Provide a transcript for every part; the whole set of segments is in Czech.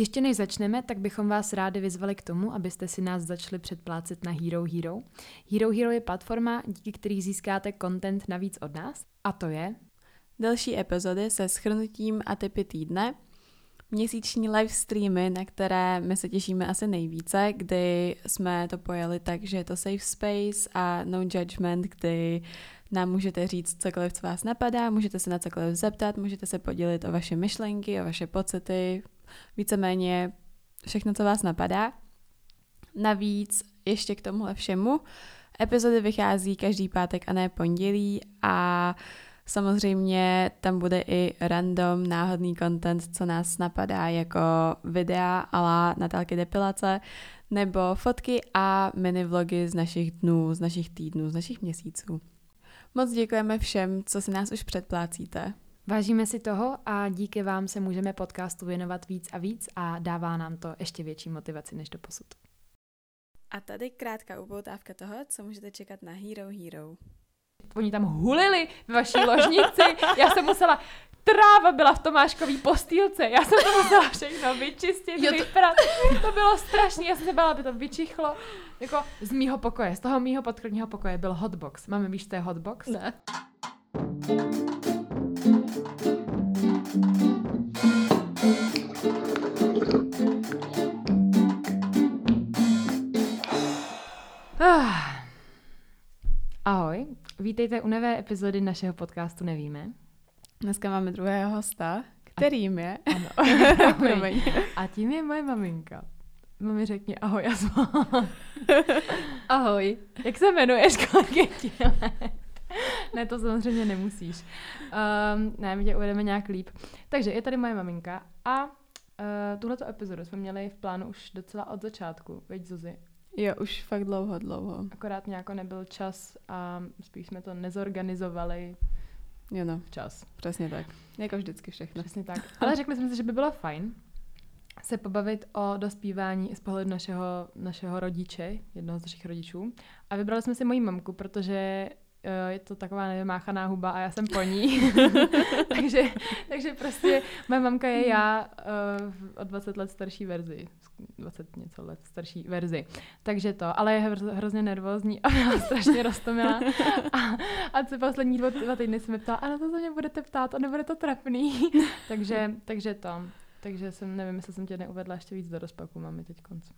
Ještě než začneme, tak bychom vás rádi vyzvali k tomu, abyste si nás začali předplácet na Hero Hero. Hero Hero je platforma, díky který získáte content navíc od nás. A to je Další epizody se schrnutím a typy týdne, měsíční live streamy, na které my se těšíme asi nejvíce, kdy jsme to pojeli tak, že je to safe space a no judgment, kdy nám můžete říct cokoliv, co vás napadá, můžete se na cokoliv zeptat, můžete se podělit o vaše myšlenky, o vaše pocity, víceméně všechno, co vás napadá. Navíc ještě k tomuhle všemu epizody vychází každý pátek a ne pondělí a Samozřejmě tam bude i random, náhodný content, co nás napadá, jako videa ala Natálky depilace, nebo fotky a mini vlogy z našich dnů, z našich týdnů, z našich měsíců. Moc děkujeme všem, co si nás už předplácíte. Vážíme si toho a díky vám se můžeme podcastu věnovat víc a víc a dává nám to ještě větší motivaci než do posud. A tady krátká upoutávka toho, co můžete čekat na Hero Hero. Oni tam hulili ve vaší ložnici, já jsem musela, tráva byla v Tomáškový postýlce, já jsem to musela všechno vyčistit, jo, to... vyprat, to bylo strašné, já jsem se bála, aby to vyčichlo. Jako z mýho pokoje, z toho mýho podkrodního pokoje byl hotbox. Máme, víš, to je hotbox? Ne. Ah. Ahoj, vítejte u nové epizody našeho podcastu Nevíme. Dneska máme druhého hosta, kterým je... Ano, a tím je moje maminka. Mami řekni ahoj, já Ahoj. Jak se jmenuješ, kolik je Ne, to samozřejmě nemusíš. Um, ne, my tě uvedeme nějak líp. Takže je tady moje maminka a uh, tuhleto epizodu jsme měli v plánu už docela od začátku, veď Zuzi. Jo, už fakt dlouho, dlouho. Akorát nějak nebyl čas a spíš jsme to nezorganizovali jo no. včas. Přesně tak. Jako vždycky všechno. Přesně tak. Ale řekli jsme si, že by bylo fajn se pobavit o dospívání z pohledu našeho, našeho rodiče, jednoho z našich rodičů. A vybrali jsme si moji mamku, protože je to taková nevymáchaná huba a já jsem po ní. takže, takže prostě moje mamka je já uh, o 20 let starší verzi. 20 něco let starší verzi. Takže to, ale je hro, hrozně nervózní a byla strašně roztomilá. A, a co poslední dva, dva týdny se mi ptala, a na to se mě budete ptát, a nebude to trapný. takže, takže to. Takže jsem, nevím, jestli jsem tě neuvedla ještě víc do rozpaku, máme teď konc.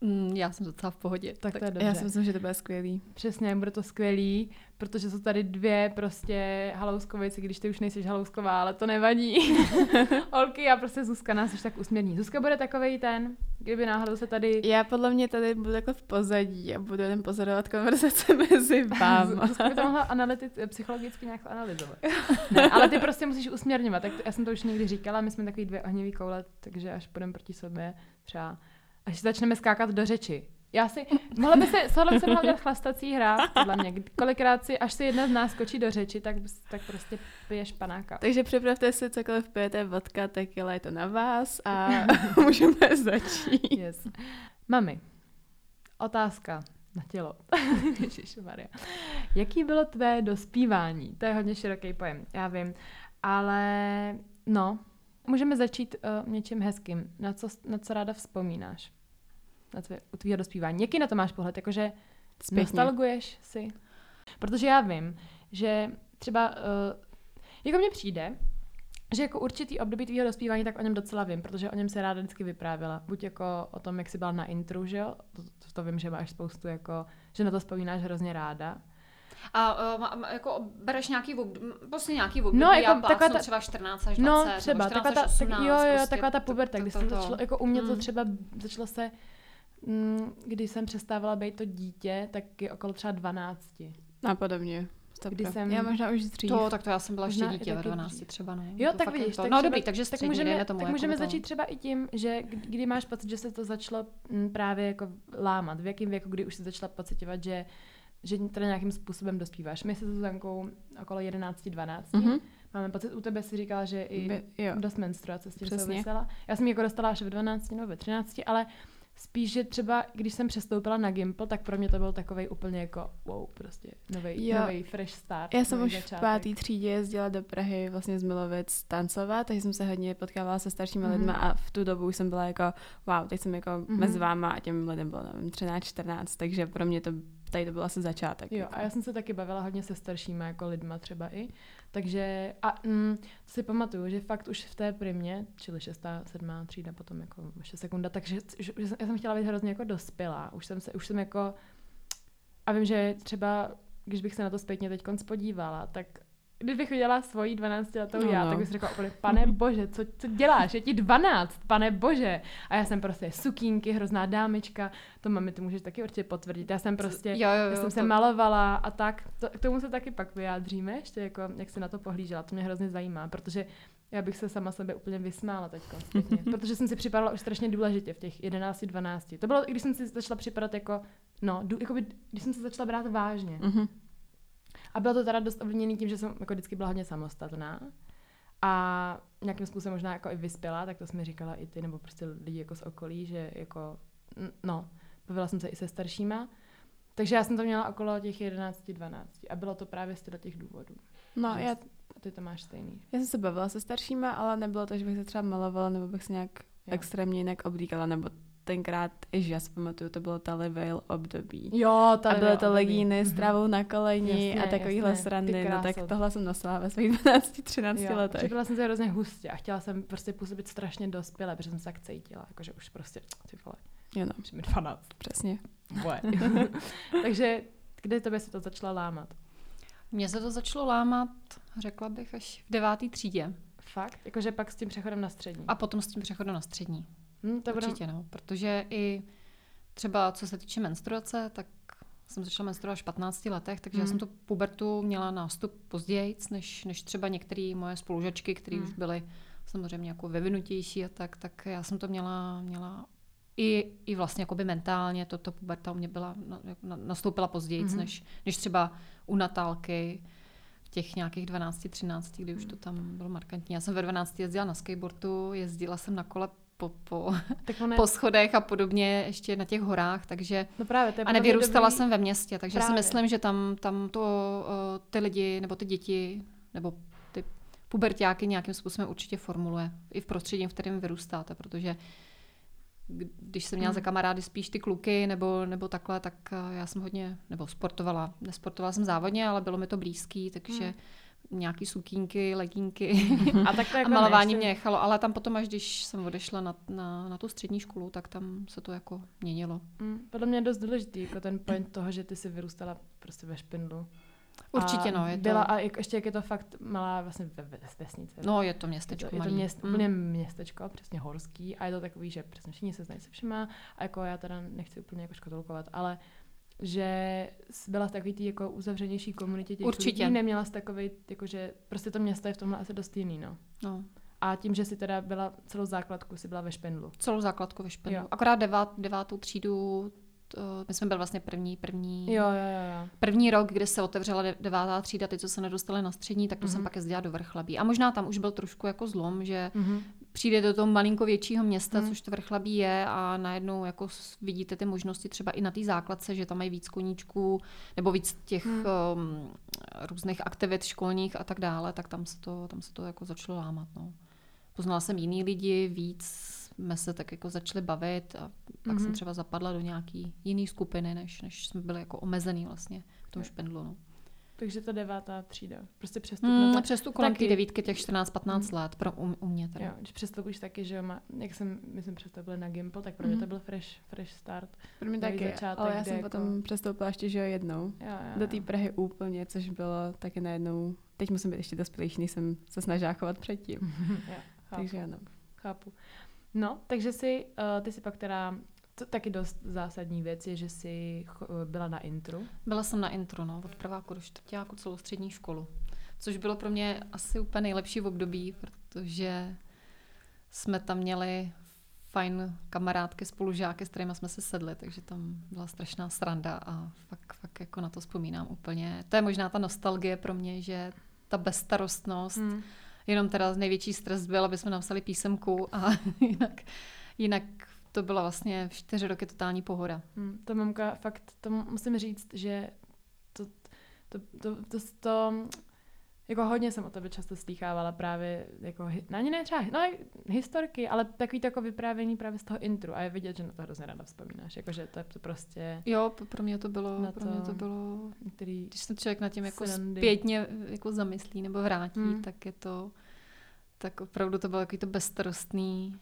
Mm, já jsem docela v pohodě. Tak, tak to je dobře. Já si myslím, že to bude skvělý. Přesně, bude to skvělý, protože jsou tady dvě prostě halouskovice, když ty už nejsi halousková, ale to nevadí. Holky a prostě Zuzka nás už tak usměrní. Zuzka bude takový ten, kdyby náhodou se tady... Já podle mě tady budu jako v pozadí a budu jen pozorovat konverzace mezi vámi. Zuzka by to mohla analytic, psychologicky nějak analyzovat. ne, ale ty prostě musíš usměrňovat. Tak já jsem to už někdy říkala, my jsme takový dvě ohnivý koule, takže až půjdeme proti sobě třeba až začneme skákat do řeči. Já si, mohla by se, tohle by se mohla dělat chlastací hra, podle mě. Kolikrát si, až si jedna z nás skočí do řeči, tak, tak prostě piješ panáka. Takže připravte si, cokoliv pijete, vodka, tequila, je to na vás a můžeme začít. Yes. Mami, otázka na tělo. Maria. Jaký bylo tvé dospívání? To je hodně široký pojem, já vím. Ale no, můžeme začít uh, něčím hezkým. Na co, na co ráda vzpomínáš? Na tvé, u tvýho dospívání. Jaký na to máš pohled? Jakože Zpětně. nostalguješ si? Protože já vím, že třeba, uh, jako mně přijde, že jako určitý období tvýho dospívání, tak o něm docela vím, protože o něm se ráda vždycky vyprávěla. Buď jako o tom, jak jsi byla na intru, že jo? To, to, to vím, že máš spoustu jako, že na to vzpomínáš hrozně ráda. A uh, jako bereš nějaký období, prostě nějaký období, no, jako, taková ta, třeba 14 až 20, no, třeba, 14 taková ta, 18, tak, jo, jo, prostě, taková ta puberta, kdy jsem začala, jako u mě to hmm. třeba začalo se, mm, když jsem přestávala být to dítě, tak je okolo třeba 12. A podobně. Kdy jsem... Já možná už dřív. To, tak to já jsem byla ještě dítě ve 12 třeba, no. Jo, to tak vidíš. To. Tak no třeba, dobrý, takže tak můžeme, tomu, tak jako můžeme začít třeba i tím, že kdy máš pocit, že se to začalo mm, právě jako lámat, v jakém věku, kdy už se začala pocitovat, že že teda nějakým způsobem dospíváš. My se s Zuzankou okolo 11-12. Mm-hmm. Máme pocit, u tebe si říkala, že i By, jo. dost menstruace s tím Přesně. souvisela. Já jsem ji jako dostala až v 12 nebo ve 13, ale spíš, že třeba, když jsem přestoupila na Gimple, tak pro mě to byl takový úplně jako wow, prostě nový fresh start. Já jsem už začátek. v pátý třídě jezdila do Prahy vlastně z Milovic tancovat, takže jsem se hodně potkávala se staršími mm-hmm. lidmi a v tu dobu už jsem byla jako wow, teď jsem jako mm-hmm. mezi váma a těm lidem bylo, nevím, 13, 14, takže pro mě to tady to byl asi začátek. Jo, jako. a já jsem se taky bavila hodně se staršíma jako lidma třeba i. Takže a mm, si pamatuju, že fakt už v té primě, čili šestá, sedmá třída, potom jako ještě sekunda, takže že, že já jsem chtěla být hrozně jako dospělá. Už jsem se, už jsem jako a vím, že třeba když bych se na to zpětně teď podívala, tak když bych viděla svoji 12 letou no, já, no. tak bych si řekla úplně, pane bože, co, co děláš, je ti 12, pane bože. A já jsem prostě sukínky, hrozná dámička, to mami, ty můžeš taky určitě potvrdit. Já jsem prostě, jo, jo, jo, já jsem to... se malovala a tak, to, k tomu se taky pak vyjádříme, ještě jako, jak se na to pohlížela, to mě hrozně zajímá, protože já bych se sama sebe úplně vysmála teď, protože jsem si připadala už strašně důležitě v těch 11, 12. To bylo, když jsem si začala připadat jako, no, jako by, když jsem se začala brát vážně. Mm-hmm. A bylo to teda dost ovlivněný tím, že jsem jako vždycky byla hodně samostatná a nějakým způsobem možná jako i vyspěla, tak to jsme říkala i ty, nebo prostě lidi jako z okolí, že jako, no, bavila jsem se i se staršíma, takže já jsem to měla okolo těch 11, 12 a bylo to právě z těch důvodů. No, já... Ty to máš stejný. Já jsem se bavila se staršíma, ale nebylo to, že bych se třeba malovala, nebo bych se nějak jo. extrémně jinak oblíkala, nebo tenkrát, že já si pamatuju, to bylo ta Veil období. Jo, ta A byly to legíny s mhm. travou na koleni jasně, a takovýhle jasně, srandy. No tak tohle jsem nosila ve svých 12-13 jo, letech. Připadala jsem se hrozně hustě a chtěla jsem prostě působit strašně dospěle, protože jsem se tak cítila, jakože už prostě, ty vole, jo no. Musím 12. Přesně. Takže kde tobě se to začalo lámat? Mně se to začalo lámat, řekla bych, až v devátý třídě. Fakt? Jakože pak s tím přechodem na střední. A potom s tím přechodem na střední. Hmm, to Určitě, budem... no. Protože i třeba co se týče menstruace, tak jsem začala menstruovat až v 15 letech, takže hmm. já jsem tu pubertu měla nástup později, než, než třeba některé moje spolužačky, které hmm. už byly samozřejmě jako vyvinutější a tak, tak já jsem to měla, měla i, i vlastně jakoby mentálně, toto puberta u mě byla, nastoupila později, hmm. než, než třeba u Natálky v těch nějakých 12, 13, kdy už to tam bylo markantní. Já jsem ve 12 jezdila na skateboardu, jezdila jsem na kole po, po, tak po schodech a podobně ještě na těch horách, takže no právě, to je a nevyrůstala dobrý... jsem ve městě, takže právě. si myslím, že tam, tam to ty lidi nebo ty děti nebo ty pubertáky nějakým způsobem určitě formuluje i v prostředí, v kterém vyrůstáte, protože když jsem měla hmm. za kamarády spíš ty kluky nebo, nebo takhle, tak já jsem hodně, nebo sportovala. Nesportovala jsem závodně, ale bylo mi to blízký, takže hmm nějaký sukínky, legínky a, tak to jako a malování mě nechalo, ale tam potom, až když jsem odešla na, na, na tu střední školu, tak tam se to jako měnilo. Mm, podle mě je dost důležitý, jako ten point toho, že ty si vyrůstala prostě ve špindlu. Určitě, no. Je byla, to... A ještě jak je to fakt malá vlastně ve, ve, vesnice. No, je to městečko Je to, je to měst, mm. úplně městečko, přesně horský a je to takový, že přesně všichni se znají se všema a jako já teda nechci úplně jako škatulkovat, ale že byla v takový tý jako uzavřenější komunitě těch Určitě. lidí, neměla jsi takový, jako že prostě to město je v tomhle asi dost jiný, no. no. A tím, že si teda byla celou základku, si byla ve Špendlu. Celou základku ve Špendlu. Jo. Akorát devát, devátou třídu, to, my jsme byli vlastně první, první, jo, jo, jo. první rok, kdy se otevřela devátá třída, ty, co se nedostali na střední, tak to mm-hmm. jsem pak jezdila do Vrchlabí. A možná tam už byl trošku jako zlom, že mm-hmm přijde do toho malinko většího města, hmm. což to vrchlabí je a najednou jako vidíte ty možnosti třeba i na té základce, že tam mají víc koníčků nebo víc těch hmm. um, různých aktivit školních a tak dále, tak tam se to, tam se to jako začalo lámat. No. Poznala jsem jiný lidi, víc jsme se tak jako začali bavit a pak hmm jsem třeba zapadla do nějaký jiný skupiny, než, než jsme byli jako omezený vlastně v tom špendlu. No. Takže to devátá třída. Prostě přestup. Mm, přestup kolem té devítky těch 14-15 mm. let pro u, u mě teda. Jo, když přestupuješ taky, že jo, má, jak jsem, myslím, přestoupila na Gimple, tak pro mě mm. to byl fresh, fresh start. Pro mě taky, začátek, ale já jsem jako... potom přestoupila ještě, že jo, jednou. Jo, jo, do té Prahy úplně, což bylo taky najednou, teď musím být ještě dospělejší, než jsem se snažila chovat předtím. jo, takže ano. Chápu. No, takže si, uh, ty si pak teda to taky dost zásadní věc je, že jsi byla na intru. Byla jsem na intru, no, od prváku do čtvrtáku celou střední školu. Což bylo pro mě asi úplně nejlepší v období, protože jsme tam měli fajn kamarádky, spolužáky, s kterými jsme se sedli, takže tam byla strašná sranda a fakt, fakt jako na to vzpomínám úplně. To je možná ta nostalgie pro mě, že ta bezstarostnost, hmm. jenom teda největší stres byl, aby jsme napsali písemku a jinak, jinak to byla vlastně čtyři roky totální pohoda. Hmm, to mamka fakt, to musím říct, že to, to, to, to, to jako hodně jsem o tebe často slýchávala právě, jako, no ani ne třeba, no historky, ale takový to jako vyprávění právě z toho intru a je vidět, že na to hrozně ráda vzpomínáš, jakože to je to prostě... Jo, pro mě to bylo, na pro to, mě to bylo, který když se člověk na tím jako srandy. zpětně jako zamyslí nebo vrátí, hmm. tak je to, tak opravdu to bylo takový to bezstarostný,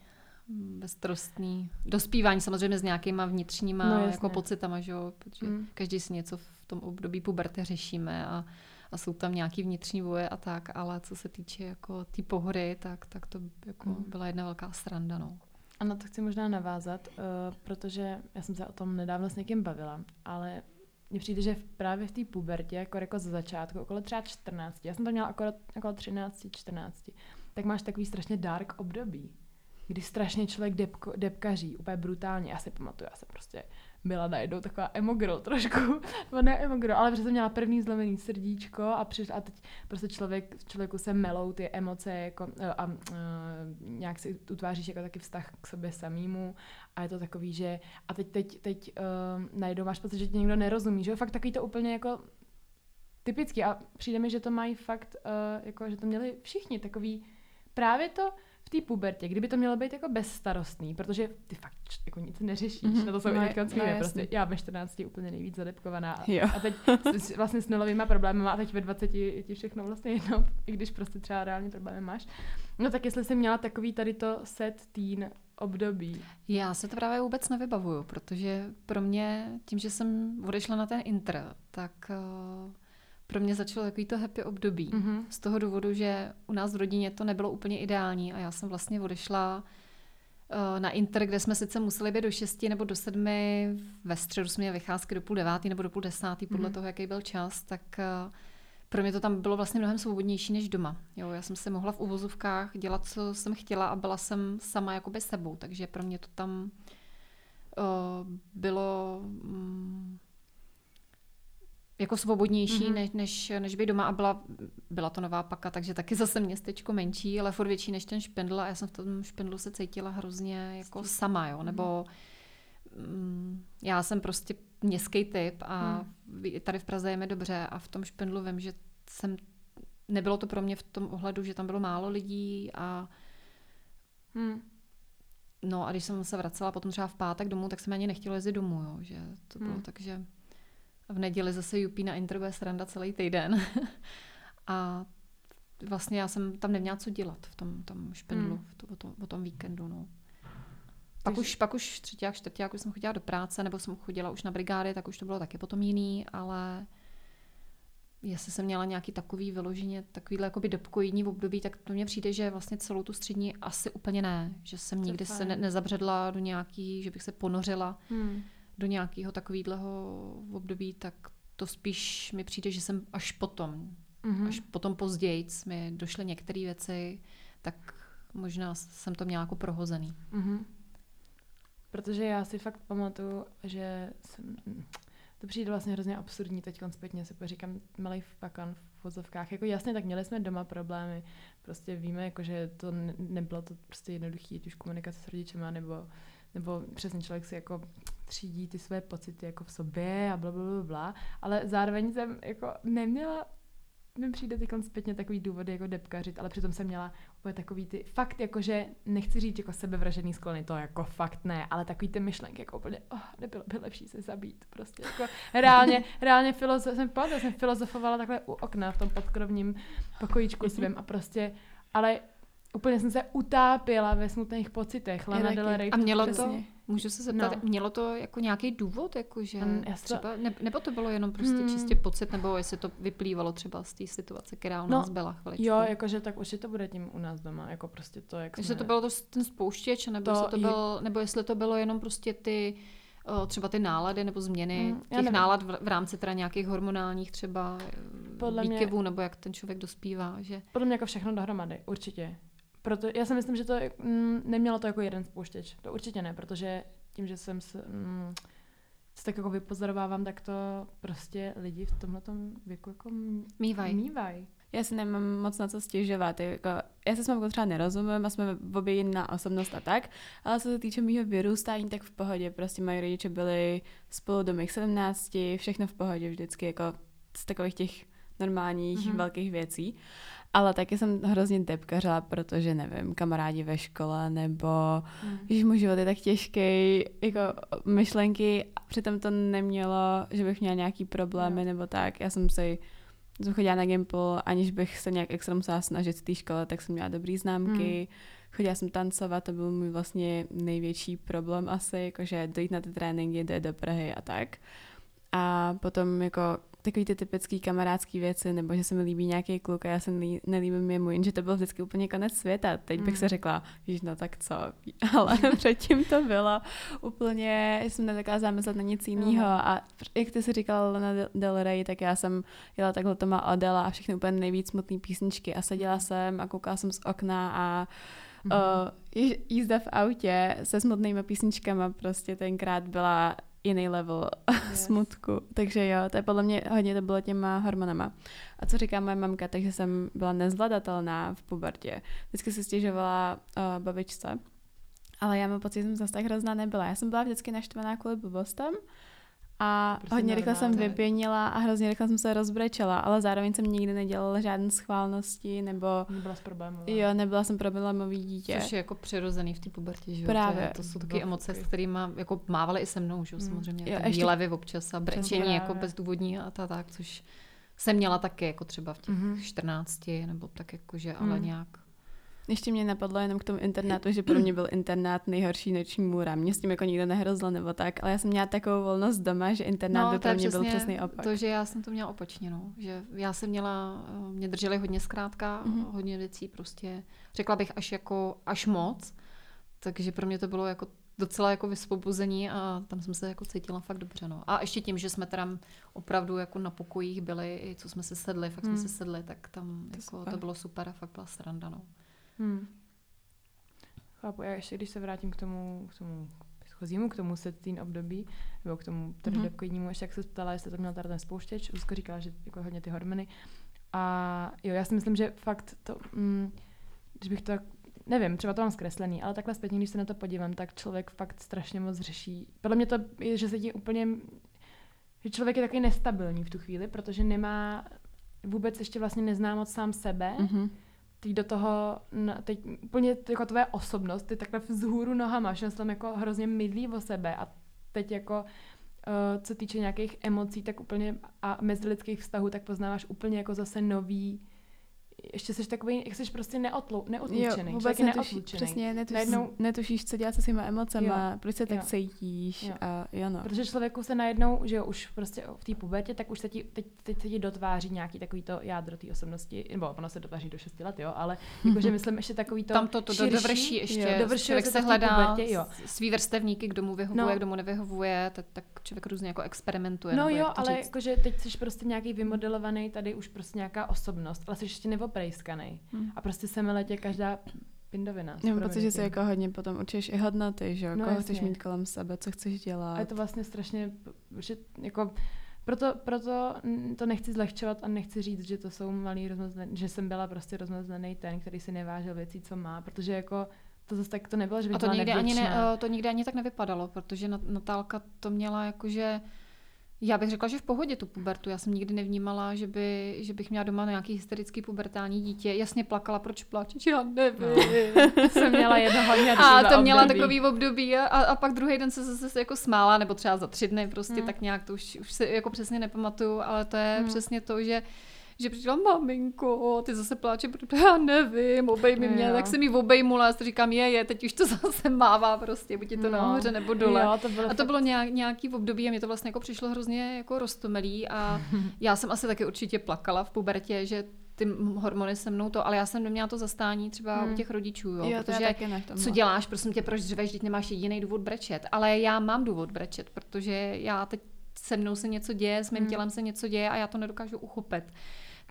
beztrostný dospívání samozřejmě s nějakýma vnitřníma no, jako pocitama, že jo? protože mm. každý si něco v tom období puberty řešíme a, a jsou tam nějaký vnitřní voje a tak, ale co se týče jako té tý pohody, tak, tak to jako mm. byla jedna velká sranda. No. A na to chci možná navázat, uh, protože já jsem se o tom nedávno s někým bavila, ale mně přijde, že právě v té pubertě, jako, jako za začátku, okolo třeba 14, já jsem to měla okolo, okolo 13, 14, tak máš takový strašně dark období kdy strašně člověk depko, depkaří, úplně brutálně. Já si pamatuju, já jsem prostě byla najednou taková emogro trošku, nebo ne emogro, ale protože jsem měla první zlomený srdíčko a, přišla, a teď prostě člověk, člověku se melou ty emoce jako, e, a, a, a nějak si utváříš jako taky vztah k sobě samému a je to takový, že a teď, teď, teď um, najednou máš pocit, že ti někdo nerozumí, že jo, fakt takový to úplně jako typický a přijde mi, že to mají fakt, uh, jako, že to měli všichni, takový právě to, v té pubertě, kdyby to mělo být jako bezstarostný, protože ty fakt jako nic neřešíš, mm-hmm. na to jsou no, i no, prostě já ve 14 úplně nejvíc zadepkovaná jo. a teď s, vlastně s nulovými problémy a teď ve 20 je ti všechno vlastně jedno, i když prostě třeba reálně problémy máš. No tak jestli jsi měla takový tady to set teen období. Já se to právě vůbec nevybavuju, protože pro mě, tím, že jsem odešla na ten inter, tak uh, pro mě začalo takový to happy období. Mm-hmm. Z toho důvodu, že u nás v rodině to nebylo úplně ideální a já jsem vlastně odešla uh, na Inter, kde jsme sice museli být do 6 nebo do 7, ve středu jsme měli vycházky do půl devátý nebo do půl desátý, podle mm-hmm. toho, jaký byl čas, tak uh, pro mě to tam bylo vlastně mnohem svobodnější než doma. Jo, já jsem se mohla v uvozovkách dělat, co jsem chtěla a byla jsem sama jakoby sebou, takže pro mě to tam uh, bylo... Um, jako svobodnější, mm-hmm. než, než, než by doma a byla, byla to nová paka, takže taky zase městečko menší, ale furt větší než ten špendl a já jsem v tom špendlu se cítila hrozně jako sama, jo, nebo mm, já jsem prostě městský typ a mm. tady v Praze je mi dobře a v tom špendlu vím, že jsem, nebylo to pro mě v tom ohledu, že tam bylo málo lidí a mm. No a když jsem se vracela potom třeba v pátek domů, tak jsem ani nechtěla jezdit domů, jo, že to bylo mm. tak, že v neděli zase Jupí na Inter bude sranda celý týden. a vlastně já jsem tam neměla co dělat v tom, tom špendlu, mm. v to, o, tom, o tom víkendu. No. Pak už, pak už třetí a čtvrtí, když jsem chodila do práce, nebo jsem chodila už na brigády, tak už to bylo taky potom jiný, ale jestli jsem měla nějaký takový vyloženě, takovýhle jakoby dobkojídní období, tak to mně přijde, že vlastně celou tu střední asi úplně ne. Že jsem nikdy se ne, nezabředla do nějaký, že bych se ponořila. Hmm do nějakého takového období, tak to spíš mi přijde, že jsem až potom, mm-hmm. až potom později mi došly některé věci, tak možná jsem to měla jako prohozený. Mm-hmm. Protože já si fakt pamatuju, že jsem, to přijde vlastně hrozně absurdní teď zpětně si poříkám malý fakan v vozovkách. Jako jasně, tak měli jsme doma problémy, prostě víme, jako, že to ne, nebylo to prostě jednoduché, ať už komunikace s rodičema, nebo, nebo přesně člověk si jako třídí ty své pocity jako v sobě a bla, bla, bla, bla. Ale zároveň jsem jako neměla mi přijde teď zpětně takový důvody jako depkařit, ale přitom jsem měla úplně takový ty, fakt jako, že nechci říct jako sebevražený sklony, to jako fakt ne, ale takový ty myšlenky jako úplně, oh, nebylo by lepší se zabít, prostě jako reálně, reálně filozof, jsem, pamatuju, jsem filozofovala takhle u okna v tom podkrovním pokojíčku svém a prostě, ale úplně jsem se utápěla ve smutných pocitech. Lana Del Rey. A mělo to, můžu se zeptat, no. mělo to jako nějaký důvod, jako že um, třeba, ne, nebo to bylo jenom prostě hmm. čistě pocit, nebo jestli to vyplývalo třeba z té situace, která u no, nás byla chviličku. Jo, jakože tak určitě to bude tím u nás doma, jako prostě to, jak Jestli jsme... to bylo to, ten spouštěč, nebo, to jestli to byl, nebo jestli to bylo jenom prostě ty třeba ty nálady nebo změny mm, těch nevím. nálad v, v rámci teda nějakých hormonálních třeba Podle výkyvů, mě, nebo jak ten člověk dospívá, že... Podle mě jako všechno dohromady, určitě. Proto já si myslím, že to mm, nemělo to jako jeden spouštěč. To určitě ne, protože tím, že jsem se, mm, se tak jako vypozorovávám, tak to prostě lidi v tomhle věku jako mývají. Mývaj. já si nemám moc na co stěžovat. Jako, já se s mamkou třeba nerozumím a jsme v obě jiná osobnost a tak, ale co se týče mého vyrůstání, tak v pohodě. Prostě moji rodiče byli spolu do mých 17, všechno v pohodě vždycky, jako z takových těch normálních mm-hmm. velkých věcí. Ale taky jsem hrozně depkařila, protože nevím, kamarádi ve škole nebo mm. že můj život je tak těžký, jako myšlenky, přitom to nemělo, že bych měla nějaký problémy mm. nebo tak. Já jsem si jsem chodila na Gimple, aniž bych se nějak extra musela snažit v té škole, tak jsem měla dobrý známky. Mm. Chodila jsem tancovat, to byl můj vlastně největší problém asi, jakože dojít na ty tréninky, dojít do Prahy a tak. A potom jako takový ty typické kamarádské věci, nebo že se mi líbí nějaký kluk a já se nelíbím jemu, jenže to byl vždycky úplně konec světa. Teď bych mm. se řekla, že no tak co, ale předtím to bylo úplně, jsem nedokázala zamyslet na nic jiného a jak ty si říkala na Del Rey, tak já jsem jela takhle to má Adela a všechny úplně nejvíc smutné písničky a seděla mm. jsem a koukala jsem z okna a mm-hmm. uh, jízda v autě se smutnými písničkama prostě tenkrát byla jiný level yes. smutku. Takže jo, to je podle mě hodně to bylo těma hormonama. A co říká moje mamka, takže jsem byla nezvladatelná v pubertě. Vždycky se stěžovala uh, babičce. Ale já mám pocit, že jsem zase tak hrozná nebyla. Já jsem byla vždycky naštvaná kvůli blbostem a prostě hodně rychle jsem vypěnila a hrozně rychle jsem se rozbrečela, ale zároveň jsem nikdy nedělala žádné schválnosti nebo... Nebyla s problémová. Jo, nebyla jsem problémový dítě. Což je jako přirozený v té pubertě, že Právě. To, to jsou taky emoce, s kterými jako mávaly i se mnou, že jo, hmm. samozřejmě. Jo, ještě... Výlevy občas a brečení jako bezdůvodní a ta, tak, což jsem měla taky jako třeba v těch mm-hmm. 14 nebo tak jakože, ale mm. nějak ještě mě napadlo jenom k tomu internátu, že pro mě byl internát nejhorší noční můra. Mě s tím jako nikdo nehrozil nebo tak, ale já jsem měla takovou volnost doma, že internát no, by pro mě byl přesný opak. To, že já jsem to měla opačně, no. že já jsem měla, eh, mě drželi hodně zkrátka, mm-hmm. hodně věcí prostě, řekla bych až jako, až moc, takže pro mě to bylo jako docela jako vysvobození a tam jsem se jako cítila fakt dobře. No. A ještě tím, že jsme tam opravdu jako na pokojích byli, i co jsme se sedli, fakt hmm. jsme se sedli, tak tam to, jako, to bylo super a fakt byla sranda. No. Hmm. Chápu, já ještě když se vrátím k tomu, k tomu předchozímu, k tomu setting období, nebo k tomu trdopkodnímu, mm-hmm. ještě jak se ptala, jestli to měl tady ten spouštěč, Zuzka říkala, že jako hodně ty hormony. A jo, já si myslím, že fakt to, mm, když bych to nevím, třeba to mám zkreslený, ale takhle zpětně, když se na to podívám, tak člověk fakt strašně moc řeší. Podle mě to je, že se ti úplně, že člověk je takový nestabilní v tu chvíli, protože nemá, vůbec ještě vlastně nezná moc sám sebe, mm-hmm teď do toho, teď úplně jako tvoje osobnost, ty takhle vzhůru nohama, že tam jako hrozně mydlí o sebe a teď jako uh, co týče nějakých emocí, tak úplně a mezilidských vztahů, tak poznáváš úplně jako zase nový ještě jsi takový, jak jsi prostě neotlou, neotlučený. Jo, vůbec netuší, přesně, netuš, najednou, netušíš, co dělat se svýma emocema, jo, proč se tak jo. cítíš jo. a jo no. Protože člověku se najednou, že jo, už prostě v té pubertě, tak už se ti, teď, teď se ti dotváří nějaký takový to jádro té osobnosti, nebo ono se dotváří do 6 let, jo, ale jakože myslím ještě takový to Tam to, to širší, dovrší ještě, jo, člověk se, se hledá pubertě, jo. svý vrstevníky, kdo mu vyhovuje, no. kdo mu nevyhovuje, tak, tak člověk různě jako experimentuje. No jo, ale jakože teď jsi prostě nějaký vymodelovaný, tady už prostě nějaká osobnost, ale jsi ještě neoprejskaný. Hmm. A prostě se mi letě každá pindovina. Mám pocit, že se jako hodně potom učíš i hodnoty, že jo? No, Koho jasně. chceš mít kolem sebe, co chceš dělat. A je to vlastně strašně, že jako proto, proto to nechci zlehčovat a nechci říct, že to jsou malý rozmazlený, že jsem byla prostě rozmazlený ten, který si nevážil věcí, co má, protože jako to zase tak to nebylo, že by a to nikdy, ani ne, to nikdy ani tak nevypadalo, protože Natálka to měla jakože já bych řekla, že v pohodě tu pubertu. Já jsem nikdy nevnímala, že, by, že bych měla doma nějaký hysterický pubertální dítě. Jasně plakala, proč pláčeš, já nevím. No. jsem měla jedno hodně A to měla období. takový období a, a pak druhý den se zase jako smála, nebo třeba za tři dny prostě hmm. tak nějak, to už, už si jako přesně nepamatuju, ale to je hmm. přesně to, že že přišla maminko, ty zase pláče, protože já nevím, obejmi mě, tak jsem jí obejmula, a říkám, je, je, teď už to zase mává prostě, buď je to no. nahoře nebo dole. Jo, to bylo a to fakt... bylo nějak, nějaký v období a mě to vlastně jako přišlo hrozně jako roztomelý a já jsem asi taky určitě plakala v pubertě, že ty hormony se mnou to, ale já jsem neměla to zastání třeba hmm. u těch rodičů, jo, jo protože taky ne co děláš, prosím tě, proč dřveš, teď nemáš jediný důvod brečet, ale já mám důvod brečet, protože já teď se mnou se něco děje, s mým hmm. tělem se něco děje a já to nedokážu uchopit.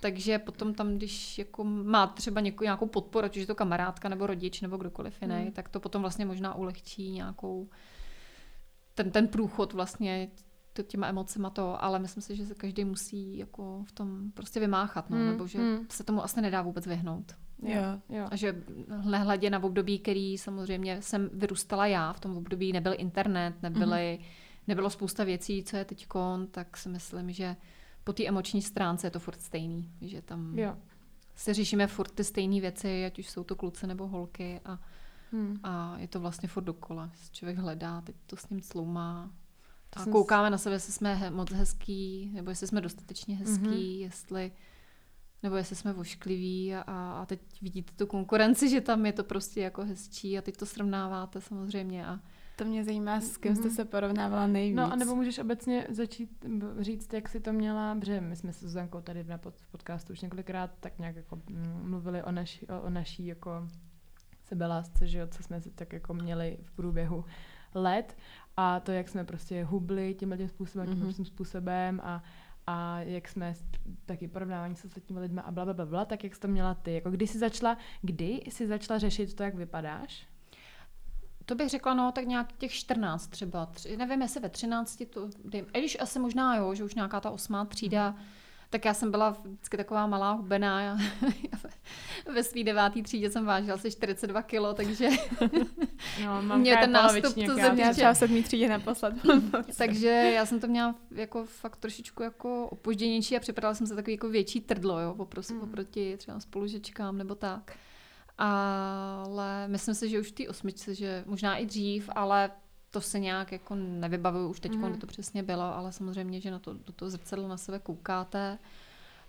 Takže potom tam, když jako má třeba něko, nějakou podporu, ať už je to kamarádka nebo rodič nebo kdokoliv jiný, hmm. tak to potom vlastně možná ulehčí nějakou ten, ten průchod vlastně těma emocema to, ale myslím si, že se každý musí jako v tom prostě vymáchat, no, mm, nebo že mm. se tomu asi nedá vůbec vyhnout. Jo, jo. A že nehledě na období, který samozřejmě jsem vyrůstala já, v tom období nebyl internet, nebyly, mm. nebylo spousta věcí, co je teď tak si myslím, že po té emoční stránce je to furt stejný, že tam jo. se řešíme furt ty stejné věci, ať už jsou to kluci nebo holky a, hmm. a je to vlastně furt dokola. Člověk hledá, teď to s ním cloumá a koukáme na sebe, jestli jsme moc hezký, nebo jestli jsme dostatečně hezký, mm-hmm. jestli nebo jestli jsme voškliví a, a teď vidíte tu konkurenci, že tam je to prostě jako hezčí a teď to srovnáváte samozřejmě a to mě zajímá, s kým jste mhm. se porovnávala nejvíc. No a nebo můžeš obecně začít říct, jak jsi to měla, protože my jsme s Zuzankou tady na pod, podcastu už několikrát tak nějak jako mluvili o naší, o, o naší jako sebelásce, že jo, co jsme si tak jako měli v průběhu let a to, jak jsme prostě hubli tímhle tím způsobem, mm-hmm. tím způsobem a, a jak jsme taky porovnávání s ostatními lidmi a bla, bla, bla, bla, tak jak jsi to měla ty? Jako kdy jsi začala, kdy jsi začala řešit to, jak vypadáš? To bych řekla, no, tak nějak těch 14 třeba. Tři, nevím, jestli ve 13 to dejím. I když asi možná jo, že už nějaká ta osmá třída, mm-hmm tak já jsem byla vždycky taková malá hubená. Já, ve svý devátý třídě jsem vážila asi 42 kilo, takže no, mě ten nástup to ze mě třeba v sedmý třídě naposled. takže já jsem to měla jako fakt trošičku jako opožděnější a připadala jsem se takový jako větší trdlo, jo, oproti, mm. oproti třeba spolužečkám nebo tak. Ale myslím si, že už v té osmičce, že možná i dřív, ale to se nějak jako nevybavuju už teď, mm. kdy to přesně bylo, ale samozřejmě, že na to, do toho zrcadla na sebe koukáte.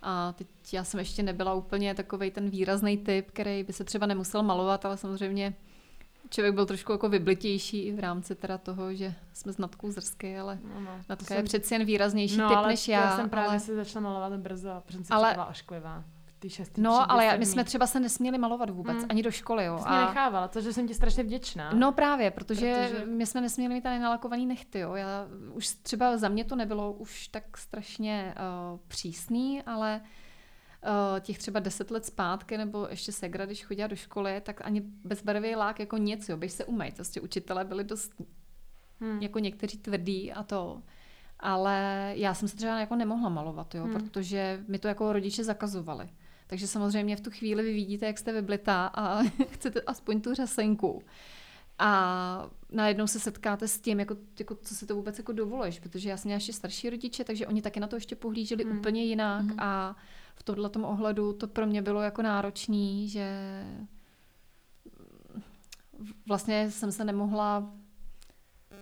A teď já jsem ještě nebyla úplně takový ten výrazný typ, který by se třeba nemusel malovat, ale samozřejmě člověk byl trošku jako vyblitější v rámci teda toho, že jsme s Natkou zrsky, ale no, no, Natka jsem... je přeci jen výraznější no, typ než já. já jsem právě ale... se začala malovat brzo, protože jsem ale... ošklivá ty šestý No, ale já, my jsme třeba se nesměli malovat vůbec, mm. ani do školy, jo. Ty a... nechávala, což jsem ti strašně vděčná. No právě, protože, protože... my jsme nesměli mít tady nalakovaný nechty, jo. Já, už třeba za mě to nebylo už tak strašně uh, přísný, ale uh, těch třeba deset let zpátky, nebo ještě segra, když chodila do školy, tak ani bezbarvý lák jako nic, jo, běž se umej. Prostě učitelé byli dost hmm. jako někteří tvrdí a to. Ale já jsem se třeba jako nemohla malovat, jo, hmm. protože mi to jako rodiče zakazovali. Takže samozřejmě v tu chvíli vy vidíte, jak jste vyblitá a chcete aspoň tu řasenku. A najednou se setkáte s tím, jako, jako, co si to vůbec jako dovolíš, protože já jsem měla ještě starší rodiče, takže oni taky na to ještě pohlíželi hmm. úplně jinak hmm. a v tomhle ohledu to pro mě bylo jako náročný, že vlastně jsem se nemohla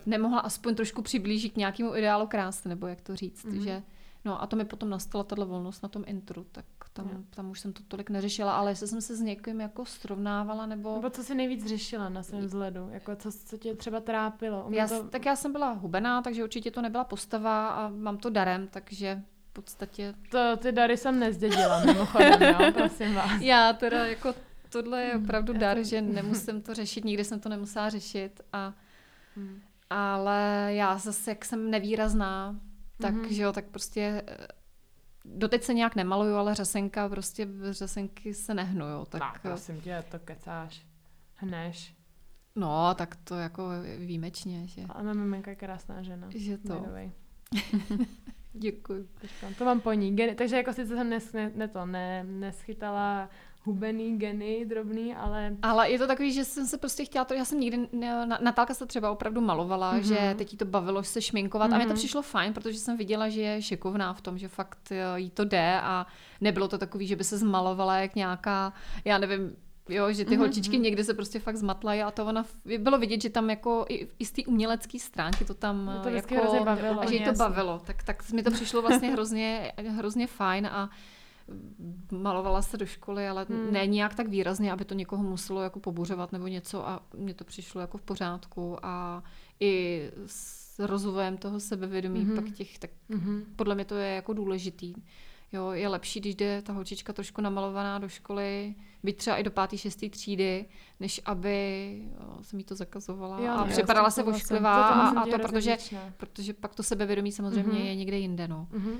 nemohla aspoň trošku přiblížit k nějakému ideálu krásy, nebo jak to říct, mm-hmm. že no a to mi potom nastala tato volnost na tom intru, tak tam, tam už jsem to tolik neřešila, ale jestli jsem se s někým jako srovnávala, nebo... Nebo co jsi nejvíc řešila na svém vzhledu? Jako co, co tě třeba trápilo? Já, to... Tak já jsem byla hubená, takže určitě to nebyla postava a mám to darem, takže v podstatě... To, ty dary jsem nezdědila, mimochodem, jo, prosím vás. Já teda jako tohle je opravdu hmm, dar, že nemusím to řešit, nikdy jsem to nemusela řešit a hmm. ale já zase, jak jsem nevýrazná, tak, mm-hmm. že jo, tak prostě doteď se nějak nemaluju, ale řasenka, prostě řasenky se nehnu, Tak, tak prosím tě, to kecáš. Hneš. No, tak to jako výjimečně, že... Ale maminka je krásná žena. Že to. Děkuji. To mám po ní. takže jako sice jsem nes, ne, ne to, ne, neschytala hubený geny drobný, ale... Ale je to takový, že jsem se prostě chtěla to, já jsem nikdy, Natálka se třeba opravdu malovala, mm-hmm. že teď jí to bavilo se šminkovat mm-hmm. a mě to mhm. přišlo fajn, protože jsem viděla, že je šikovná v tom, že fakt eh, jí to jde a nebylo to takový, že by se zmalovala jak nějaká, já nevím, Jo, že ty mm-hmm. holčičky někdy se prostě fakt zmatlají a to ona, bylo vidět, že tam jako i, i z té umělecké stránky to tam to jako, bavilo, a že jí to bavilo, tak, tak mi to přišlo vlastně hrozně, hrozně fajn a malovala se do školy, ale hmm. ne nějak tak výrazně, aby to někoho muselo jako pobuřovat nebo něco a mně to přišlo jako v pořádku a i s rozvojem toho sebevědomí hmm. pak těch, tak hmm. podle mě to je jako důležitý. Jo, je lepší, když jde ta holčička trošku namalovaná do školy, být třeba i do pátý, šestý třídy, než aby jo, jsem jí to zakazovala jo, a ne, připadala se vošklivá a, a to, protože, protože pak to sebevědomí samozřejmě mm-hmm. je někde jinde. No. Mm-hmm.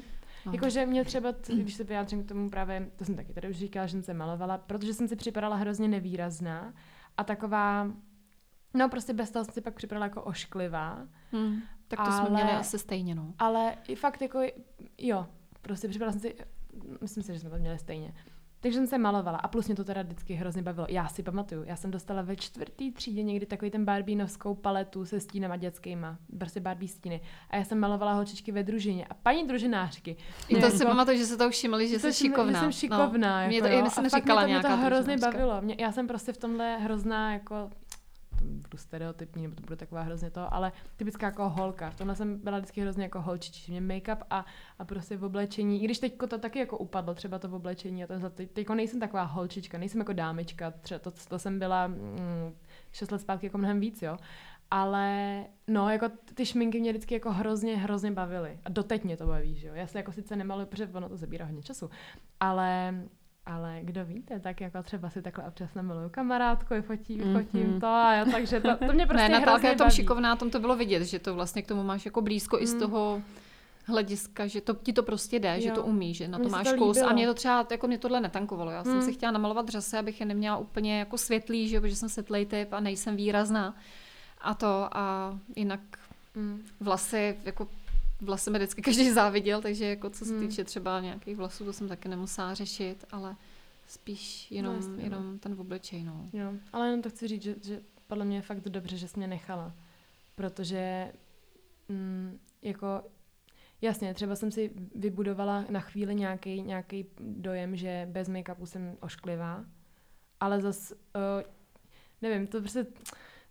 No. Jakože mě třeba, když se vyjádřím k tomu právě, to jsem taky tady už říkala, že jsem se malovala, protože jsem si připadala hrozně nevýrazná a taková, no prostě bez toho jsem si pak připadala jako ošklivá. Hmm. Tak to ale, jsme měli asi stejně, no. Ale i fakt jako, jo, prostě připadala jsem si, myslím si, že jsme to měli stejně. Takže jsem se malovala a plus mě to teda vždycky hrozně bavilo. Já si pamatuju, já jsem dostala ve čtvrtý třídě někdy takový ten barbínovskou paletu se stínama dětskýma, prostě barbí stíny. A já jsem malovala holčičky ve družině a paní družinářky. I to si pamatuju, že se to všimli, že jsi šikovná. Že jsem šikovná. No. Jako, mě to, jo. myslím, říkala mě to, mě to hrozně bavilo. Mě, já jsem prostě v tomhle hrozná jako budu stereotypní, nebo to bude taková hrozně to, ale typická jako holka. V tomhle jsem byla vždycky hrozně jako holčičí. Mě make-up a, a prostě v oblečení, i když teď to taky jako upadlo, třeba to v oblečení a ten teď, teď nejsem taková holčička, nejsem jako dámečka, třeba to, to jsem byla mm, 6 let zpátky jako mnohem víc, jo. Ale no, jako ty šminky mě vždycky jako hrozně, hrozně bavily. A doteď mě to baví, že jo. Já se jako sice nemaluji, protože ono to zabírá hodně času, ale ale kdo víte, tak jako třeba si takhle občas namiluju kamarádku, fotím, mm-hmm. fotím to a jo, takže to, to mě prostě ne, Natálka je tom šikovná, tom to bylo vidět, že to vlastně k tomu máš jako blízko mm. i z mm. toho hlediska, že to ti to prostě jde, jo. že to umí, že na to máš to kus. A mě to třeba, jako mě tohle netankovalo. Já mm. jsem si chtěla namalovat dřese, abych je neměla úplně jako světlý, že protože jsem světlej typ a nejsem výrazná. A to a jinak mm. vlasy, jako vlasy mi vždycky každý záviděl, takže jako co se hmm. týče třeba nějakých vlasů, to jsem taky nemusela řešit, ale spíš jenom, no, jenom no. ten obličej, no. Jo, ale jenom to chci říct, že, že podle mě je fakt dobře, že jsi mě nechala, protože mm, jako Jasně, třeba jsem si vybudovala na chvíli nějaký nějaký dojem, že bez make-upu jsem ošklivá, ale zas, uh, nevím, to prostě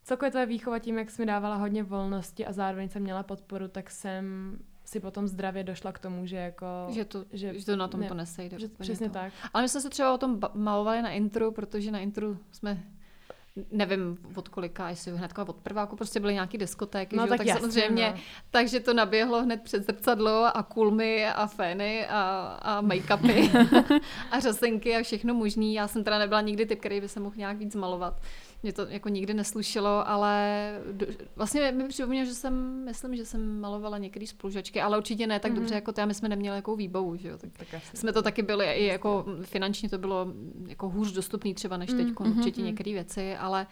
celkově tvoje výchova tím, jak jsi mi dávala hodně volnosti a zároveň jsem měla podporu, tak jsem si potom zdravě došla k tomu, že jako... Že to, že, že to na tom ne, to nesejde. Že, přesně to. tak. Ale my jsme se třeba o tom malovali na intru, protože na intru jsme nevím od kolika, jestli hned od prváku, prostě byly nějaký diskotéky, no, že? tak, tak jasně, samozřejmě, no. takže to naběhlo hned před zrcadlo a kulmy a fény a, a make-upy a řasenky a všechno možný. Já jsem teda nebyla nikdy typ, který by se mohl nějak víc malovat mě to jako nikdy neslušelo, ale do, vlastně mi připomnělo, že jsem, myslím, že jsem malovala některé spolužačky, ale určitě ne tak mm-hmm. dobře jako ty a my jsme neměli jako výbavu, že jo, tak, tak jsme to taky byli i jako finančně to bylo jako hůř dostupný třeba než teď, mm-hmm. určitě mhm. některé věci, ale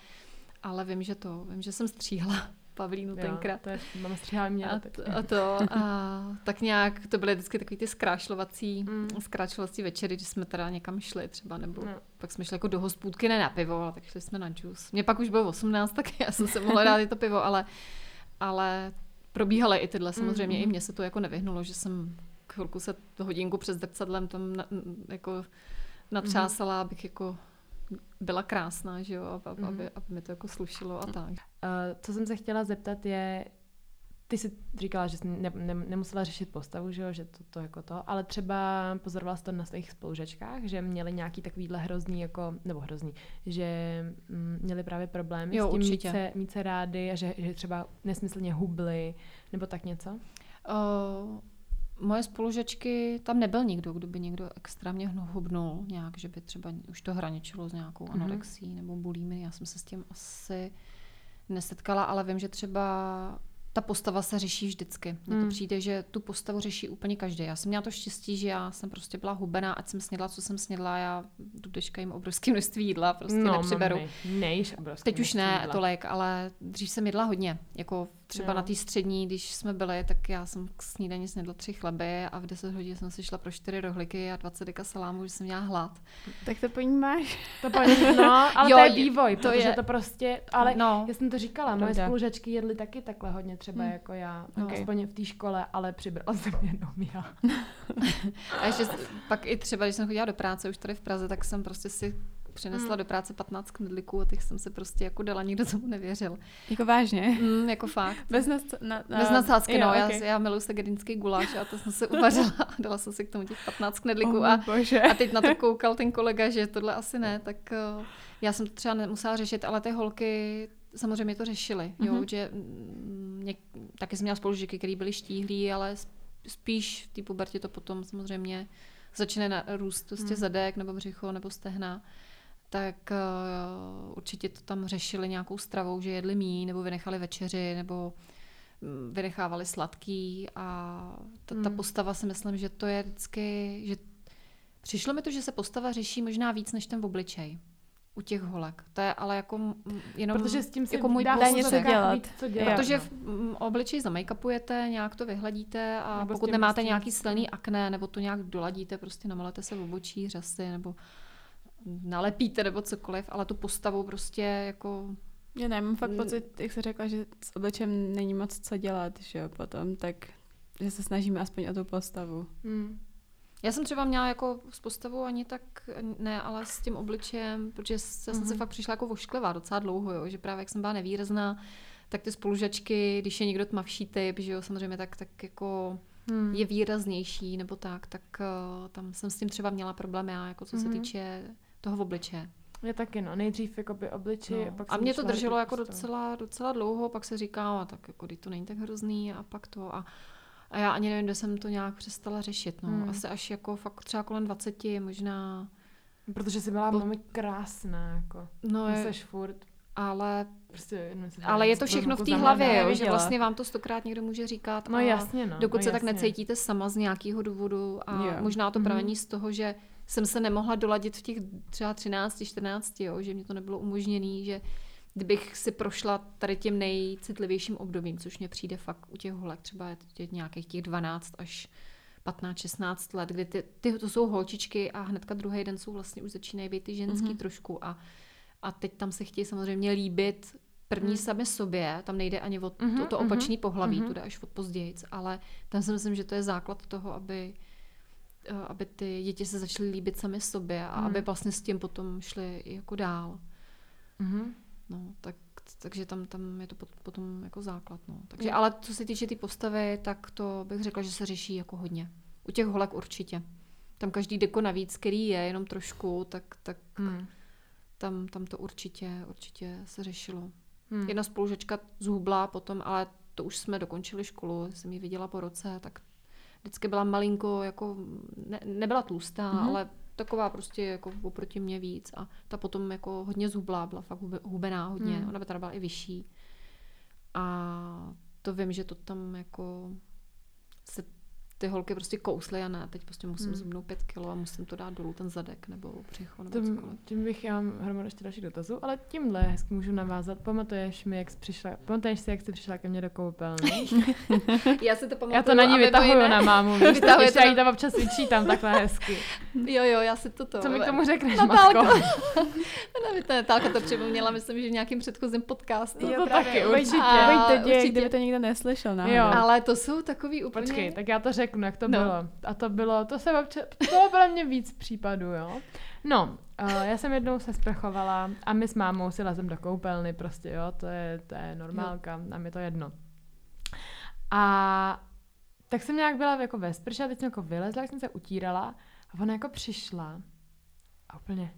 ale vím, že to, vím, že jsem stříhla Pavlínu jo, tenkrát. To je, stříhá mě. A, a to, a tak nějak, to byly vždycky takový ty zkrášlovací, mm. zkrášlovací večery, když jsme teda někam šli třeba, nebo no. pak jsme šli jako do hospůdky, ne na pivo, ale tak šli jsme na džus. Mně pak už bylo 18, tak já jsem se mohla dát i to pivo, ale, ale probíhaly i tyhle samozřejmě, mm. i mně se to jako nevyhnulo, že jsem chvilku se hodinku před zrcadlem tam na, jako natřásala, mm. abych jako byla krásná, že jo, aby, mm. aby, aby mi to jako slušilo a tak. Uh, co jsem se chtěla zeptat je, ty jsi říkala, že jsi ne, ne, nemusela řešit postavu, že, jo, že to, to jako to, ale třeba pozorovala jsi to na svých spolužačkách, že měli nějaký takovýhle hrozný, jako, nebo hrozný, že mm, měli právě problémy jo, s tím mít se, mít se rády a že, že třeba nesmyslně hubly, nebo tak něco? Uh, moje spolužečky, tam nebyl nikdo, kdo by někdo extrémně hubnul nějak, že by třeba už to hraničilo s nějakou mm-hmm. anorexí nebo bulími. Já jsem se s tím asi nesetkala, ale vím, že třeba ta postava se řeší vždycky. Mně to hmm. přijde, že tu postavu řeší úplně každý. Já jsem měla to štěstí, že já jsem prostě byla hubená, ať jsem snědla, co jsem snědla, já do dneška jim obrovské množství jídla, prostě no, nepřiberu. Ne, nejš obrovské Teď už ne jídla. tolik, ale dřív jsem jedla hodně. Jako třeba no. na té střední, když jsme byli, tak já jsem k snídani snědla tři chleby a v 10 hodin jsem si šla pro čtyři rohliky a 20 deka salámu, že jsem měla hlad. Tak to ponímáš. To ponímáš, no, ale jo, to je vývoj, to protože je... to prostě, ale no, já jsem to říkala, moje spolužačky jedly taky takhle hodně třeba hmm. jako já, okay. aspoň v té škole, ale přibrala jsem jenom já. a ještě pak i třeba, když jsem chodila do práce už tady v Praze, tak jsem prostě si přinesla mm. do práce 15 knedlíků a těch jsem se prostě jako dala, nikdo tomu nevěřil. Jako vážně? Mm, jako fakt. Bez, nas, na, na, Bez nadsázky, no. Okay. Já, já miluji segedinský guláš a to jsem se uvařila a dala jsem si k tomu těch 15 knedlíků oh, a, bože. a teď na to koukal ten kolega, že tohle asi ne, tak uh, já jsem to třeba nemusela řešit, ale ty holky samozřejmě to řešily, mm-hmm. jo, mhm. že mm, něk, taky jsem měla spolužiky, které byly štíhlí, ale spíš v té pubertě to potom samozřejmě začne na, růst prostě mm. zadek nebo břicho nebo stehna tak uh, určitě to tam řešili nějakou stravou, že jedli mí, nebo vynechali večeři, nebo mm, vynechávali sladký a ta, ta hmm. postava si myslím, že to je vždycky, že přišlo mi to, že se postava řeší možná víc než ten obličej. u těch holek. To je ale jako jenom Protože s tím si jako můj dá něco dělat. Víc, co dělat. Protože no. v mm, obličeji zamakupujete, nějak to vyhladíte a Nebo pokud nemáte prostě- nějaký silný akné, nebo to nějak doladíte, prostě namalete se v obočí, řasy, nebo nalepíte, nebo cokoliv, ale tu postavu prostě jako... Já nemám fakt Mm. pocit, jak jsi řekla, že s obličem není moc co dělat, že jo, potom, tak že se snažíme aspoň o tu postavu. Hmm. Já jsem třeba měla jako s postavou ani tak, ne, ale s tím obličejem, protože jsem se Mhm. fakt přišla jako vošklivá docela dlouho, jo, že právě jak jsem byla nevýrazná, tak ty spolužačky, když je někdo tmavší typ, že jo, samozřejmě tak, tak jako Hmm. je výraznější nebo tak, tak uh, tam jsem s tím třeba měla problém já, jako co se Mhm. týče toho obličeje. Já taky, no. Nejdřív jakoby obličej, No. pak A mě to drželo jako docela, docela dlouho, pak se říká, a tak jako to není tak hrozný a pak to a, a já ani nevím, kde jsem to nějak přestala řešit, no. Hmm. Asi až jako fakt třeba kolem 20, možná, Protože jsi byla Po- velmi krásná, jako. no je, furt. ale, Prostě ale je to všechno v té znamená. hlavě, jo, že vlastně vám to stokrát někdo může říkat No a jasně, no. dokud no, se tak jasně. necítíte sama z nějakého důvodu a Jo. možná to Mhm. pramení z toho, že jsem se nemohla doladit v těch třeba 13, 14, jo, že mě to nebylo umožněné, že kdybych si prošla tady tím nejcitlivějším obdobím, což mě přijde fakt u těch holek, třeba to těch nějakých těch 12 až 15, 16 let, kdy ty, ty to jsou holčičky a hnedka druhý den jsou vlastně už začínají být ty ženský Mhm. trošku a, a teď tam se chtějí samozřejmě líbit první Mhm. sami sobě, tam nejde ani o to, Mhm, to mhm, opačný pohlaví, mhm. to jde až od pozdějc, ale tam si myslím, že to je základ toho, aby aby ty děti se začaly líbit sami sobě a Mhm. aby vlastně s tím potom šly jako dál. Mhm. No, tak, takže tam, tam je to pot- potom jako základ. No. Takže, ale co se týče té tý postavy, tak to bych řekla, že se řeší jako hodně. U těch holek určitě. Tam každý deko navíc, který je jenom trošku, tak, tak Hmm. tam, tam to určitě, určitě se řešilo. Hmm. Jedna spolužačka zhubla potom, ale to už jsme dokončili školu, jsem ji viděla po roce, tak vždycky byla malinko, jako ne, nebyla tlustá, Mhm. mm-hmm. ale taková prostě jako oproti mě víc a ta potom jako hodně zhublá, byla fakt hube- hubená hodně, Hmm. ona by teda byla i vyšší. A to vím, že to tam jako se ty holky prostě kously a ne, teď prostě musím Hmm. zubnout pět kilo a musím to dát dolů ten zadek nebo břicho nebo Tím, cokoliv. tím bych, já mám hromadu ještě dalších dotazů, ale tímhle hezky můžu navázat. Pamatuješ mi, jak jsi přišla, pamatuješ si, jak jsi přišla ke mně do koupelny? Já si to pamatuju. Já to na ní vytahuju na mámu, víš, Vytahuje ještě to já jí tam občas vyčítám takhle hezky. Jo, jo, já si to to. Co mi k tomu řekneš, Natálko. Natálka to připomněla, myslím, že v nějakém předchozím podcastu. Jo, to taky, určitě. A- určitě. kdyby to nikdo neslyšel. Jo. Ale to jsou takový úplně... Počkej, tak já to řeknu, jak to No. bylo. A to bylo, to se občas, to bylo pro mě víc případů, jo. No, uh, já jsem jednou se sprchovala a my s mámou si lezem do koupelny prostě, jo, to je, to je normálka, nám je to jedno. A tak jsem nějak byla jako ve sprše a teď jsem jako vylezla, jak jsem se utírala a ona jako přišla a úplně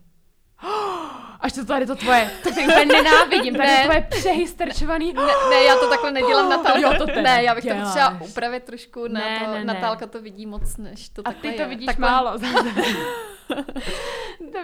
Až to tady to tvoje, to ty úplně nenávidím, tady Ne. to tvoje přehysterčovaný. Ne, ne, já to takhle nedělám, Natálka. Jo, to ne, já bych to děláš. potřeba upravit trošku, ne, Ne, to, ne, ne. Natálka to vidí moc, než to A ty to je. vidíš takhle, málo. to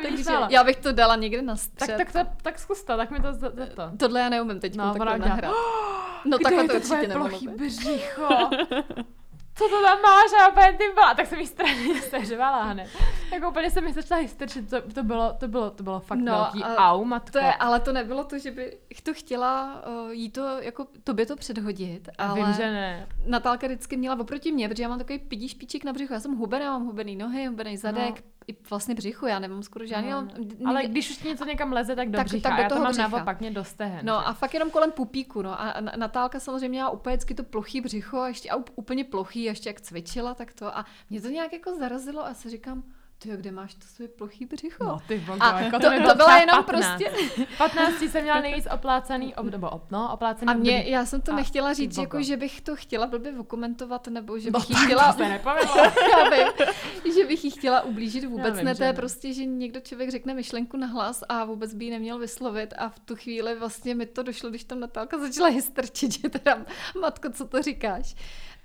vidíš Takže málo. já bych to dala někde na střed. Tak, tak, to, tak zkus to, tak mi to to. Tohle já neumím teď No, no, takhle nahrát. No Kde takhle je to tvoje určitě nemohlo plochý být. břicho? Co to tam máš? A úplně ty byla. Tak jsem jí strašně seřvala hned. Jako úplně se mi začala hysterčit. To, to, bylo, to, bylo, to bylo fakt No, velký a au, matko. To je, ale to nebylo to, že bych to chtěla uh, jí to, jako tobě to předhodit, ale Vím, že ne. Natálka vždycky měla oproti mě, protože já mám takový pidí špičík na břichu, já jsem hubená, mám hubený nohy, hubený zadek, No. I vlastně břicho, já nemám skoro žádný, No, ale, no. Ale když už něco někam leze, tak do Tak- břicha. tak do já to toho mám břicha. naopak mě do stehen. No že? a fakt jenom kolem pupíku, no. A Na- Natálka samozřejmě měla úplně to plochý břicho a ještě a úplně plochý, a ještě jak cvičila, tak to. A mě to nějak jako zarazilo a si říkám, ty kde máš to své plochý břicho? No, ty vogo, a jako to, to, bylo byla jenom 15. prostě... 15 jsem měla nejvíc oplácaný obdobo, op, no, oplácaný A mě, období. já jsem to A nechtěla říct, jako, že bych to chtěla blbě okomentovat, nebo že No bych jí tak chtěla... to se vím, že bych jí chtěla ublížit vůbec vím, ne, to je ne. prostě, že někdo člověk řekne myšlenku na hlas a vůbec by ji neměl vyslovit a v tu chvíli vlastně mi to došlo, když tam Natálka začala hysterčit, že teda, matko, co to říkáš?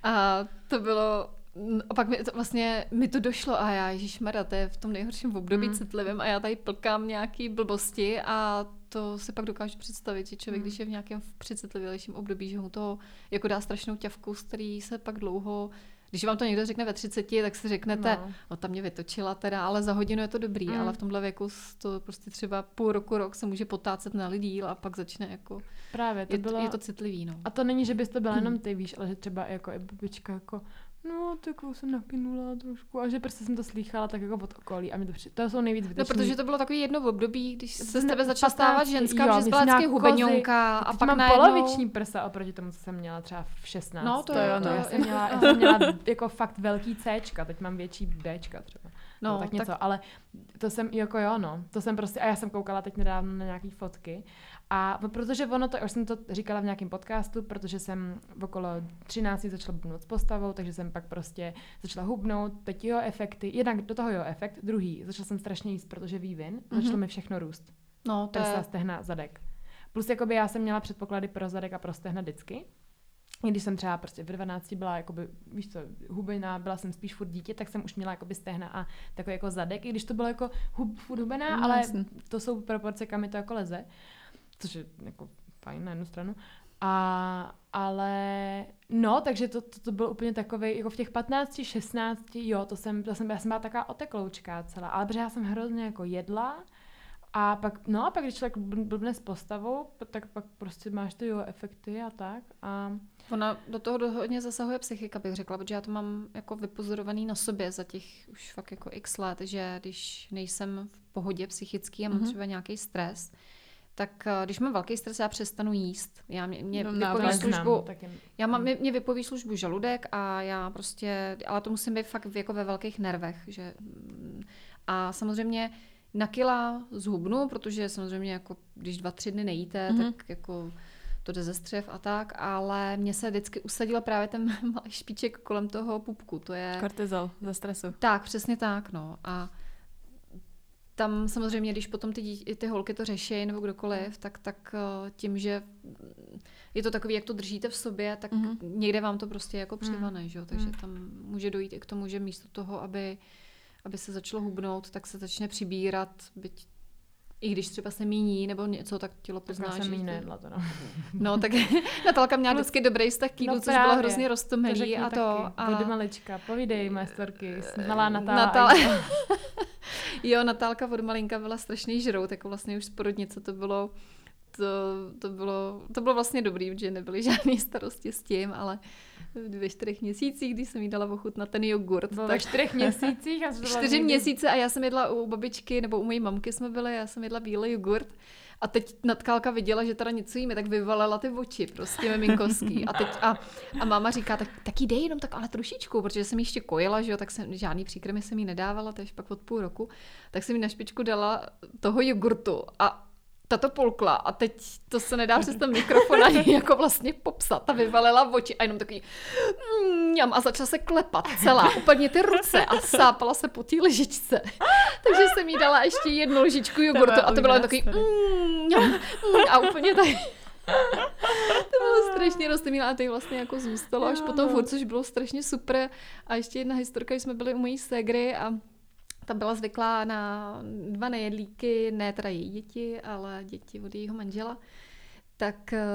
A to bylo, a pak mi to, vlastně mi to došlo a já, ježišmarja, to je v tom nejhorším období Hmm. hmm. citlivém a já tady plkám nějaký blbosti a to si pak dokážu představit, že člověk, Hmm. když je v nějakém přecitlivějším období, že mu to jako dá strašnou ťavku, z který se pak dlouho Když vám to někdo řekne ve 30, tak si řeknete, no, no tam mě vytočila teda, ale za hodinu je to dobrý, mm. ale v tomhle věku to prostě třeba půl roku, rok se může potácet na lidí a pak začne jako... Právě, to je, bylo... je to citlivý, no. A to není, že byste byla jenom ty, víš, ale že třeba jako i babička jako no, takovou jsem nakynula trošku a že prostě jsem to slýchala tak jako od okolí a mi to při... to jsou nejvíc vytečný. No, protože to bylo takový jedno v období, když se z tebe začala stávat ženská, jo, že jsi byla hubeňonka a, pak mám najednou... poloviční prsa oproti tomu, co jsem měla třeba v 16. No, to, to jo, no. Já jsem měla, já jsem měla jako fakt velký Cčka, teď mám větší Dčka třeba. No, no tak něco, tak... ale to jsem, jako jo, no, to jsem prostě, a já jsem koukala teď nedávno na nějaký fotky a protože ono to, už jsem to říkala v nějakém podcastu, protože jsem v okolo 13 začala hubnout s postavou, takže jsem pak prostě začala hubnout, teď jo efekty, jednak do toho jo efekt, druhý, začala jsem strašně jíst, protože vývin, mm-hmm. začalo mi všechno růst. No, to Prsa, je... stehna, zadek. Plus jakoby já jsem měla předpoklady pro zadek a pro stehna vždycky, když jsem třeba prostě v 12 byla jakoby, víš co, hubená, byla jsem spíš furt dítě, tak jsem už měla jakoby stehna a takový jako zadek, i když to bylo jako hub, furt hubená, no, ale jasný. to jsou proporce, kam mi to jako leze což je jako fajn na jednu stranu. A, ale no, takže to, to, to bylo úplně takové, jako v těch 15, 16, jo, to jsem, to jsem, já jsem byla taková otekloučká celá, ale protože já jsem hrozně jako jedla a pak, no a pak když člověk blbne s postavou, tak pak prostě máš ty jo efekty a tak a... Ona do toho hodně zasahuje psychika, bych řekla, protože já to mám jako vypozorovaný na sobě za těch už fakt jako x let, že když nejsem v pohodě psychický a mám mm-hmm. třeba nějaký stres, tak eh, když mám velký stres, já přestanu jíst. Já mě, mě no, vypoví službu, já mám, mě, mě vypoví službu žaludek a já prostě, ale to musím být fakt jako ve velkých nervech, že a samozřejmě na kila zhubnu, protože samozřejmě jako když dva, tři dny nejíte, mm-hmm. tak jako to jde ze střev a tak, ale mně se vždycky usadil právě ten malý špiček kolem toho pupku, to je... Kortizol ze stresu. Tak, přesně tak, no. A tam samozřejmě, když potom ty, dítě, ty holky to řeší nebo kdokoliv, tak, tak eh, tím, že je to takový, jak to držíte v sobě, tak mm-hmm. někde vám to prostě jako přivane, mm. že? takže mm. tam může dojít i k tomu, že místo toho, aby, aby se začalo hubnout, tak se začne přibírat, byť i když třeba se míní nebo něco, tak tělo pozná, že... jsem nejedla to, no. no, tak Natálka měla vždycky dobrý vztah k jídlu, no, což bylo hrozně roztomilý a to. A... Taky. malička, povídej, moje storky, malá Natála. Natál... jo, Natálka od malinka byla strašný žrout, jako vlastně už z porodnice to bylo to, to, bylo, to bylo vlastně dobrý, protože nebyly žádné starosti s tím, ale ve čtyřech měsících, když jsem jí dala na ten jogurt. Bylo tak ve čtyřech měsících? A čtyři měsíce a já jsem jedla u babičky, nebo u mojí mamky jsme byli, já jsem jedla bílý jogurt. A teď Natkálka viděla, že teda něco jíme, tak vyvalela ty oči, prostě miminkovský. A, teď, a, a máma říká, tak, tak jí dej jenom tak ale trošičku, protože jsem ještě kojila, že jo, tak jsem žádný příkrmy jsem jí nedávala, takže pak od půl roku, tak jsem jí na špičku dala toho jogurtu a tato polkla a teď to se nedá přes ten mikrofon ani jako vlastně popsat. A vyvalila oči a jenom takový mňam a začala se klepat celá, úplně ty ruce a sápala se po té lžičce. Takže jsem jí dala ještě jednu lžičku jogurtu a to bylo takový mňam, a úplně tak to bylo strašně rostomilé a to vlastně jako zůstalo až potom furt, což bylo strašně super. A ještě jedna historka, když jsme byli u mojí segry a ta byla zvyklá na dva nejedlíky, ne teda její děti, ale děti od jejího manžela, tak, eh,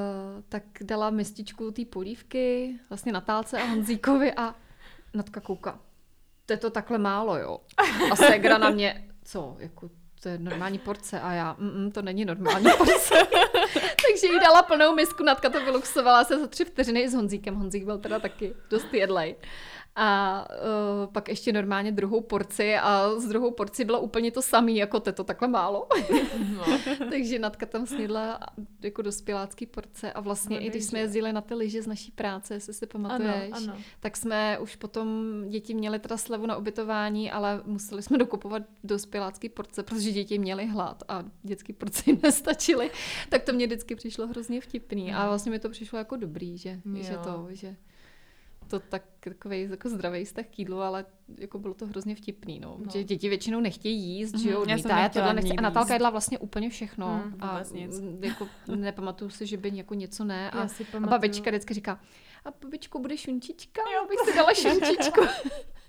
tak dala mističku té polívky vlastně Natálce a Honzíkovi a Natka kouka. To je to takhle málo, jo. A Segra na mě, co, jako to je normální porce a já, mm, to není normální porce. Takže jí dala plnou misku, Natka to vyluxovala se za tři vteřiny s Honzíkem. Honzík byl teda taky dost jedlej a uh, pak ještě normálně druhou porci a z druhou porci bylo úplně to samý, jako to takhle málo. No. Takže Natka tam snědla jako dospělácký porce a vlastně no, i když jsme jezdili na ty lyže z naší práce, jestli si pamatuješ, ano, ano. tak jsme už potom, děti měly teda slevu na ubytování, ale museli jsme dokupovat dospělácký porce, protože děti měly hlad a dětský porce jim nestačily. Tak to mě vždycky přišlo hrozně vtipný a vlastně mi to přišlo jako dobrý, že, že to, že to tak takový jako zdravý vztah k jídlu, ale jako bylo to hrozně vtipný, no. no. Že děti většinou nechtějí jíst, mm-hmm. že jo, mhm. odmítá, já tohle nechci. A Natálka jedla vlastně úplně všechno. Mm, a nic. jako nepamatuju si, že by jako něco ne. A, a babička vždycky říká, a babičku bude šunčička? Jo, bych si dala šunčičku.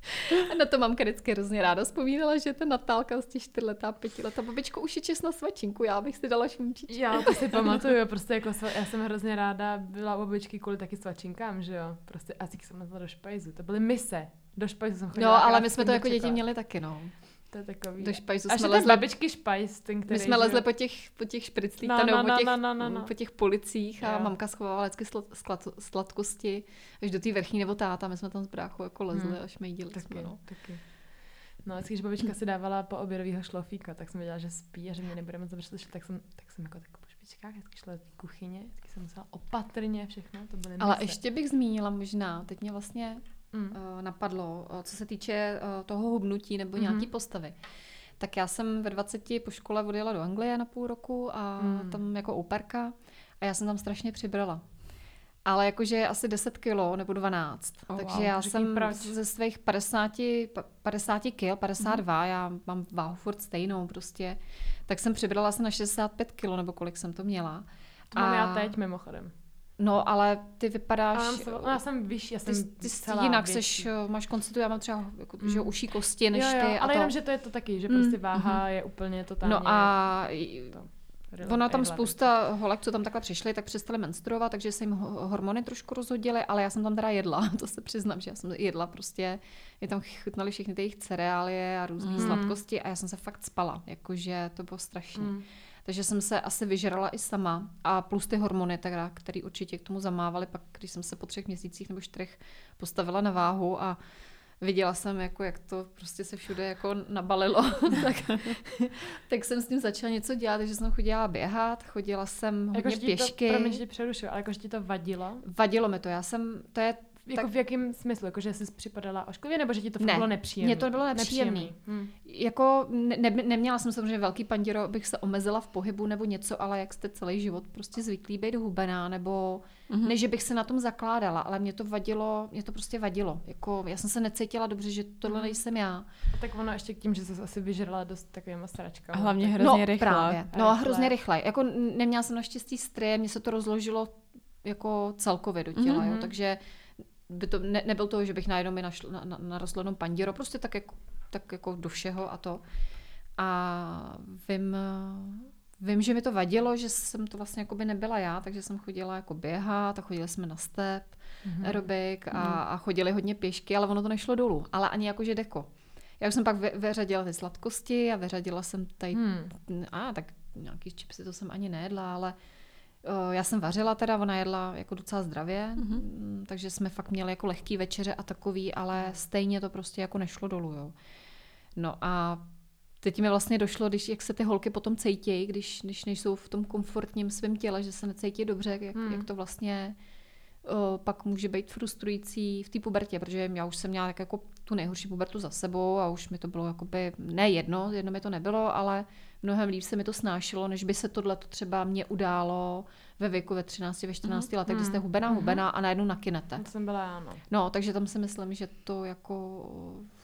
A na to mamka vždycky hrozně ráda vzpomínala, že ta Natálka z těch čtyřletá, pětiletá babičko už je čes na svačinku, já bych si dala šumčičku. Já to si pamatuju, prostě jako sva, já jsem hrozně ráda byla u babičky kvůli taky svačinkám, že jo. Prostě a jsem na to do špajzu, to byly mise. Do špajzu jsem chodila. No, ale my jsme to jako děti měli taky, no. To je takový. Do špajzu jsme lezli. babičky špajz, ten, který, My jsme lezli po těch, po těch špriclích, no, no, no, po, těch, no, no, no, no. po těch policích a jo. mamka schovala vždycky slad, sladkosti až do té vrchní nebo táta. My jsme tam s bráchou jako lezli hmm. a šmejdili taky, jsme, no. Taky. No, když babička si dávala po obědovýho šlofíka, tak jsem věděla, že spí a že mě nebude moc dobře slyšet, tak jsem, tak jsem jako tak po špičkách vždycky šla do té kuchyně, vždycky jsem musela opatrně všechno, to byly Ale ještě bych zmínila možná, teď mě vlastně mm. uh, napadlo, uh, co se týče uh, toho hubnutí nebo mm-hmm. nějaký postavy. Tak já jsem ve 20 po škole odjela do Anglie na půl roku a mm. tam jako operka a já jsem tam strašně přibrala. Ale jakože asi 10 kilo nebo 12. Oh, Takže wow, já jsem proč. ze svých 50, 50 kg, 52, mm. já mám váhu furt stejnou prostě, tak jsem přibrala asi na 65 kilo nebo kolik jsem to měla. To mám a... já teď mimochodem. No, ale ty vypadáš... Já, jsem, no, já jsem vyšší, já jsem ty, ty celá jinak větší. seš, máš konstitu, já mám třeba jako, mm. že uší kosti než jo, jo, ty. ale to... jenom, že to je to taky, že prostě mm, váha mm. je úplně totálně... No a to, Ona tam spousta holek, co tam takhle přišly, tak přestali menstruovat, takže se jim hormony trošku rozhodily, ale já jsem tam teda jedla, to se přiznám, že já jsem jedla prostě, je tam chutnaly všechny ty jejich cereálie a různé mm. sladkosti a já jsem se fakt spala, jakože to bylo strašné. Mm. Takže jsem se asi vyžrala i sama. A plus ty hormony, teda, které určitě k tomu zamávaly, pak když jsem se po třech měsících nebo čtyřech postavila na váhu a viděla jsem, jako, jak to prostě se všude jako nabalilo, tak, tak jsem s tím začala něco dělat, takže jsem chodila běhat, chodila jsem hodně jako, pěšky. To, promiň, že přerušil, ale jakože ti to vadilo? Vadilo mi to, já jsem, to je jako tak... v jakém smyslu? Jako, že jsi připadala ošklivě, nebo že ti to ne, bylo nepříjemné? Mně to bylo nepříjemné. Hmm. Jako ne, ne, neměla jsem samozřejmě velký pandiro, bych se omezila v pohybu nebo něco, ale jak jste celý život prostě zvyklý být hubená, nebo mm-hmm. ne, že bych se na tom zakládala, ale mě to vadilo, mě to prostě vadilo. Jako, já jsem se necítila dobře, že tohle mm. nejsem já. A tak ono ještě k tím, že jsi asi vyžrala dost takovýma sračkama. Hlavně hrozně no, rychle. Právě. No, a hrozně rychle. Jako neměla jsem naštěstí strie, mně se to rozložilo jako celkově do těla, mm-hmm. jo, takže by to, ne, nebyl to, že bych najednou mi našl, na, na, narostl jenom pandíro, prostě tak jako, tak jako do všeho a to. A vím, vím, že mi to vadilo, že jsem to vlastně jako by nebyla já, takže jsem chodila jako běhat a chodili jsme na step, mm-hmm. aerobik a, mm-hmm. a chodili hodně pěšky, ale ono to nešlo dolů, ale ani jako že deko. Já už jsem pak vyřadila ty sladkosti a vyřadila jsem tady, hmm. a tak nějaký čipsy to jsem ani nejedla, ale já jsem vařila teda, ona jedla jako docela zdravě, mm-hmm. takže jsme fakt měli jako lehký večeře a takový, ale stejně to prostě jako nešlo dolů, jo. No a teď mi vlastně došlo, když, jak se ty holky potom cítějí, když, když nejsou v tom komfortním svém těle, že se necítí dobře, jak, mm. jak to vlastně o, pak může být frustrující v té pubertě, protože já už jsem měla tak jako tu nejhorší pubertu za sebou a už mi to bylo jakoby, ne jedno, jedno mi to nebylo, ale mnohem líp se mi to snášelo, než by se tohle třeba mě událo ve věku ve 13, ve 14 mm. letech, kdy jste hubená, mm. hubená a najednou nakynete. To jsem byla já, no. No, takže tam si myslím, že to jako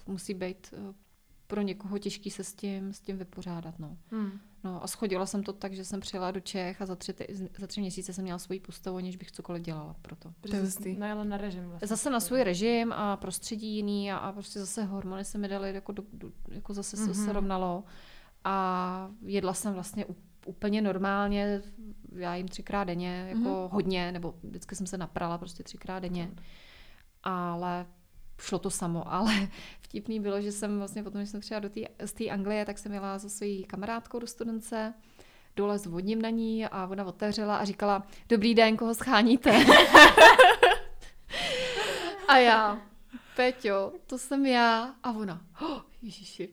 musí být eh, pro někoho těžký se s tím, s tím vypořádat, no. Mm. No a schodila jsem to tak, že jsem přijela do Čech a za tři, za tři měsíce jsem měla svoji postavu, aniž bych cokoliv dělala pro to. No ale na režim vlastně. Zase na svůj režim a prostředí jiný a, a prostě zase hormony se mi daly, jako, do, do, jako zase mm-hmm. se rovnalo a jedla jsem vlastně úplně normálně, já jim třikrát denně, jako mm-hmm. hodně, nebo vždycky jsem se naprala prostě třikrát denně, ale šlo to samo, ale vtipný bylo, že jsem vlastně potom, když jsem přijela do tý, z té Anglie, tak jsem jela za svojí kamarádkou do studence, dole s vodním na ní a ona otevřela a říkala, dobrý den, koho scháníte? a já, Peťo, to jsem já. A ona, oh, ježiši.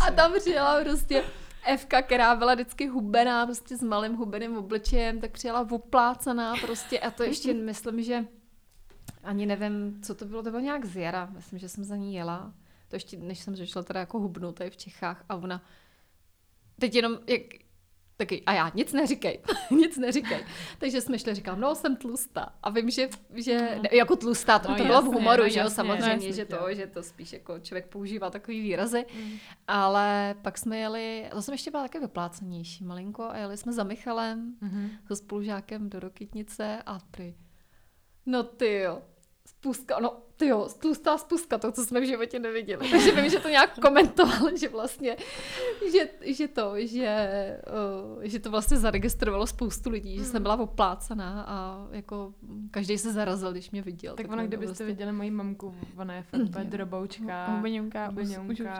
a tam přijela prostě Evka, která byla vždycky hubená, prostě s malým hubeným obličejem, tak přijela oplácaná prostě a to ještě myslím, že ani nevím, co to bylo, to bylo nějak z jara, myslím, že jsem za ní jela. To ještě, než jsem začala teda jako hubnout tady v Čechách a ona teď jenom, jak, taky, a já, nic neříkej, nic neříkej. Takže jsme šli, říkám, no, jsem tlustá. A vím, že, že ne, jako tlustá, to, no, to bylo v humoru, no, že jo, samozřejmě, jasně, že to, že to spíš jako člověk používá takový výrazy. Mm. Ale pak jsme jeli, to jsem ještě byla také vyplácenější malinko a jeli jsme za Michalem, mm-hmm. so spolužákem do Rokytnice a ty, no ty jo, spustka, no ty jo, tlustá spustka, to, co jsme v životě neviděli. Takže vím, že to nějak komentoval, že vlastně, že, že to, že, uh, že to vlastně zaregistrovalo spoustu lidí, že jsem byla oplácaná a jako každý se zarazil, když mě viděl. Tak, tak ono, kdybyste vlastně... viděli moji mamku, ona je fakt úplně droboučka. Hubeňunka,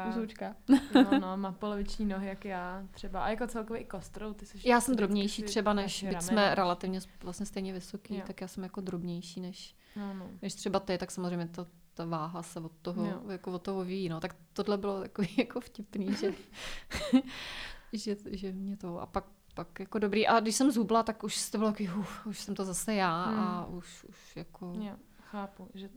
uzoučka. No, no, má poloviční nohy, jak já třeba. A jako celkově i kostrou. Ty jsi já jsem drobnější třeba než, byť jsme relativně vlastně stejně vysoký, jo. tak já jsem jako drobnější než, no, no. než třeba ty, tak samozřejmě to, ta váha se od toho, jo. jako od toho ví, no. Tak tohle bylo takový jako vtipný, že, že, že mě to, a pak pak jako dobrý. A když jsem zhubla, tak už to bylo takový, uf, už jsem to zase já hmm. a už, už jako... Jo, chápu, že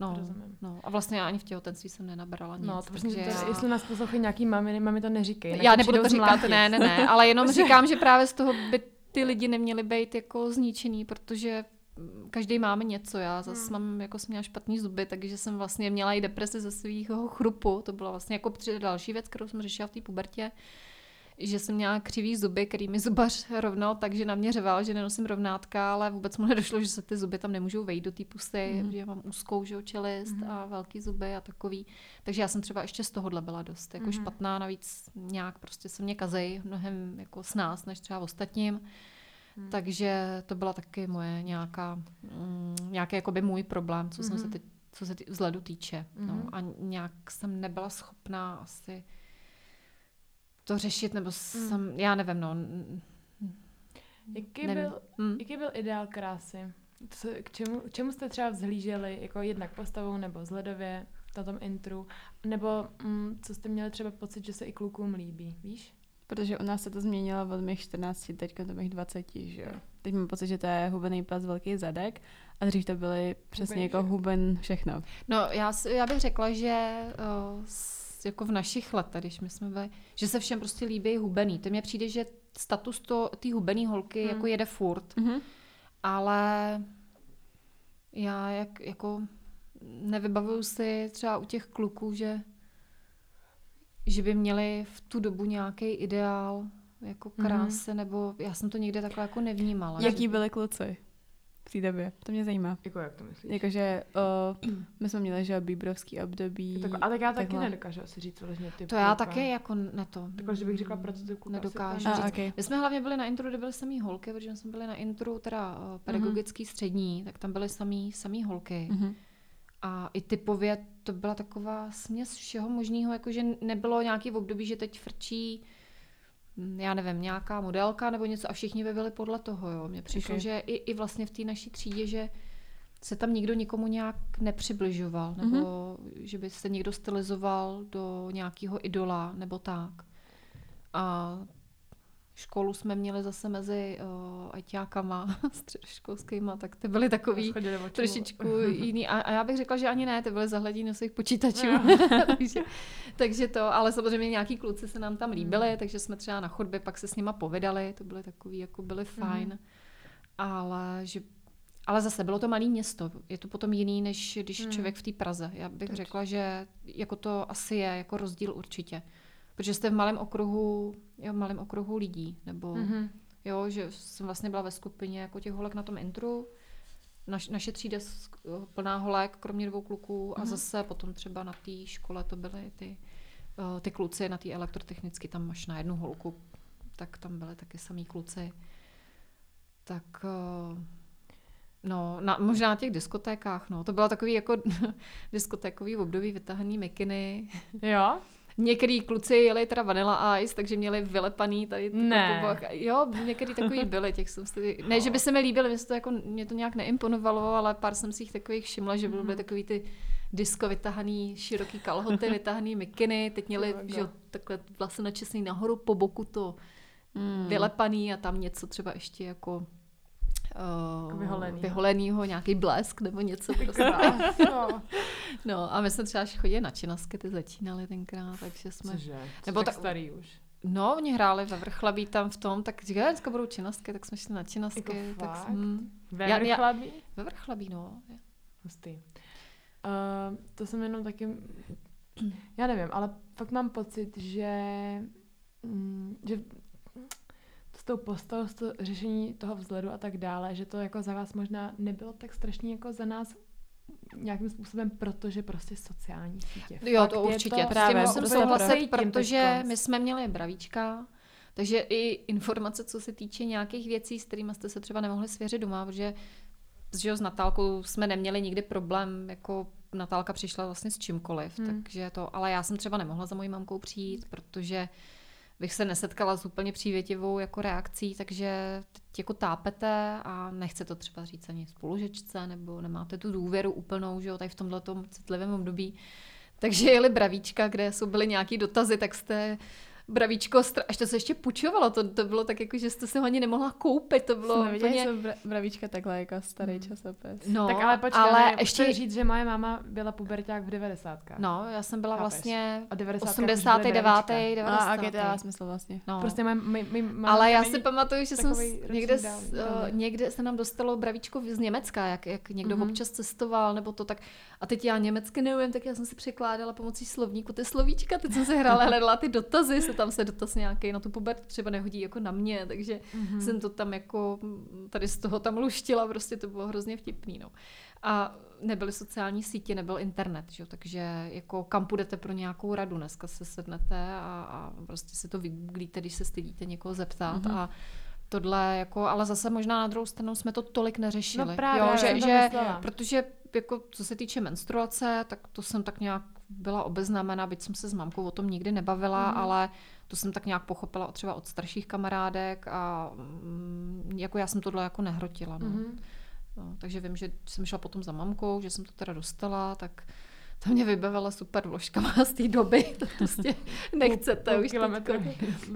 No, Rozumím. no, a vlastně já ani v těhotenství jsem nenabrala nic. No, to takže to, já... jestli nás poslouchají nějaký mami, mami to neříkej. Já nebudu to říkat, ne, ne, ne, ale jenom říkám, že právě z toho by ty lidi neměli být jako zničený, protože každý máme něco. Já zase hmm. mám, jako jsem měla špatný zuby, takže jsem vlastně měla i deprese ze svého chrupu. To byla vlastně jako další věc, kterou jsem řešila v té pubertě že jsem měla křivý zuby, který mi zubař rovnal, takže na mě řeval, že nenosím rovnátka, ale vůbec mu nedošlo, že se ty zuby tam nemůžou vejít do té pusy, mm. že mám úzkou že, čelist mm. a velký zuby a takový. Takže já jsem třeba ještě z tohohle byla dost jako mm. špatná, navíc nějak prostě se mě kazej mnohem jako s nás, než třeba ostatním. Hmm. Takže to byla taky moje nějaká, mm, nějaký jakoby můj problém, co mm-hmm. jsem se teď, co se tý, vzhledu týče. Mm-hmm. No, a nějak jsem nebyla schopná asi to řešit, nebo mm. jsem, já nevím, no. Jaký, nevím. byl, mm. jaký byl ideál krásy? Co, k, čemu, k čemu jste třeba vzhlíželi, jako jednak postavou nebo vzhledově na tom intru, nebo mm, co jste měli třeba pocit, že se i klukům líbí, víš? Protože u nás se to změnilo od mých 14, teď do mých 20, že jo. Teď mám pocit, že to je hubený pas, velký zadek a dřív to byly přesně huben jako huben všechno. No já, já bych řekla, že uh, jako v našich letech, když my jsme byli, že se všem prostě líbí hubený. To mně přijde, že status té hubený holky hmm. jako jede furt, hmm. ale já jak, jako nevybavuju si třeba u těch kluků, že že by měli v tu dobu nějaký ideál jako krásy, mm-hmm. nebo já jsem to někde takhle jako nevnímala. Jaký byly kluci? v té době. To mě zajímá. Jako jak to myslíš? Jakože uh, my jsme měli, že bíbrovský období. Tak, a tak já taky takhle. nedokážu asi říct vyloženě ty. To já taky jako na to. Takhle, že bych řekla pro to Nedokážu. A, okay. My jsme hlavně byli na intru, kde byly samý holky, protože jsme byli na intru teda uh, pedagogický mm-hmm. střední, tak tam byly samý, samý holky. Mm-hmm. A i typově to byla taková směs všeho možného, jakože nebylo nějaký v období, že teď frčí Mm, já nevím, nějaká modelka nebo něco a všichni by byli podle toho, jo. Mně přišlo, okay. že i, i vlastně v té naší třídě, že se tam nikdo nikomu nějak nepřibližoval, nebo mm-hmm. že by se někdo stylizoval do nějakého idola, nebo tak. A školu jsme měli zase mezi uh, ajťákama středoškolskýma, tak ty byly takový trošičku jiný. A, a já bych řekla, že ani ne, ty byly zahledí na svých počítačů. takže, takže to, ale samozřejmě nějaký kluci se nám tam líbili, mm. takže jsme třeba na chodbě pak se s nima povídali, to byly takový, jako byly fajn. Mm. Ale že ale zase bylo to malé město. Je to potom jiný, než když mm. člověk v té Praze. Já bych tak. řekla, že jako to asi je jako rozdíl určitě protože jste v malém okruhu, jo, v malém okruhu lidí, nebo mm-hmm. jo, že jsem vlastně byla ve skupině jako těch holek na tom intru, Naš, naše třída plná holek, kromě dvou kluků mm-hmm. a mhm. zase potom třeba na té škole to byly ty, uh, ty kluci na té elektrotechnicky, tam máš na jednu holku, tak tam byly taky samý kluci. Tak uh, No, na, možná na těch diskotékách, no. To bylo takový jako diskotékový období vytahaný mikiny. Jo? Některý kluci jeli teda Vanilla Ice, takže měli vylepaný tady ne. Jo, některý takový byli, těch jsem si... Ne, že by se mi líbili, mě to, jako, mě to nějak neimponovalo, ale pár jsem si jich takových všimla, že byly mm. takový ty disko vytahaný, široký kalhoty, vytahaný mikiny, teď měli že, takhle vlastně načesný nahoru po boku to mm. vylepaný a tam něco třeba ještě jako uh, vyholenýho. vyholenýho, nějaký blesk nebo něco. Prostě. no. no a my jsme třeba chodili na činasky, ty začínali tenkrát, takže jsme... Cože? Nebo tak starý už. No, oni hráli ve Vrchlabí tam v tom, tak říkali, dneska budou činasky, tak jsme šli na činasky. Jako tak jsem, ve já, Vrchlabí? Já, ve Vrchlabí, no. Hustý. Uh, to jsem jenom taky, já nevím, ale fakt mám pocit, že, mm, že tou postavou, to řešení toho vzhledu a tak dále, že to jako za vás možná nebylo tak strašně jako za nás nějakým způsobem, protože prostě sociální sítě. Jo, to určitě. To, Právě, musím souhlasit, protože my jsme měli bravíčka, takže i informace, co se týče nějakých věcí, s kterými jste se třeba nemohli svěřit doma, protože že s Natálkou jsme neměli nikdy problém, jako Natálka přišla vlastně s čímkoliv, hmm. takže to, ale já jsem třeba nemohla za mojí mamkou přijít, protože bych se nesetkala s úplně přívětivou jako reakcí, takže teď jako tápete a nechce to třeba říct ani spolužečce, nebo nemáte tu důvěru úplnou, že jo, tady v tomhle citlivém období. Takže jeli bravíčka, kde jsou byly nějaký dotazy, tak jste bravíčko, až to se ještě pučovalo, to, to bylo tak jako, že jste se ho ani nemohla koupit, to bylo Jsme úplně... jsem bra- bravíčka takhle jako starý hmm. časopis. No, tak ale počkej, ale ještě říct, že moje máma byla puberták v 90. No, já jsem byla Chápeš? vlastně a 89. 90. A, a to dává smysl vlastně. No. Prostě maj, maj, maj, ale já si pamatuju, že jsem někde, dál, uh, někde se nám dostalo bravíčko z Německa, jak, jak někdo mm-hmm. občas cestoval, nebo to tak. A teď já německy neumím, tak já jsem si překládala pomocí slovníku ty slovíčka, teď jsem se hrála, hledala ty dotazy, tam se dotaz nějaký na tu pubertu třeba nehodí jako na mě, takže mm-hmm. jsem to tam jako tady z toho tam luštila, prostě to bylo hrozně vtipný, no. A nebyly sociální sítě, nebyl internet, že? takže jako kam půjdete pro nějakou radu, dneska se sednete a, a prostě si to vygooglíte, když se stydíte někoho zeptat mm-hmm. a tohle jako, ale zase možná na druhou stranu jsme to tolik neřešili. No právě, jo, že, že, protože jako co se týče menstruace, tak to jsem tak nějak byla obeznámena, byť jsem se s mamkou o tom nikdy nebavila, mm. ale to jsem tak nějak pochopila třeba od starších kamarádek a mm, jako já jsem tohle jako nehrotila. No. Mm. No, takže vím, že jsem šla potom za mamkou, že jsem to teda dostala, tak to mě vybavila super vložkama z té doby, to prostě nechcete už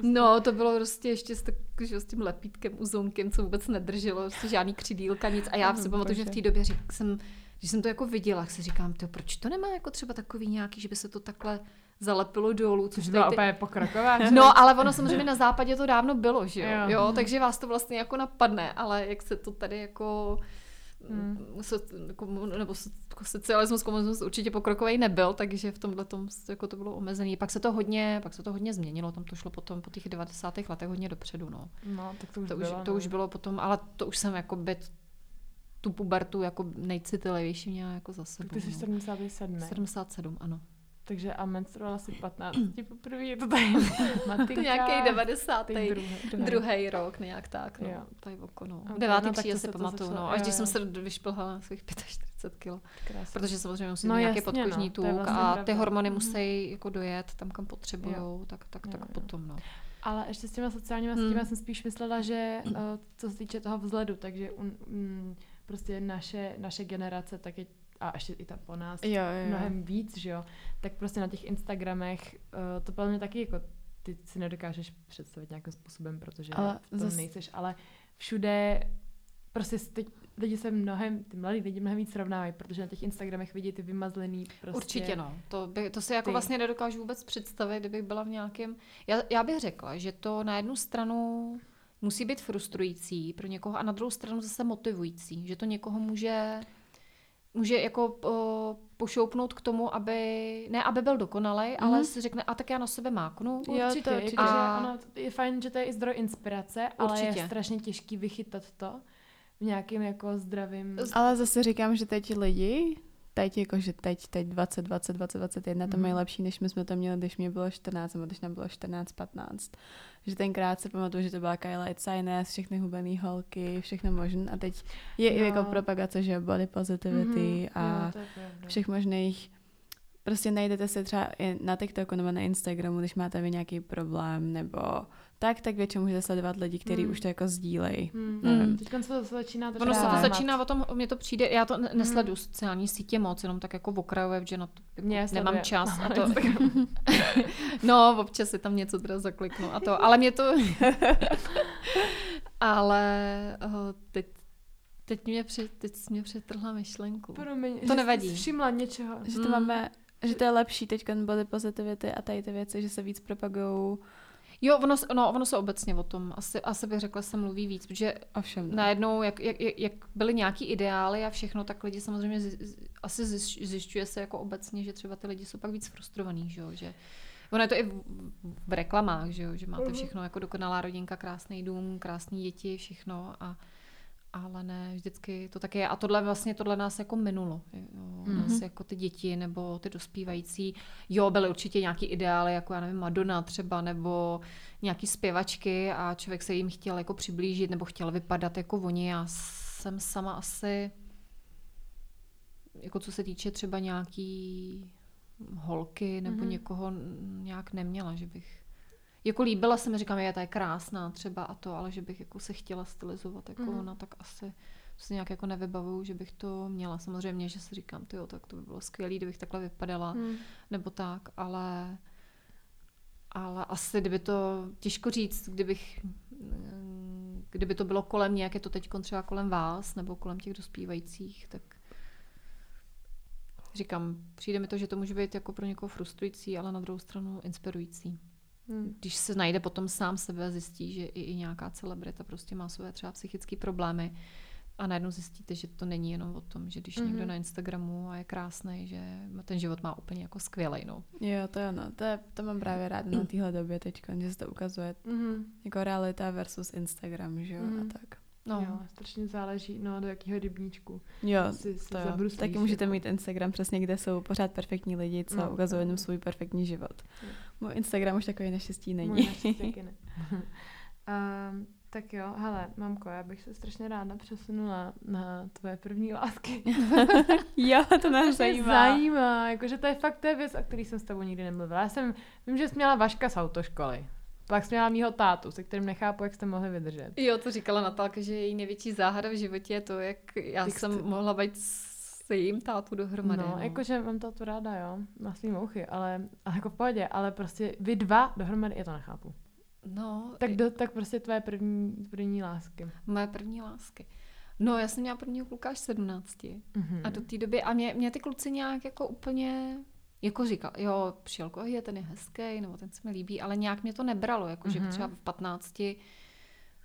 No, to bylo prostě ještě s, tak, že, s tím lepítkem, uzonkem, co vůbec nedrželo, prostě žádný křidílka, nic. A já si pamatuju, že v té době řík, jsem, když jsem to jako viděla, si říkám, tyjo, proč to nemá jako třeba takový nějaký, že by se to takhle zalepilo dolů, což byla ty... úplně pokroková. No, ale ono samozřejmě na západě to dávno bylo, že jo? jo? jo? takže vás to vlastně jako napadne, ale jak se to tady jako Hmm. Jako, nebo jako socialismus, komunismus určitě pokrokový nebyl, takže v tomhle tom jako to bylo omezený. Pak se to hodně, pak se to hodně změnilo, tam to šlo potom po těch 90. letech hodně dopředu, no. No, tak to už to bylo. Už, to už no. bylo potom, ale to už jsem jako byt tu pubertu jako nejcitlivější měla jako za sebou. Tak ty jsi 77. 77, ano. Takže a menstruovala si 15 poprvé, je to tady matika. Nějaký 90. Druhý, druhý rok, nějak tak, no, jo. tady v oko, no. Devátý no, třídě si pamatuju, no, až když jsem se vyšplhala na svých 45 kg. Protože samozřejmě musím no, nějaký jasně, podkožní no, tuk vlastně a pravda. ty hormony mm. musí jako dojet tam, kam potřebují, tak, tak, tak jo, potom, no. Ale ještě s těma sociálníma hmm. jsem spíš myslela, že uh, co se týče toho vzhledu, takže um, prostě naše, naše generace tak je a ještě i ta po nás jo, jo. mnohem víc, že jo, tak prostě na těch Instagramech uh, to podle mě taky jako ty si nedokážeš představit nějakým způsobem, protože ale v tom zas... nejseš, ale všude prostě teď lidi se mnohem, ty mladí lidi mnohem víc srovnávají, protože na těch Instagramech vidí ty vymazlený prostě... Určitě no, to, by, to si jako ty. vlastně nedokážu vůbec představit, kdybych byla v nějakém... Já, já bych řekla, že to na jednu stranu musí být frustrující pro někoho a na druhou stranu zase motivující, že to někoho může může jako uh, pošoupnout k tomu, aby, ne aby byl dokonalý, mm. ale si řekne, a tak já na sebe máknu. Určitě, určitě. určitě. A... Ano, je fajn, že to je i zdroj inspirace, určitě. ale je strašně těžký vychytat to v nějakým jako zdravým... Ale zase říkám, že teď lidi teď, jakože teď, teď 20, 20, 20, 21, to mají lepší, než my jsme to měli, když mě bylo 14, nebo když nám bylo 14, 15. Že tenkrát se pamatuju, že to byla Kyla Itzaines, všechny hubený holky, všechno možné. A teď je no. i jako propagace, že body positivity mm-hmm. a jo, všech možných prostě najdete se třeba i na TikToku nebo na Instagramu, když máte vy nějaký problém, nebo tak, tak většinou můžete sledovat lidi, kteří hmm. už to jako sdílejí. Hmm. Hmm. Teď se to začíná to Ono se to začíná o tom, mně to přijde, já to hmm. sociální sítě moc, jenom tak jako okrajové, že na to jako mě nemám čas. A to, no, občas si tam něco teda zakliknu a to, ale mě to... ale uh, teď Teď mě, při, teď mě přetrhla myšlenku. Promiň, to nevadí. Jsi všimla něčeho. Že to mm. máme, že to je lepší teď body positivity a tady ty věci, že se víc propagují Jo, ono, no, ono se obecně o tom, asi, asi bych řekla, se mluví víc, protože Ovšem, najednou, jak, jak, jak byly nějaký ideály a všechno, tak lidi samozřejmě z, z, asi zjišťuje se jako obecně, že třeba ty lidi jsou pak víc frustrovaný, že, že Ono je to i v, v reklamách, že, že máte mhm. všechno jako dokonalá rodinka, krásný dům, krásné děti, všechno a ale ne, vždycky to tak je. A tohle vlastně, tohle nás jako minulo. Jo mm-hmm. jako ty děti nebo ty dospívající. Jo, byly určitě nějaký ideály, jako já nevím, Madonna třeba, nebo nějaký zpěvačky a člověk se jim chtěl jako přiblížit nebo chtěl vypadat jako oni. Já jsem sama asi, jako co se týče třeba nějaký holky nebo mm-hmm. někoho nějak neměla, že bych jako líbila se mi, říkám, je, ta je krásná třeba a to, ale že bych jako se chtěla stylizovat jako mm. ona, tak asi si nějak jako nevybavuju, že bych to měla. Samozřejmě, že si říkám, jo, tak to by bylo skvělé, kdybych takhle vypadala, mm. nebo tak, ale ale asi kdyby to, těžko říct, kdybych, kdyby to bylo kolem mě, jak je to teď třeba kolem vás, nebo kolem těch dospívajících, tak říkám, přijde mi to, že to může být jako pro někoho frustrující, ale na druhou stranu inspirující. Hmm. Když se najde potom sám sebe a zjistí, že i, i nějaká celebrita prostě má své třeba psychické problémy a najednou zjistíte, že to není jenom o tom, že když mm-hmm. někdo na Instagramu a je krásný, že ten život má úplně jako skvělý. No. Jo, to je no, to, je, to mám právě rád na téhle době teď, že se to ukazuje mm-hmm. jako realita versus Instagram, že jo, mm-hmm. a tak. No. Jo, strašně záleží, no, do jakého rybníčku. Jo, si, si to jo. Taky můžete jako. mít Instagram přesně, kde jsou pořád perfektní lidi, co no, ukazují jenom svůj perfektní život. Jo. Můj Instagram už takový naštěstí není. Můj naštěstí taky ne. um, tak jo, hele, mamko, já bych se strašně ráda přesunula na tvoje první lásky. jo, to nás zajímá. zajímá, jakože to je fakt to je věc, o který jsem s tebou nikdy nemluvila. Já jsem, vím, že jsi měla Vaška z autoškoly. Pak jsem měla mýho tátu, se kterým nechápu, jak jste mohli vydržet. Jo, to říkala Natálka, že její největší záhada v životě je to, jak já jak jsem jste... mohla být s jejím tátu dohromady. No, no. jakože mám tátu ráda, jo, má svý mouchy, ale, ale jako v pohodě, ale prostě vy dva dohromady, já to nechápu. No. Tak, do, tak prostě tvoje první, první lásky. Moje první lásky. No, já jsem měla prvního kluka až 17. Mm-hmm. A do té doby, a mě, mě ty kluci nějak jako úplně jako říkal, jo, přijel je, ten je hezký, nebo ten se mi líbí, ale nějak mě to nebralo, jako mm-hmm. že třeba v 15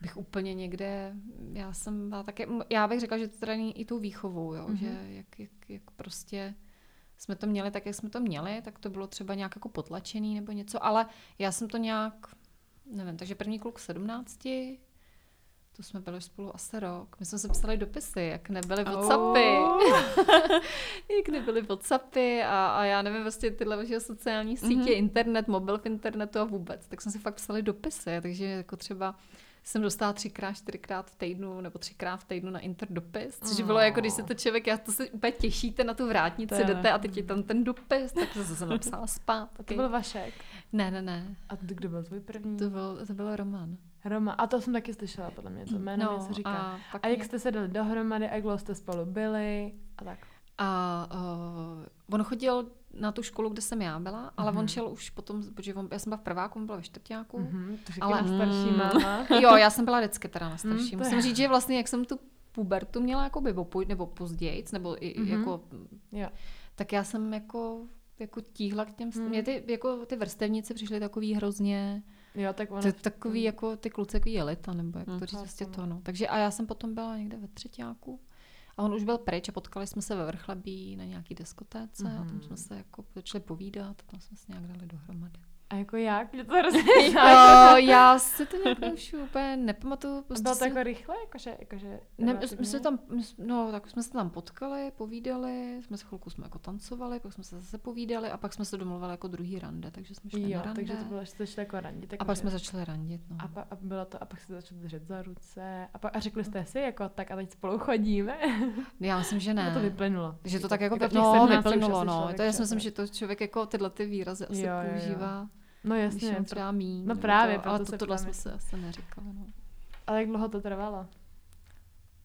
bych úplně někde, já jsem byla také, já bych řekla, že to teda i tou výchovou, jo, mm-hmm. že jak, jak, jak prostě jsme to měli tak, jak jsme to měli, tak to bylo třeba nějak jako potlačený nebo něco, ale já jsem to nějak, nevím, takže první kluk 17, to jsme byli spolu asi rok. My jsme se psali dopisy, jak nebyly Whatsappy. Oh. jak nebyly Whatsappy a, a já nevím, vlastně tyhle vaše sociální sítě, mm-hmm. internet, mobil v internetu a vůbec. Tak jsme si fakt psali dopisy, takže jako třeba jsem dostala třikrát, čtyřikrát v týdnu nebo třikrát v týdnu na interdopis, což bylo jako, když se to člověk, já to se úplně těšíte na tu vrátnici, jdete a teď je tam ten dopis, tak to jsem napsala spát. A to byl Vašek? Ne, ne, ne. A kdo byl tvůj první? To byl, to byl Roman. Roma. A to jsem taky slyšela, podle mě, to jméno no, se říká. A, a jak jste se dali dohromady, a jak dlouho jste spolu byli a tak? A uh, on chodil na tu školu, kde jsem já byla, ale mm-hmm. on šel už potom, protože on, já jsem byla v prváku, on byl ve čtvrtáku. Mm-hmm, to ale na starší mm, máma. jo, já jsem byla vždycky teda na starší. Mm, Musím říct, že vlastně, jak jsem tu pubertu měla jako by nebo později, nebo i mm-hmm. jako, jo. tak já jsem jako, jako tíhla k těm, mm. mě ty, jako ty vrstevnice přišly takový hrozně, Jo, tak ono... To je takový jako ty kluci takový jelita, nebo jak to říct, vlastně to, no. Takže a já jsem potom byla někde ve třetíku a on už byl pryč a potkali jsme se ve Vrchlabí na nějaký diskotéce mm-hmm. a tam jsme se jako začali povídat a tam jsme se nějak dali dohromady. A jako jak? Mě to hrozně jo, já si to už úplně nepamatuju. Prostě bylo to jako rychle? Jakože, jakože ne, my jsme tam, no, tak jsme se tam potkali, povídali, jsme se chvilku jsme jako tancovali, pak jsme se zase povídali a pak jsme se domluvili jako druhý rande, takže jsme šli jo, na rande. takže to bylo, že jste šli jako randit. Tak a pak jsme začali randit, no. A, pa, a, bylo to, a pak se začali držet za ruce a, pak, a řekli jste si jako tak a teď spolu chodíme? Já myslím, že ne. to vyplynulo. Že to tak jako, jako no, vyplynulo, no. To já si myslím, že to člověk jako tyhle ty výrazy asi používá. No jasně. Když třeba mý. No právě, to, ale to, tohle jsme se asi neříkali. No. Ale jak dlouho to trvalo?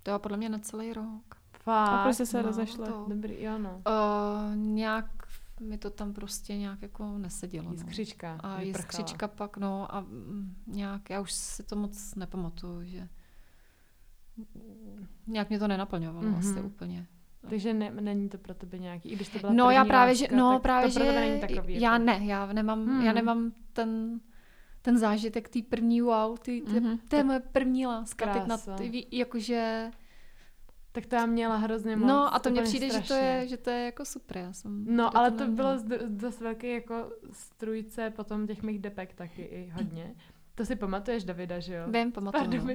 To je podle mě na celý rok. Fakt? A proč se no, rozešli? To... Dobrý, jo no. Uh, nějak mi to tam prostě nějak jako nesedělo. Jiskřička. No. A jiskřička pak, no a nějak, já už si to moc nepamatuju, že nějak mě to nenaplňovalo mm-hmm. asi úplně. Takže ne, není to pro tebe nějaký, i když to byla No já právě, láska, že, no právě, že není takový, já jako... ne, já nemám, hmm. já nemám ten, ten zážitek tý první wow, ty, ty, mm-hmm. to je moje první láska. Teď na, ty, jakože... Tak to já měla hrozně moc. No a to mně přijde, strašně. že to, je, že to je jako super. Já jsem no ale to bylo dost velký jako strujce potom těch mých depek taky i hodně. To si pamatuješ Davida, že jo? Vím, pamatuju. No.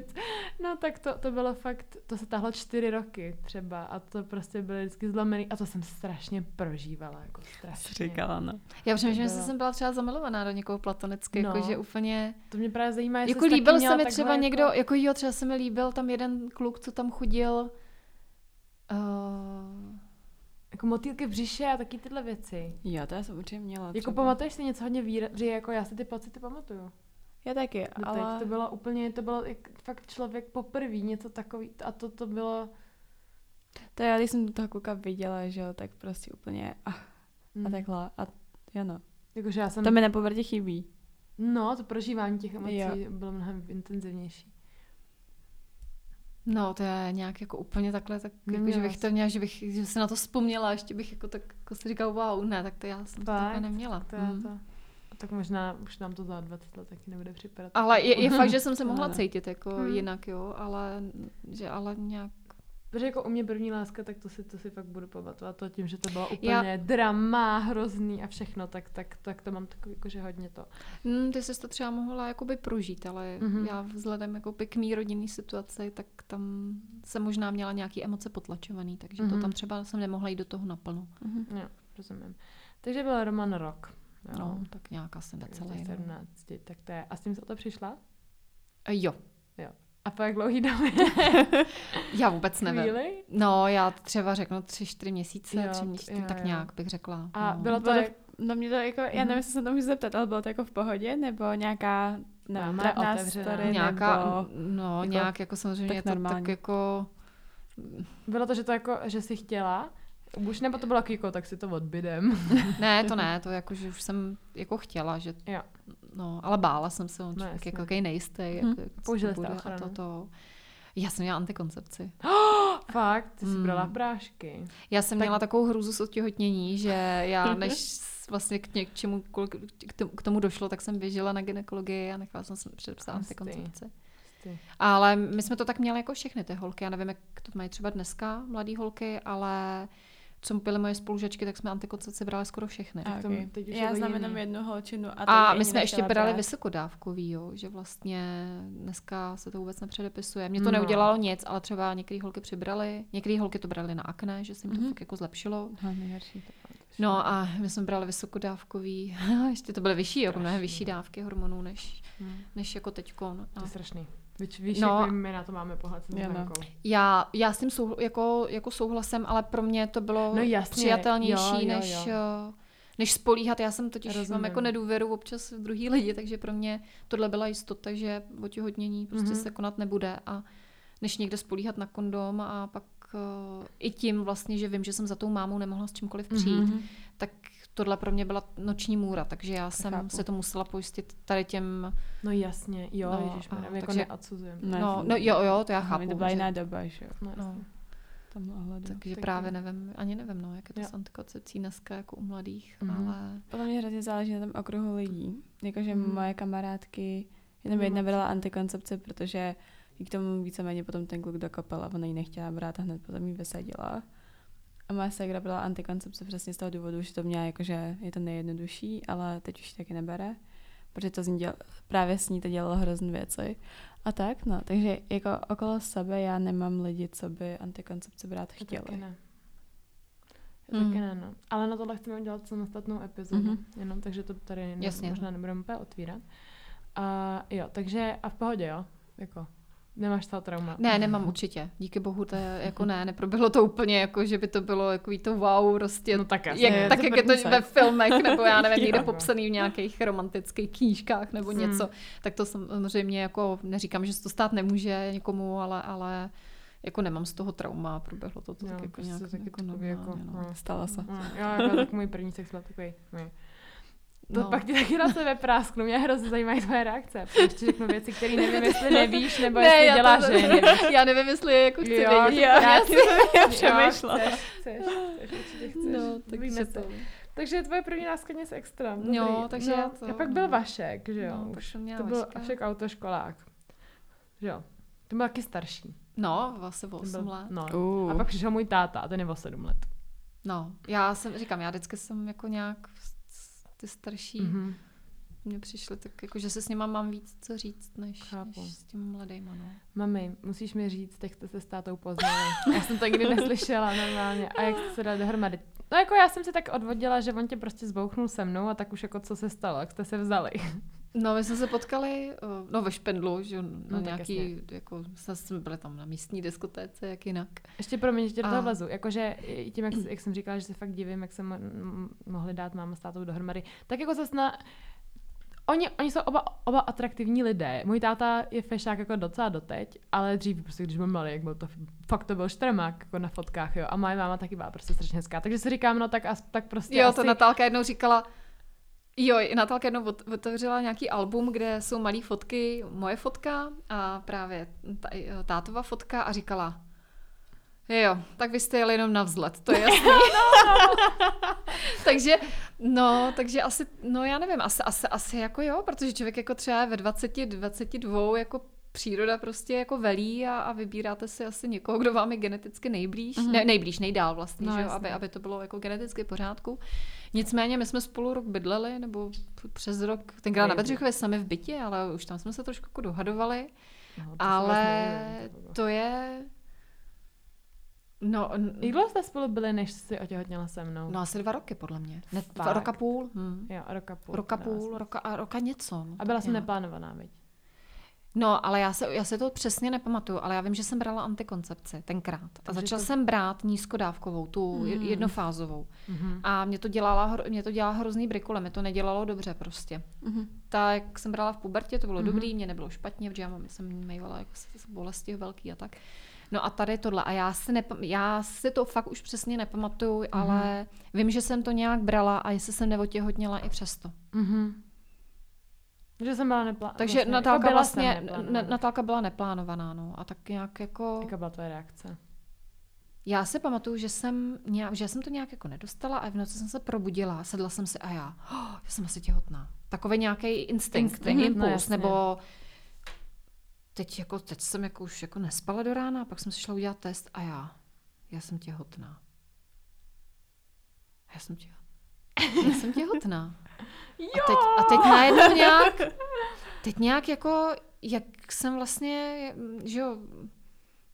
no tak to, to bylo fakt, to se tahlo čtyři roky třeba a to prostě bylo vždycky zlomený a to jsem strašně prožívala, jako strašně. Říkala, no. Já přemýšlím, že jsem byla třeba zamilovaná do někoho platonicky, no, jako že úplně... To mě právě zajímá, jestli Jako líbil se mi třeba jako... někdo, jako jo, třeba se mi líbil tam jeden kluk, co tam chodil... Uh... Jako motýlky v břiše a taky tyhle věci. Jo, to já jsem určitě měla. Jako pamatuješ si něco hodně výrazně, jako já si ty pocity pamatuju. Já taky, Do ale... Teď to bylo úplně, to bylo jak fakt člověk poprvé, něco takový, a to to bylo... To já, když jsem toho kluka viděla, že jo, tak prostě úplně ah, mm. a takhle. A jo no. Jakože já jsem... To mi na povrtě chybí. No, to prožívání těch emocí jo. bylo mnohem intenzivnější. No, to je nějak jako úplně takhle, tak jako, že bych to měla, že bych že se na to vzpomněla, ještě bych jako tak jako si říkala, wow, ne, tak to já jsem Fakt? to takhle neměla. To, mm. to. Tak možná už nám to za 20 let taky nebude připadat. Ale je, je fakt, že jsem se mohla cítit jako hmm. jinak, jo, ale, že ale nějak Protože jako u mě první láska, tak to si, to si fakt budu pamatovat. To tím, že to bylo úplně já... drama, hrozný a všechno, tak, tak, tak to mám takový, jako, že hodně to. Mm, ty jsi to třeba mohla jakoby prožít, ale mm-hmm. já vzhledem jako k mý rodinný situaci, tak tam se možná měla nějaký emoce potlačovaný, takže mm-hmm. to mhm. tam třeba jsem nemohla jít do toho naplno. Mm-hmm. Jo, rozumím. Takže byl Roman rok. Jo. No, tak nějak asi necelý. 17, no. tak to je. A s tím se o to přišla? Jo. Jo. A po jak dlouhý době? já vůbec nevím. Chvíli? No, já třeba řeknu tři, čtyři měsíce, jo, tři měsíce, jo, tak jo. nějak bych řekla. A no. bylo to, jak... no mě to jako, já nevím, jestli se to můžu zeptat, ale bylo to jako v pohodě, nebo nějaká nevím, trapná story, nějaká, nebo... No, jako, nějak jako samozřejmě tak je to normálně. tak jako... Bylo to, že to jako, že jsi chtěla, už nebo to bylo jako, tak si to odbydem. ne, to ne, to jako, že už jsem jako chtěla, že jo. no, ale bála jsem se, on no, člověk jako jaký nejistý. Hm. Jako, Použili jste ochranu. To, to. Já jsem měla antikoncepci. Oh, fakt? Ty jsi hmm. brala prášky. Já jsem tak... měla takovou hrůzu z otěhotnění, že já než vlastně k něčemu, k tomu došlo, tak jsem běžela na ginekologii a nechala jsem si předepsat antikoncepci. Ale my jsme to tak měli jako všechny ty holky. Já nevím, jak to mají třeba dneska mladý holky, ale co pily moje spolužačky, tak jsme antikoncepci brali skoro všechny. A, okay. teď Já znám jenom jednu holčinu. A, a my jsme ještě brali brát. vysokodávkový, jo, že vlastně dneska se to vůbec nepředepisuje. Mě to no. neudělalo nic, ale třeba některé holky přibrali, některé holky to brali na akné, že se jim to mm-hmm. fakt jako zlepšilo. No, nejhorší to No a my jsme brali vysokodávkový, ještě to byly vyšší, jako mnohem vyšší dávky hormonů, než, hmm. než jako teďkon. To je strašný. Víš, víš no, jak my na to máme pohled s no. já, já s tím sou, jako, jako souhlasem, ale pro mě to bylo no, jasně. přijatelnější, jo, jo, než, jo. Eh, než spolíhat. Já jsem totiž, Rozumím. mám jako nedůvěru občas v druhý lidi, takže pro mě tohle byla jistota, že otěhotnění prostě mm-hmm. se konat nebude a než někde spolíhat na kondom a pak uh, i tím vlastně, že vím, že jsem za tou mámou nemohla s čímkoliv přijít, mm-hmm. tak tohle pro mě byla noční můra, takže já jsem Chápu. se to musela pojistit tady těm... No jasně, jo, no, ježiš, jako takže, neodsuzujeme. No, no, no, jo, jo, to já chápu. To byla jiná doba, že jo. No, no. Takže tak právě nevím, ani nevím, no, jak je to jo. s antikoncepcí dneska jako u mladých, mm-hmm. ale... Podle mě hrozně záleží na tom okruhu lidí. Jakože mm. moje kamarádky, jenom jedna brala antikoncepce, protože i k tomu víceméně potom ten kluk dokopal a ona ji nechtěla brát a hned potom ji vysadila. A moje ségra byla antikoncepce přesně z toho důvodu, že to měla jakože je to nejjednodušší, ale teď už taky nebere, protože to z ní děl, právě s ní to dělalo hrozné věci. A tak, no, takže jako okolo sebe já nemám lidi, co by antikoncepce brát chtěli. Taky ne. Mm. taky ne, no. Ale na tohle chceme udělat samostatnou epizodu, mm-hmm. jenom, takže to tady ne, Jasně. možná nebudeme úplně otvírat. A jo, takže a v pohodě, jo, jako Nemáš ta trauma? Ne, nemám určitě. Díky bohu, to je, jako ne, neproběhlo to úplně, jako že by to bylo jako to wow, prostě, no tak, jak, je, tak jak je to ve filmech, nebo já nevím, někde popsaný v nějakých romantických knížkách nebo hmm. něco, tak to samozřejmě jako, neříkám, že se to stát nemůže někomu, ale, ale jako nemám z toho trauma, proběhlo to, to jo, tak jako prostě nějak, taky jako, takový, jako, no, no. stala se. No, já, jako, tak můj první sex byl takový, no. To no. pak ti taky na sebe prásknu, mě hrozně zajímají tvoje reakce. Ještě řeknu věci, které nevím, jestli nevíš, nebo ne, jestli děláš, to, že. Já nevím, jestli jako chci jo, vědět. Jo, já, si já přemýšlela. Chceš, chceš, chceš, určitě chceš. No, tak Víme to. Takže tvoje první náskladně s extra. Dobrý. Jo, takže no, to. A pak byl Vašek, že jo? No, to byl Vaška. Vašek autoškolák. Že jo? To byl taky starší. No, vlastně 8 let. No. Uh. A pak přišel můj táta a ten je o 7 let. No, já jsem, říkám, já vždycky jsem jako nějak ty starší. Mm-hmm. mně přišli tak jako, že se s nima mám víc co říct, než, Chápu. než s tím mladýma, no. Mami, musíš mi říct, jak jste se s tátou poznali. Já jsem to nikdy neslyšela normálně. A jak jste se dali dohromady. No jako já jsem si tak odvodila, že on tě prostě zbouchnul se mnou a tak už jako co se stalo, jak jste se vzali. No, my jsme se potkali, no ve Špendlu, že no, no nějaký, jasně. jako jsme byli tam na místní diskotéce, jak jinak. Ještě pro mě, že do toho vlezu, jakože tím, jak, jak, jsem říkala, že se fakt divím, jak se mohli dát máma s tátou dohromady, tak jako zase na, Oni, oni jsou oba, oba atraktivní lidé. Můj táta je fešák jako docela doteď, ale dřív, prostě, když byl malý, jak byl to, fakt to byl štrmák jako na fotkách, jo. A moje máma taky byla prostě strašně hezká. Takže si říkám, no tak, as, tak prostě Jo, asi... to Natálka jednou říkala, Jo, Natálka jednou otevřela nějaký album, kde jsou malé fotky, moje fotka a právě tátova fotka a říkala, Jo, tak vy jste jeli jenom na vzlet, to je jasný. takže, no, takže asi, no já nevím, asi, asi, asi jako jo, protože člověk jako třeba ve 20, 22 jako příroda prostě jako velí a, a vybíráte si asi někoho, kdo vám je geneticky nejblíž, mm-hmm. ne, nejblíž, nejdál vlastně, no, že jo, aby, aby to bylo jako geneticky v pořádku. Nicméně my jsme spolu rok bydleli, nebo přes rok, tenkrát na Bedřichově sami v bytě, ale už tam jsme se trošku jako dohadovali. No, to ale to je No, Jak dlouho jste spolu byli, než jsi otěhotněla se mnou? No asi dva roky, podle mě. Ne, dva, roka půl. Hm. Jo, roka půl. Roka půl, roka, a roka něco. No, a byla jsem neplánovaná, viď? No, ale já se, já se to přesně nepamatuju, ale já vím, že jsem brala antikoncepci tenkrát. A začala to... jsem brát nízkodávkovou, tu mm. jednofázovou. Mm. A mě to, dělala, mě to dělala hrozný brikule, mě to nedělalo dobře prostě. Mm. Tak jsem brala v pubertě, to bylo mm. dobrý, mě nebylo špatně, protože já mám, jsem mývala jako bolesti velký a tak. No a tady tohle. A já si, nepam- já si to fakt už přesně nepamatuju, mm-hmm. ale vím, že jsem to nějak brala a jestli jsem neotěhotněla i přesto. Mm-hmm. Že jsem byla neplánovaná. Takže vlastně, Natálka, jako byla vlastně, Natálka byla neplánovaná, no. A tak nějak jako... Jaká byla tvoje reakce? Já si pamatuju, že jsem, nějak, že jsem to nějak jako nedostala a v noci jsem se probudila, sedla jsem si a já, oh, já jsem asi těhotná. Takový nějaký instinkt, instinkt no, impuls, no, nebo teď, jako, teď jsem jako už jako nespala do rána, pak jsem si šla udělat test a já, já jsem těhotná. Já jsem těhotná. Já jsem těhotná. Jo! A teď, a teď najednou nějak, teď nějak jako, jak jsem vlastně, že jo,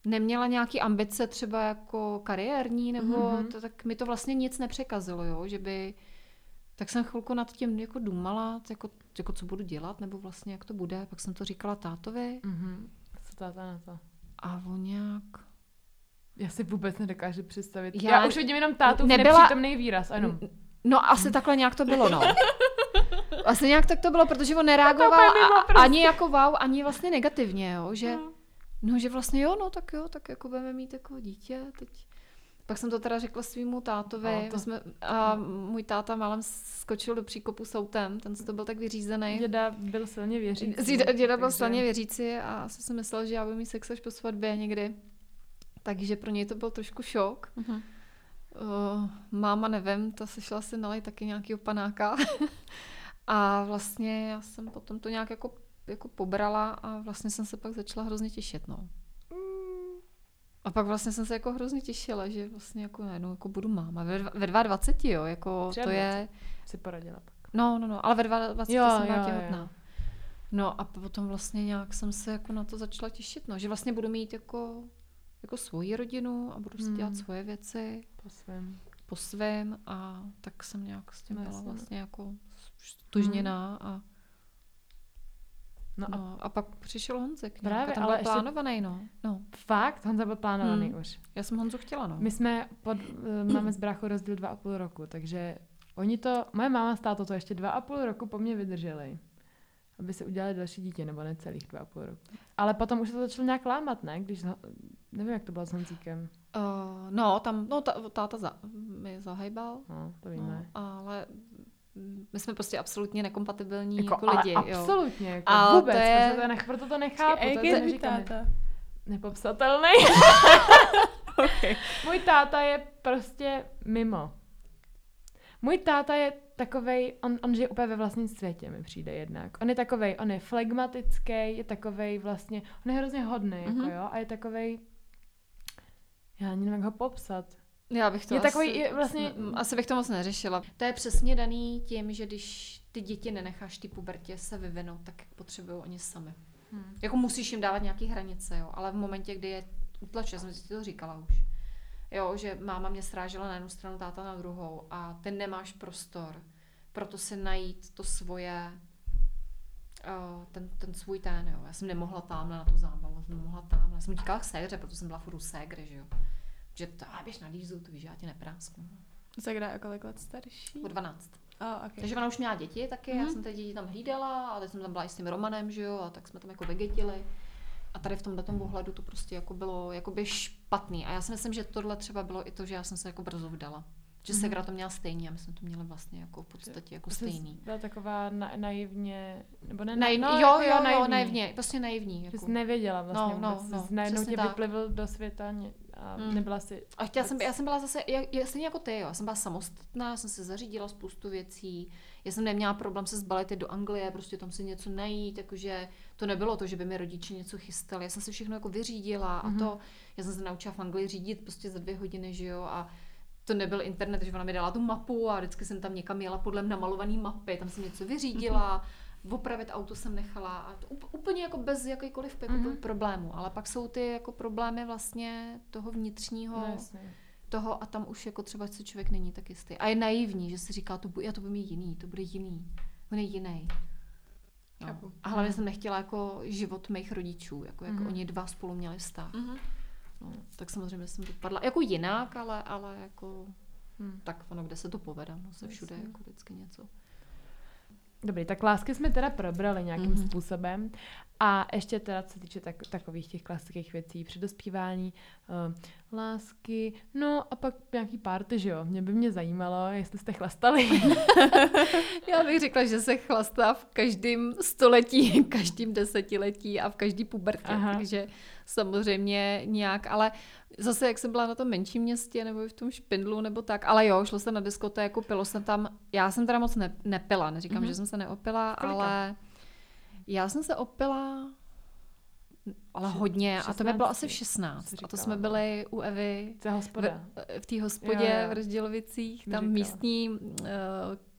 neměla nějaký ambice třeba jako kariérní, nebo mm-hmm. to, tak mi to vlastně nic nepřekazilo, jo, že by, tak jsem chvilku nad tím jako důmala, jako, jako co budu dělat, nebo vlastně jak to bude. Pak jsem to říkala tátovi. Mm-hmm. Co táta na to? A on nějak... Já si vůbec nedokážu představit. Já, Já už vidím jenom tátu nebyla... nepřítomný výraz, ano. No asi takhle nějak to bylo, no. Asi nějak tak to bylo, protože on nereagoval a, prostě. ani jako wow, ani vlastně negativně, jo, že no. no, že vlastně jo, no tak jo, tak jako budeme mít jako dítě, teď pak jsem to teda řekla svýmu tátovi to... jsme, a můj táta málem skočil do příkopu s autem, ten to byl tak vyřízený. Děda byl silně věřící. Děda, děda byl takže... silně věřící a asi si myslel, že já budu mít sex až po svatbě někdy. Takže pro něj to byl trošku šok. Uh-huh. Uh, máma nevím, ta se šla si nalej taky nějaký panáka. a vlastně já jsem potom to nějak jako, jako pobrala a vlastně jsem se pak začala hrozně těšit. No. A pak vlastně jsem se jako hrozně těšila, že vlastně jako najednou jako budu máma. Ve, ve 22, jo, jako Třeba to je... Si poradila pak. No, no, no, ale ve 22 jo, jsem byla těhotná. No a potom vlastně nějak jsem se jako na to začala těšit, no, že vlastně budu mít jako, jako svoji rodinu a budu si hmm. dělat svoje věci. Po svém. Po svém a tak jsem nějak s tím byla vlastně jako stužněná hmm. a No, a, no, a pak přišel Honzek. Právě, ale byl plánovaný, no. no. Fakt? Honza byl plánovaný hmm. už. Já jsem Honzu chtěla, no. My jsme, pod, uh, máme s bráchou rozdíl dva a půl roku, takže oni to, moje máma s to ještě dva a půl roku po mně vydrželi, aby se udělali další dítě, nebo ne celých dva a půl roku. Ale potom už se to začalo nějak lámat, ne? Když, nevím, jak to bylo s Honzíkem. Uh, no, tam, no, tá, táta za, mi zahajbal. No, to víme. No, ale my jsme prostě absolutně nekompatibilní jako, jako lidi. Ale absolutně, jako a vůbec, to je... to nech, proto to nechápu. Počkej, to je, táta? Nepopsatelný. okay. Můj táta je prostě mimo. Můj táta je takovej, on, on žije úplně ve vlastním světě, mi přijde jednak. On je takovej, on je flegmatický, je takovej vlastně, on je hrozně hodný, mm-hmm. jako mhm. jo, a je takovej, já nevím, jak ho popsat. Já bych to je asi, takový, je vlastně... Asi bych to moc neřešila. To je přesně daný tím, že když ty děti nenecháš ty pubertě se vyvinout tak, jak potřebují oni sami. Hmm. Jako musíš jim dávat nějaké hranice, jo, ale v momentě, kdy je utlačuje, jsem si to říkala už, jo, že máma mě srážela na jednu stranu, táta na druhou a ty nemáš prostor, proto si najít to svoje, uh, ten, ten svůj ten, jo. Já jsem nemohla tamhle na tu zábavu, jsem nemohla tamhle. Já jsem utíkala k ségře, proto jsem byla furt u ségry, že jo. Že to, a běž na lízu, to víš, já tě neprásknu. Ségra je kolik let starší? O 12. Oh, okay. Takže ona už měla děti taky, mm-hmm. já mhm. jsem ty děti tam hlídala a teď jsem tam byla i s tím Romanem, že jo, a tak jsme tam jako vegetili. A tady v tomhle tom ohledu to prostě jako bylo jakoby špatný. A já si myslím, že tohle třeba bylo i to, že já jsem se jako brzo vdala. Že mm-hmm. Segra to měla stejný a my jsme to měli vlastně jako v podstatě jako stejný. Byla taková na, naivně, nebo ne, Naiv, no, jo, jako jo, jo, naivní. naivně, prostě naivně. Jako. Jsi nevěděla vlastně no, no, no, najednou tě vyplivl do světa a mm. nebyla si... A chtěla jsem, já jsem byla zase, já, já, stejně jako ty, jo, já jsem byla samostatná, já jsem se zařídila spoustu věcí, já jsem neměla problém se zbalit do Anglie, prostě tam si něco najít, jakože to nebylo to, že by mi rodiče něco chystali, já jsem si všechno jako vyřídila mm-hmm. a to, já jsem se naučila v Anglii řídit prostě za dvě hodiny, že jo, a to nebyl internet, že ona mi dala tu mapu a vždycky jsem tam někam jela podle namalované mapy, tam jsem něco vyřídila, mm-hmm. opravit auto jsem nechala a to úplně jako bez jakýkoliv jako mm-hmm. problému, ale pak jsou ty jako problémy vlastně toho vnitřního, no, toho a tam už jako třeba se člověk není tak jistý. A je naivní, že si říká, to bude, já to bude mít jiný, to bude jiný, on je jiný. No. A hlavně jsem nechtěla jako život mých rodičů, jako jak mm-hmm. oni dva spolu měli vztah. Mm-hmm. No, tak samozřejmě jsem dopadla jako jinak, ale, ale jako hmm. tak ono, kde se to povede, no se všude jako vždycky něco. Dobrý, tak lásky jsme teda probrali nějakým mm-hmm. způsobem. A ještě teda, co se týče tak, takových těch klasických věcí, předospívání, uh, lásky, no a pak nějaký párty, že jo? Mě by mě zajímalo, jestli jste chlastali. Já bych řekla, že se chlastá v každém století, každém desetiletí a v každý pubertě, Aha. takže samozřejmě nějak, ale zase jak jsem byla na tom menším městě nebo v tom Špindlu nebo tak, ale jo, šlo se na diskotéku, pilo jsem tam, já jsem teda moc ne, nepila, neříkám, mm-hmm. že jsem se neopila, Kolika? ale já jsem se opila ale hodně. 16, a to mi bylo asi v 16. Říkala, a to jsme byli u Evy v, v té hospodě jo, jo. v Rozdělovicích. Tam místní uh,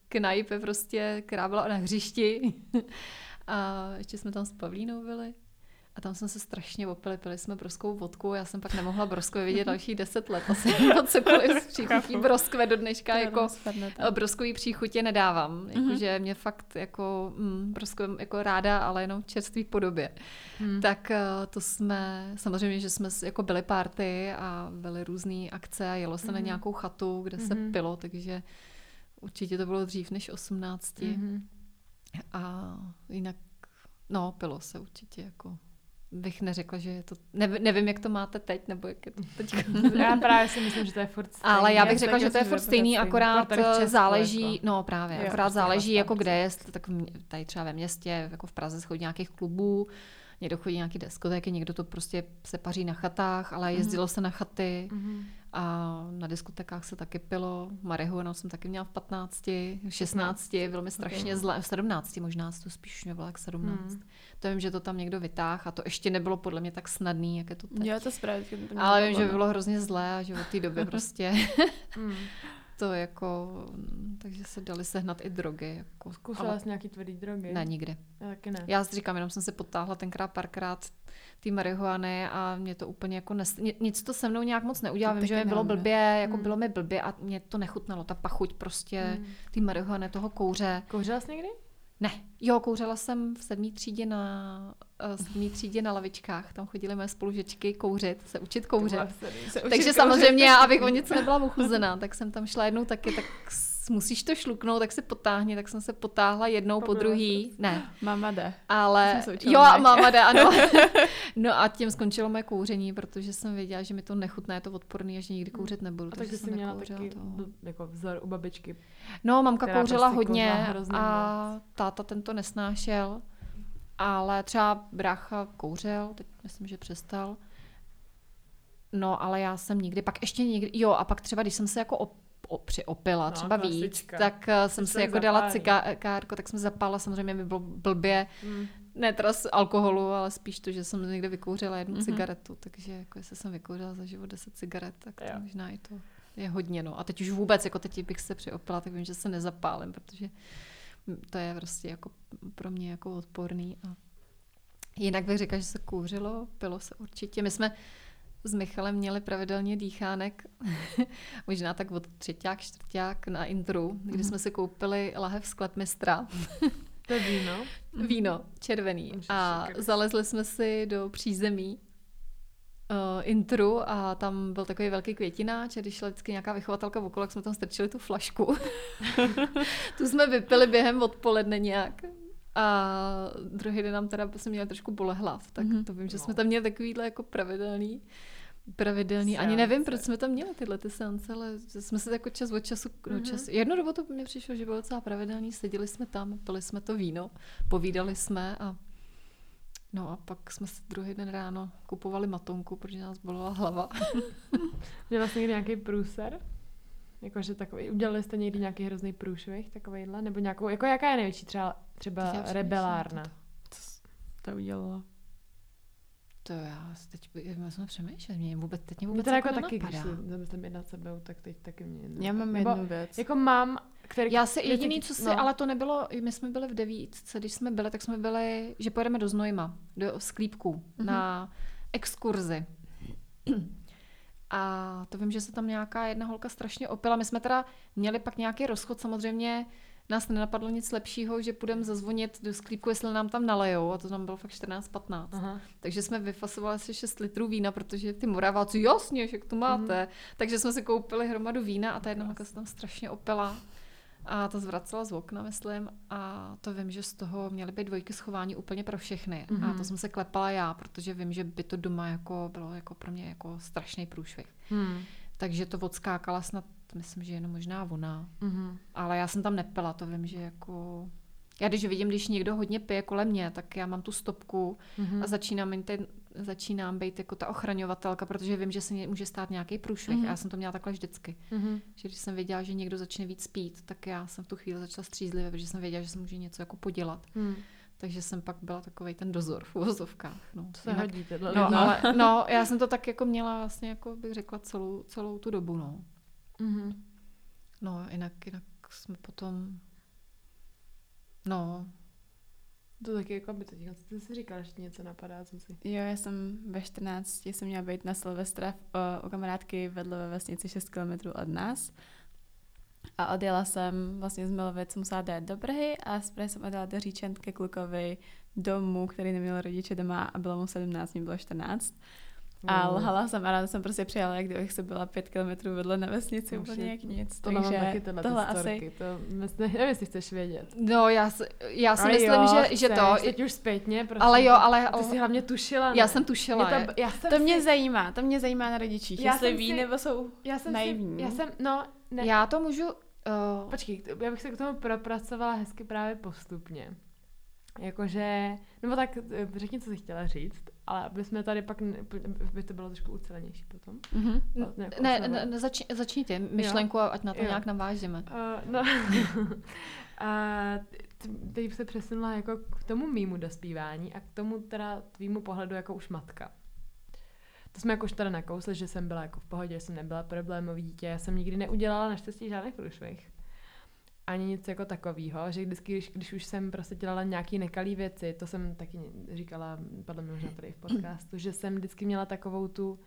knajpe prostě, která byla na hřišti. a ještě jsme tam s Pavlínou byli. A tam jsme se strašně opili, pili jsme broskou vodku, já jsem pak nemohla broskve vidět další deset let, asi cokoliv z příchutí broskve do dneška, jako broskový příchutě nedávám, mm-hmm. jakože mě fakt jako mm, broskve jako ráda, ale jenom v čerstvé podobě. Mm. Tak uh, to jsme, samozřejmě, že jsme jako byli party a byly různé akce a jelo se mm-hmm. na mhm. nějakou chatu, kde mm-hmm. se mhm. pilo, takže určitě to bylo dřív než 18. Mm-hmm. A jinak, no, pilo se určitě jako bych neřekla, že je to... Nevím, nevím, jak to máte teď, nebo jak je to teď. já právě si myslím, že to je furt stejný. Ale já bych řekla, že to je furt stejný, akorát Česku, záleží, jako. no právě, jo, akorát prostě záleží, jako kde je, tak tady třeba ve městě, jako v Praze chodí nějakých klubů, někdo chodí nějaký diskotéky, někdo to prostě se paří na chatách, ale mhm. jezdilo mm-hmm. se na chaty mm-hmm. A na diskotekách se taky pilo. Marihuana jsem taky měla v 15, 16, bylo mi strašně okay. zle, v 17 možná, to spíš mě bylo jak 17. Mm. To vím, že to tam někdo vytáhl a to ještě nebylo podle mě tak snadný, jak je to teď. Jo, to správně. Ale vím, že by bylo hrozně zlé a že od té doby prostě mm to jako, takže se dali sehnat i drogy. Jako, Zkusila ale... jsi nějaký tvrdý drogy? Ne, nikdy. Já taky ne. Já si říkám, jenom jsem se potáhla tenkrát párkrát ty marihuany a mě to úplně jako, nes... nic to se mnou nějak moc neudělalo. Vím, že mi bylo blbě, jako hmm. bylo mi blbě a mě to nechutnalo, ta pachuť prostě, hmm. ty marihuany, toho kouře. Kouřila jsi někdy? Ne, jo, kouřila jsem v sedmý třídě na, uh, sedmý třídě na lavičkách. Tam chodily moje spolužečky kouřit, se učit kouřit. Se učit Takže kouřit. samozřejmě, abych o něco nebyla uchuzená, tak jsem tam šla jednou taky, tak musíš to šluknout, tak se potáhni, tak jsem se potáhla jednou po druhý. Ne. Mama jde. Ale, jo, máma jde, ano. no a tím skončilo moje kouření, protože jsem věděla, že mi to nechutné, je to odporný a že nikdy kouřit nebudu. A takže jsi měla taky to. jako vzor u babičky. No, mamka kouřila prostě hodně a táta tento nesnášel. Ale třeba brácha kouřil, teď myslím, že přestal. No, ale já jsem nikdy, pak ještě někdy, jo, a pak třeba, když jsem se jako přiopila, no, třeba klasička. víc, tak uh, jsem si jako dala cigárko, tak jsem zapála, samozřejmě mi bylo blbě, mm. ne teda z alkoholu, ale spíš to, že jsem někde vykouřila jednu mm-hmm. cigaretu, takže jako jestli jsem vykouřila za život 10 cigaret, tak to možná i to je hodně, no. A teď už vůbec, jako teď bych se přiopila, tak vím, že se nezapálím, protože to je prostě jako pro mě jako odporný. A jinak bych řekla, že se kouřilo, pilo se určitě. My jsme s Michalem měli pravidelně dýchánek, možná tak od třetíák, čtvrták na intru, kdy mhm. jsme si koupili lahev sklepmistra. To je víno? Víno, červený. A zalezli jsme si do přízemí uh, intru a tam byl takový velký květináč a když šla vždycky nějaká vychovatelka okolo, tak jsme tam strčili tu flašku. tu jsme vypili během odpoledne nějak. A druhý den nám teda jsem měla trošku bole hlav, tak mm-hmm. to vím, že no. jsme tam měli takovýhle jako pravidelný pravidelný. Seance. Ani nevím, proč jsme tam měli tyhle ty seance, ale jsme se jako čas od času, mm-hmm. no čas. Jednu dobu to mě přišlo, že bylo docela pravidelný, seděli jsme tam, pili jsme to víno, povídali jsme a No a pak jsme si druhý den ráno kupovali matonku, protože nás bolela hlava. Měla vlastně někdy nějaký průser? Jakože takový, udělali jste někdy nějaký hrozný průšvih, takovýhle? Nebo nějakou, jako jaká je největší třeba, třeba rebelárna? To, to udělala. To já teď jsem přemýšlet, mě vůbec, teď mě vůbec mě jako, jako taky, když se zamyslím jednat sebou, tak teď taky mě... Já mám jednu věc. Jako mám, který... Já si jediný, co si, no. ale to nebylo, my jsme byli v devítce, když jsme byli, tak jsme byli, že pojedeme do Znojma, do Sklípku, mm-hmm. na exkurzi. A to vím, že se tam nějaká jedna holka strašně opila. My jsme teda měli pak nějaký rozchod, samozřejmě nás nenapadlo nic lepšího, že půjdeme zazvonit do sklípku, jestli nám tam nalejou, a to tam bylo fakt 14-15. Takže jsme vyfasovali asi 6 litrů vína, protože ty moraváci, jasně, že to máte. Mm. Takže jsme si koupili hromadu vína a ta jedna se tam strašně opila. A to zvracela z okna, myslím. A to vím, že z toho měly být dvojky schování úplně pro všechny. Mm-hmm. A to mhm. jsem se klepala já, protože vím, že by to doma jako bylo jako pro mě jako strašný průšvih. Mm. Takže to odskákala snad, myslím, že jenom možná ona. Mm-hmm. Ale já jsem tam nepila, to vím, že jako... Já když vidím, když někdo hodně pije kolem mě, tak já mám tu stopku mm-hmm. a začínám ten, začínám být jako ta ochraňovatelka, protože vím, že se může stát nějaký průšvih. Mm-hmm. A já jsem to měla takhle vždycky. Mm-hmm. Že když jsem věděla, že někdo začne víc pít, tak já jsem v tu chvíli začala střízlivě, protože jsem věděla, že se může něco jako podělat. Mm. Takže jsem pak byla takový ten dozor v uvozovkách. No, to se jinak, hodí, no, ale, no, já jsem to tak jako měla vlastně, jako bych řekla, celou, celou tu dobu, no. Mm-hmm. No, jinak, jinak jsme potom, no, to taky jako by teď, ty si říkala, že něco napadá, co si... Jo, já jsem ve 14 jsem měla být na Silvestra u kamarádky vedle ve vesnici 6 km od nás. A odjela jsem vlastně z Milovic, musela jít do Prahy a zprve jsem odjela do Říčan ke klukovi domů, který neměl rodiče doma a bylo mu 17, mě bylo 14. A lhala jsem a ráda jsem prostě přijala, jak kdybych se byla pět kilometrů vedle na vesnici, Může, úplně jak nic. To takže taky tyhle tohle asi... To, nevím, jestli chceš vědět. No, já, já si ale myslím, jo, že, chceš, že to... Teď už zpětně, prostě. Ale jo, ale... Ty jsi hlavně tušila, ne? Já jsem tušila. to, já jsem to si... mě zajímá, to mě zajímá na rodičích, já jestli ví si... nebo jsou já jsem naivní. Si... Já jsem, no... Ne. Já to můžu... Uh... Počkej, já bych se k tomu propracovala hezky právě postupně. Jakože, nebo tak eh, řekni, co jsi chtěla říct, ale aby jsme tady pak, by to bylo trošku ucelenější potom. Mm-hmm. Ne, ne, ne zač, začněte myšlenku, jo. ať na to jo. nějak navážeme. Uh, no. a teď se přesunula jako k tomu mýmu dospívání a k tomu teda tvýmu pohledu jako už matka. To jsme jako už teda nakousli, že jsem byla jako v pohodě, že jsem nebyla problémový dítě. Já jsem nikdy neudělala naštěstí žádný průšvih ani nic jako takového, že vždycky, když, když už jsem prostě dělala nějaký nekalý věci, to jsem taky říkala, podle mě možná tady v podcastu, že jsem vždycky měla takovou tu,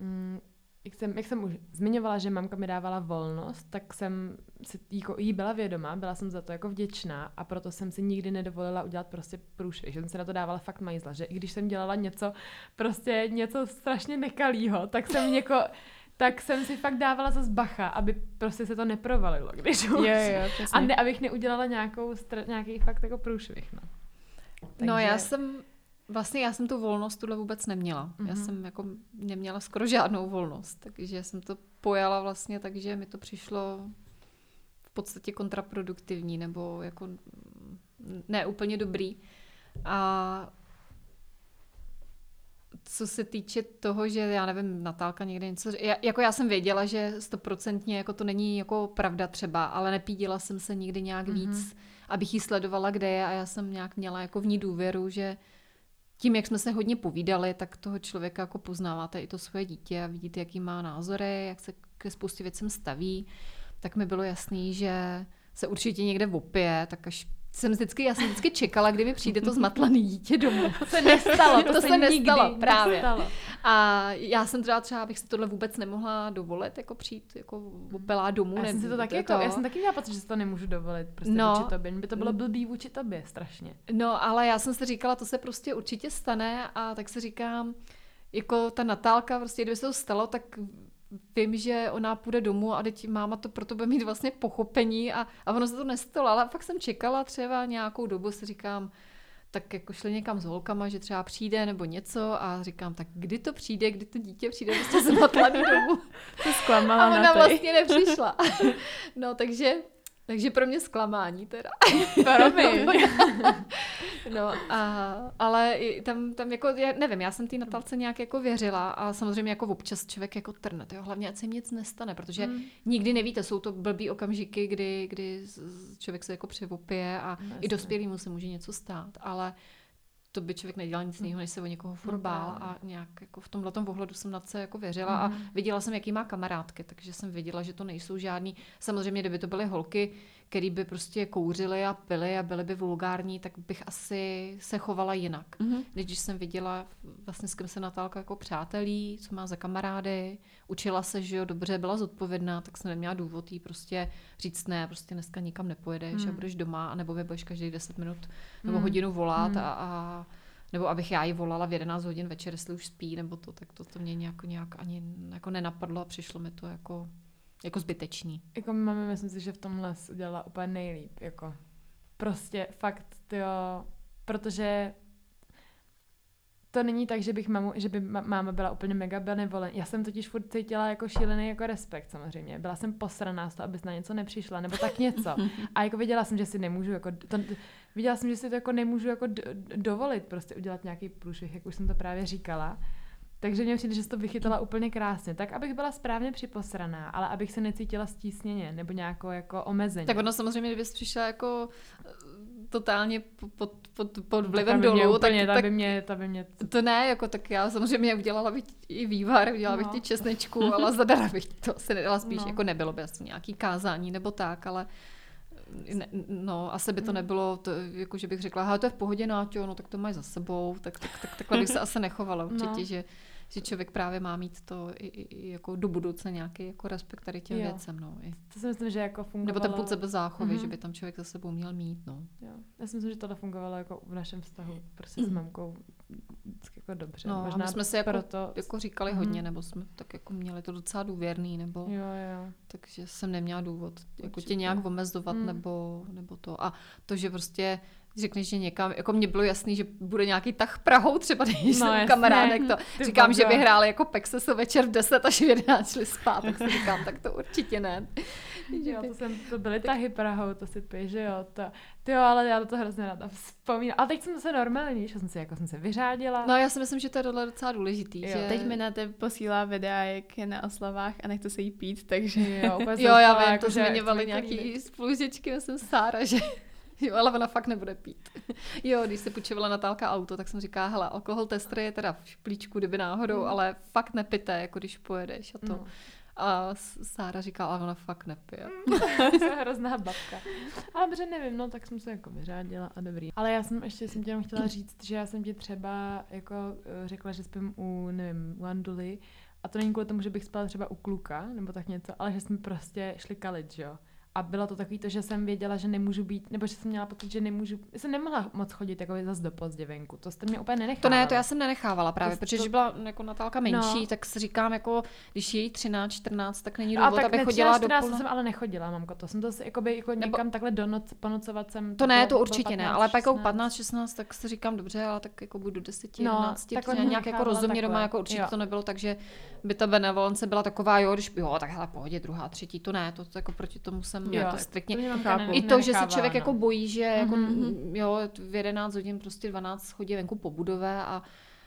mm, jak, jsem, jak jsem už zmiňovala, že mamka mi dávala volnost, tak jsem si jako jí byla vědomá, byla jsem za to jako vděčná a proto jsem si nikdy nedovolila udělat prostě průšvih, že jsem se na to dávala fakt majzla, že i když jsem dělala něco, prostě něco strašně nekalýho, tak jsem jako tak jsem si fakt dávala zase bacha, aby prostě se to neprovalilo, když už. Jo, jo, A ne, abych neudělala nějakou, nějaký fakt jako průšvih, no. Takže... No já jsem, vlastně já jsem tu volnost tuhle vůbec neměla. Mm-hmm. Já mhm. jsem jako neměla skoro žádnou volnost, takže jsem to pojala vlastně takže mi to přišlo v podstatě kontraproduktivní, nebo jako ne úplně dobrý. A co se týče toho, že já nevím, Natálka někde něco, já, jako já jsem věděla, že stoprocentně jako to není jako pravda třeba, ale nepídila jsem se nikdy nějak mm-hmm. víc, abych ji sledovala, kde je a já jsem nějak měla jako v ní důvěru, že tím, jak jsme se hodně povídali, tak toho člověka jako poznáváte i to svoje dítě a vidíte, jaký má názory, jak se ke spoustě věcem staví, tak mi bylo jasný, že se určitě někde opije, tak až jsem vždycky, já jsem vždycky čekala, kdy mi přijde to zmatlané dítě domů. To se nestalo, to, to se, se nikdy nestalo, právě. Nestalo. A já jsem třeba třeba, abych si tohle vůbec nemohla dovolit, jako přijít jako opelá domů. Já jsem si to taky, jako, já jsem taky měla pocit, že si to nemůžu dovolit prostě no, vůči tobě. By to bylo blbý vůči tobě strašně. No, ale já jsem si říkala, to se prostě určitě stane a tak si říkám, jako ta Natálka, prostě kdyby se to stalo, tak vím, že ona půjde domů a teď máma to proto bude mít vlastně pochopení a, a ono se to nestalo, ale fakt jsem čekala třeba nějakou dobu, si říkám, tak jako šli někam s holkama, že třeba přijde nebo něco a říkám, tak kdy to přijde, kdy to dítě přijde prostě z domů. To zklamala A ona vlastně nepřišla. No takže takže pro mě zklamání teda. Promiň. no, a, ale tam, tam jako, já nevím, já jsem té Natalce nějak jako věřila a samozřejmě jako občas člověk jako trne, jo, hlavně ať se jim nic nestane, protože hmm. nikdy nevíte, jsou to blbý okamžiky, kdy, kdy člověk se jako převopije a no, i dospělýmu se může něco stát, ale to by člověk nedělal nic jiného, než se o někoho furt no, bál a nějak jako v tomhle ohledu jsem na se jako věřila a mhm. viděla jsem, jaký má kamarádky, takže jsem viděla, že to nejsou žádný, samozřejmě kdyby to byly holky, který by prostě kouřili a pili a byly by vulgární, tak bych asi se chovala jinak. Mm-hmm. Když jsem viděla vlastně s kým se Natálka jako přátelí, co má za kamarády, učila se, že jo, dobře, byla zodpovědná, tak jsem neměla důvod jí prostě říct ne, prostě dneska nikam nepojedeš mm. a budeš doma, nebo mi budeš každý 10 minut nebo mm. hodinu volat mm. a, a nebo abych já ji volala v 11 hodin večer, jestli už spí, nebo to, tak to, to mě nějak, nějak ani jako nenapadlo a přišlo mi to jako jako zbytečný. Jako máme, myslím si, že v tomhle udělala úplně nejlíp. Jako prostě fakt, jo, protože to není tak, že bych mamu, že by máma byla úplně mega benevolent. Já jsem totiž furt cítila jako šílený jako respekt samozřejmě. Byla jsem posraná z toho, abys na něco nepřišla, nebo tak něco. A jako viděla jsem, že si nemůžu jako, to, viděla jsem, že si to jako nemůžu jako dovolit prostě udělat nějaký průšvih, jak už jsem to právě říkala. Takže mě přijde, že jsi to vychytala úplně krásně. Tak, abych byla správně připosraná, ale abych se necítila stísněně nebo nějakou jako omezení. Tak ono samozřejmě, kdybys přišla jako eh, totálně pod, pod, pod vlivem dolů, úplně, tak, tak, by mě, ta by mě... To ne, jako tak já samozřejmě udělala bych i vývar, udělala no. bych ti česnečku, ale zadara bych to se nedala spíš, no. jako nebylo by asi nějaký kázání nebo tak, ale ne, no, asi by to mm. nebylo, to, jako že bych řekla, to je v pohodě, Náťo, no tak to máš za sebou, tak, tak, tak takhle bych se asi nechovala určitě, no. že že člověk právě má mít to i, i jako do budoucna nějaký jako respekt tady těm jo. věcem. No, i. To si myslím, že jako fungovalo... Nebo ten put sebe záchovy, mm-hmm. že by tam člověk za sebou měl mít. No. Jo. Já si myslím, že tohle fungovalo jako v našem vztahu prostě s mhm. mamkou jako dobře. No, Možná my jsme si jako, proto... jako říkali mm-hmm. hodně, nebo jsme tak jako měli to docela důvěrný, nebo jo, jo. takže jsem neměla důvod jako tě nějak omezovat, mm. nebo, nebo to. A to, že prostě řekneš, že někam, jako mě bylo jasný, že bude nějaký tah Prahou, třeba když no, jsem kamarádek, to Ty říkám, boga. že by hráli jako Pexeso večer v 10 až v 11 šli spát, tak si říkám, tak to určitě ne. jo, to, jsem, to byly tahy Prahou, to si píš, že jo, to, ty jo, ale já to hrozně ráda vzpomínám. A teď jsem se normální, že jsem se jako jsem se vyřádila. No já si myslím, že to je tohle docela důležitý. Jo. Že... Teď mi na tebe posílá videa, jak je na oslavách a nechce se jí pít, takže jo, jo já vím, jako, to zmiňovali nějaký spolužečky, myslím Sára, že Jo, ale ona fakt nebude pít. Jo, když se půjčovala Natálka auto, tak jsem říkala, hele, alkohol tester je teda v šplíčku, kdyby náhodou, mm. ale fakt nepité, jako když pojedeš a to. No. A Sára říká, ale ona fakt nepije. jsem hrozná babka. Ale dobře, nevím, no tak jsem se jako vyřádila a dobrý. Ale já jsem ještě jsem tě jenom chtěla říct, že já jsem ti třeba jako eh, řekla, že spím u, nevím, u Anduly a to není kvůli tomu, že bych spala třeba u kluka nebo tak něco, ale že jsme prostě šli kalit, jo. A bylo to takový to, že jsem věděla, že nemůžu být, nebo že jsem měla pocit, že nemůžu, jsem nemohla moc chodit jako zase do pozdě venku. To jste mě úplně nenechávala. To ne, to já jsem nenechávala právě, to, protože to... byla jako Natálka menší, no. tak si říkám, jako když je jí 13, 14, tak není důvod, aby chodila 13, do 14 jsem ale nechodila, mamko, to jsem to jako, by, jako někam nebo... takhle do noc, ponocovat jsem. To ne, to určitě 15, ne, ale pak jako 15, 16, tak si říkám, dobře, ale tak jako budu 10, 11, no, tak nějak jako rozumně doma, jako určitě jo. to nebylo, takže by ta benevolence byla taková, jo, když jo, tak hele, pohodě, druhá, třetí, to ne, to, to jako proti tomu jsem jo, jako striktně chápu. I to, že se člověk no. jako bojí, že jako, mm-hmm. jo, v 11 hodin prostě 12 chodí venku po budové a,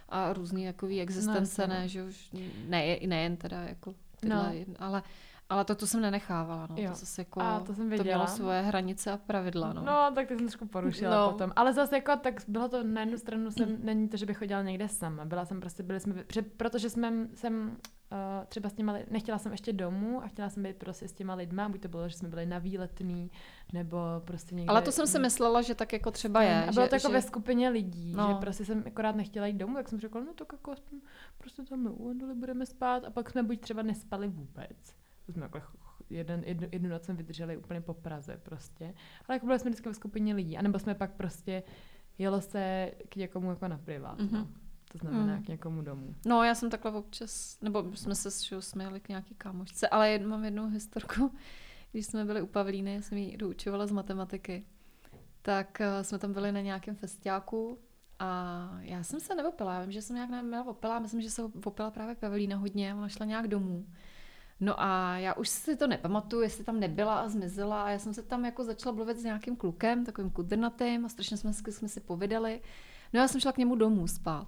a různý takový existence, no, ne, že už ne, nejen teda jako tyhle, no. ale ale to, to jsem nenechávala, no. Jo. To zase jako, a to jsem věděla. To mělo svoje hranice a pravidla, no. No, tak to jsem trošku porušila no. potom. Ale zase jako, tak bylo to na jednu stranu, jsem, není to, že bych chodila někde sama. Byla jsem prostě, byli jsme, protože jsme, jsem uh, třeba s těma, nechtěla jsem ještě domů a chtěla jsem být prostě s těma lidma, buď to bylo, že jsme byli na výletný, nebo prostě někde. Ale to jsem si myslela, že tak jako třeba je. A bylo že, to jako že... ve skupině lidí, no. že prostě jsem akorát nechtěla jít domů, tak jsem řekla, no tak jako prostě tam na budeme spát a pak jsme buď třeba nespali vůbec. To jsme jako jeden, jednu, jednu noc jsme vydrželi úplně po Praze prostě. Ale jako byli jsme vždycky ve skupině lidí. A nebo jsme pak prostě jelo se k někomu jako na privát. Mm-hmm. No. Mhm. To znamená mm. k někomu domů. No, já jsem takhle občas, nebo jsme se s směli k nějaký kámošce, ale jed, mám jednu historku, když jsme byli u Pavlíny, jsem ji doučovala z matematiky, tak uh, jsme tam byli na nějakém festiáku a já jsem se nevopila, já vím, že jsem nějak neměla opila, myslím, že se opila právě Pavlína hodně, ona šla nějak domů. No a já už si to nepamatuju, jestli tam nebyla a zmizela a já jsem se tam jako začala mluvit s nějakým klukem, takovým kudrnatým a strašně jsme, jsme si povídali. No já jsem šla k němu domů spát.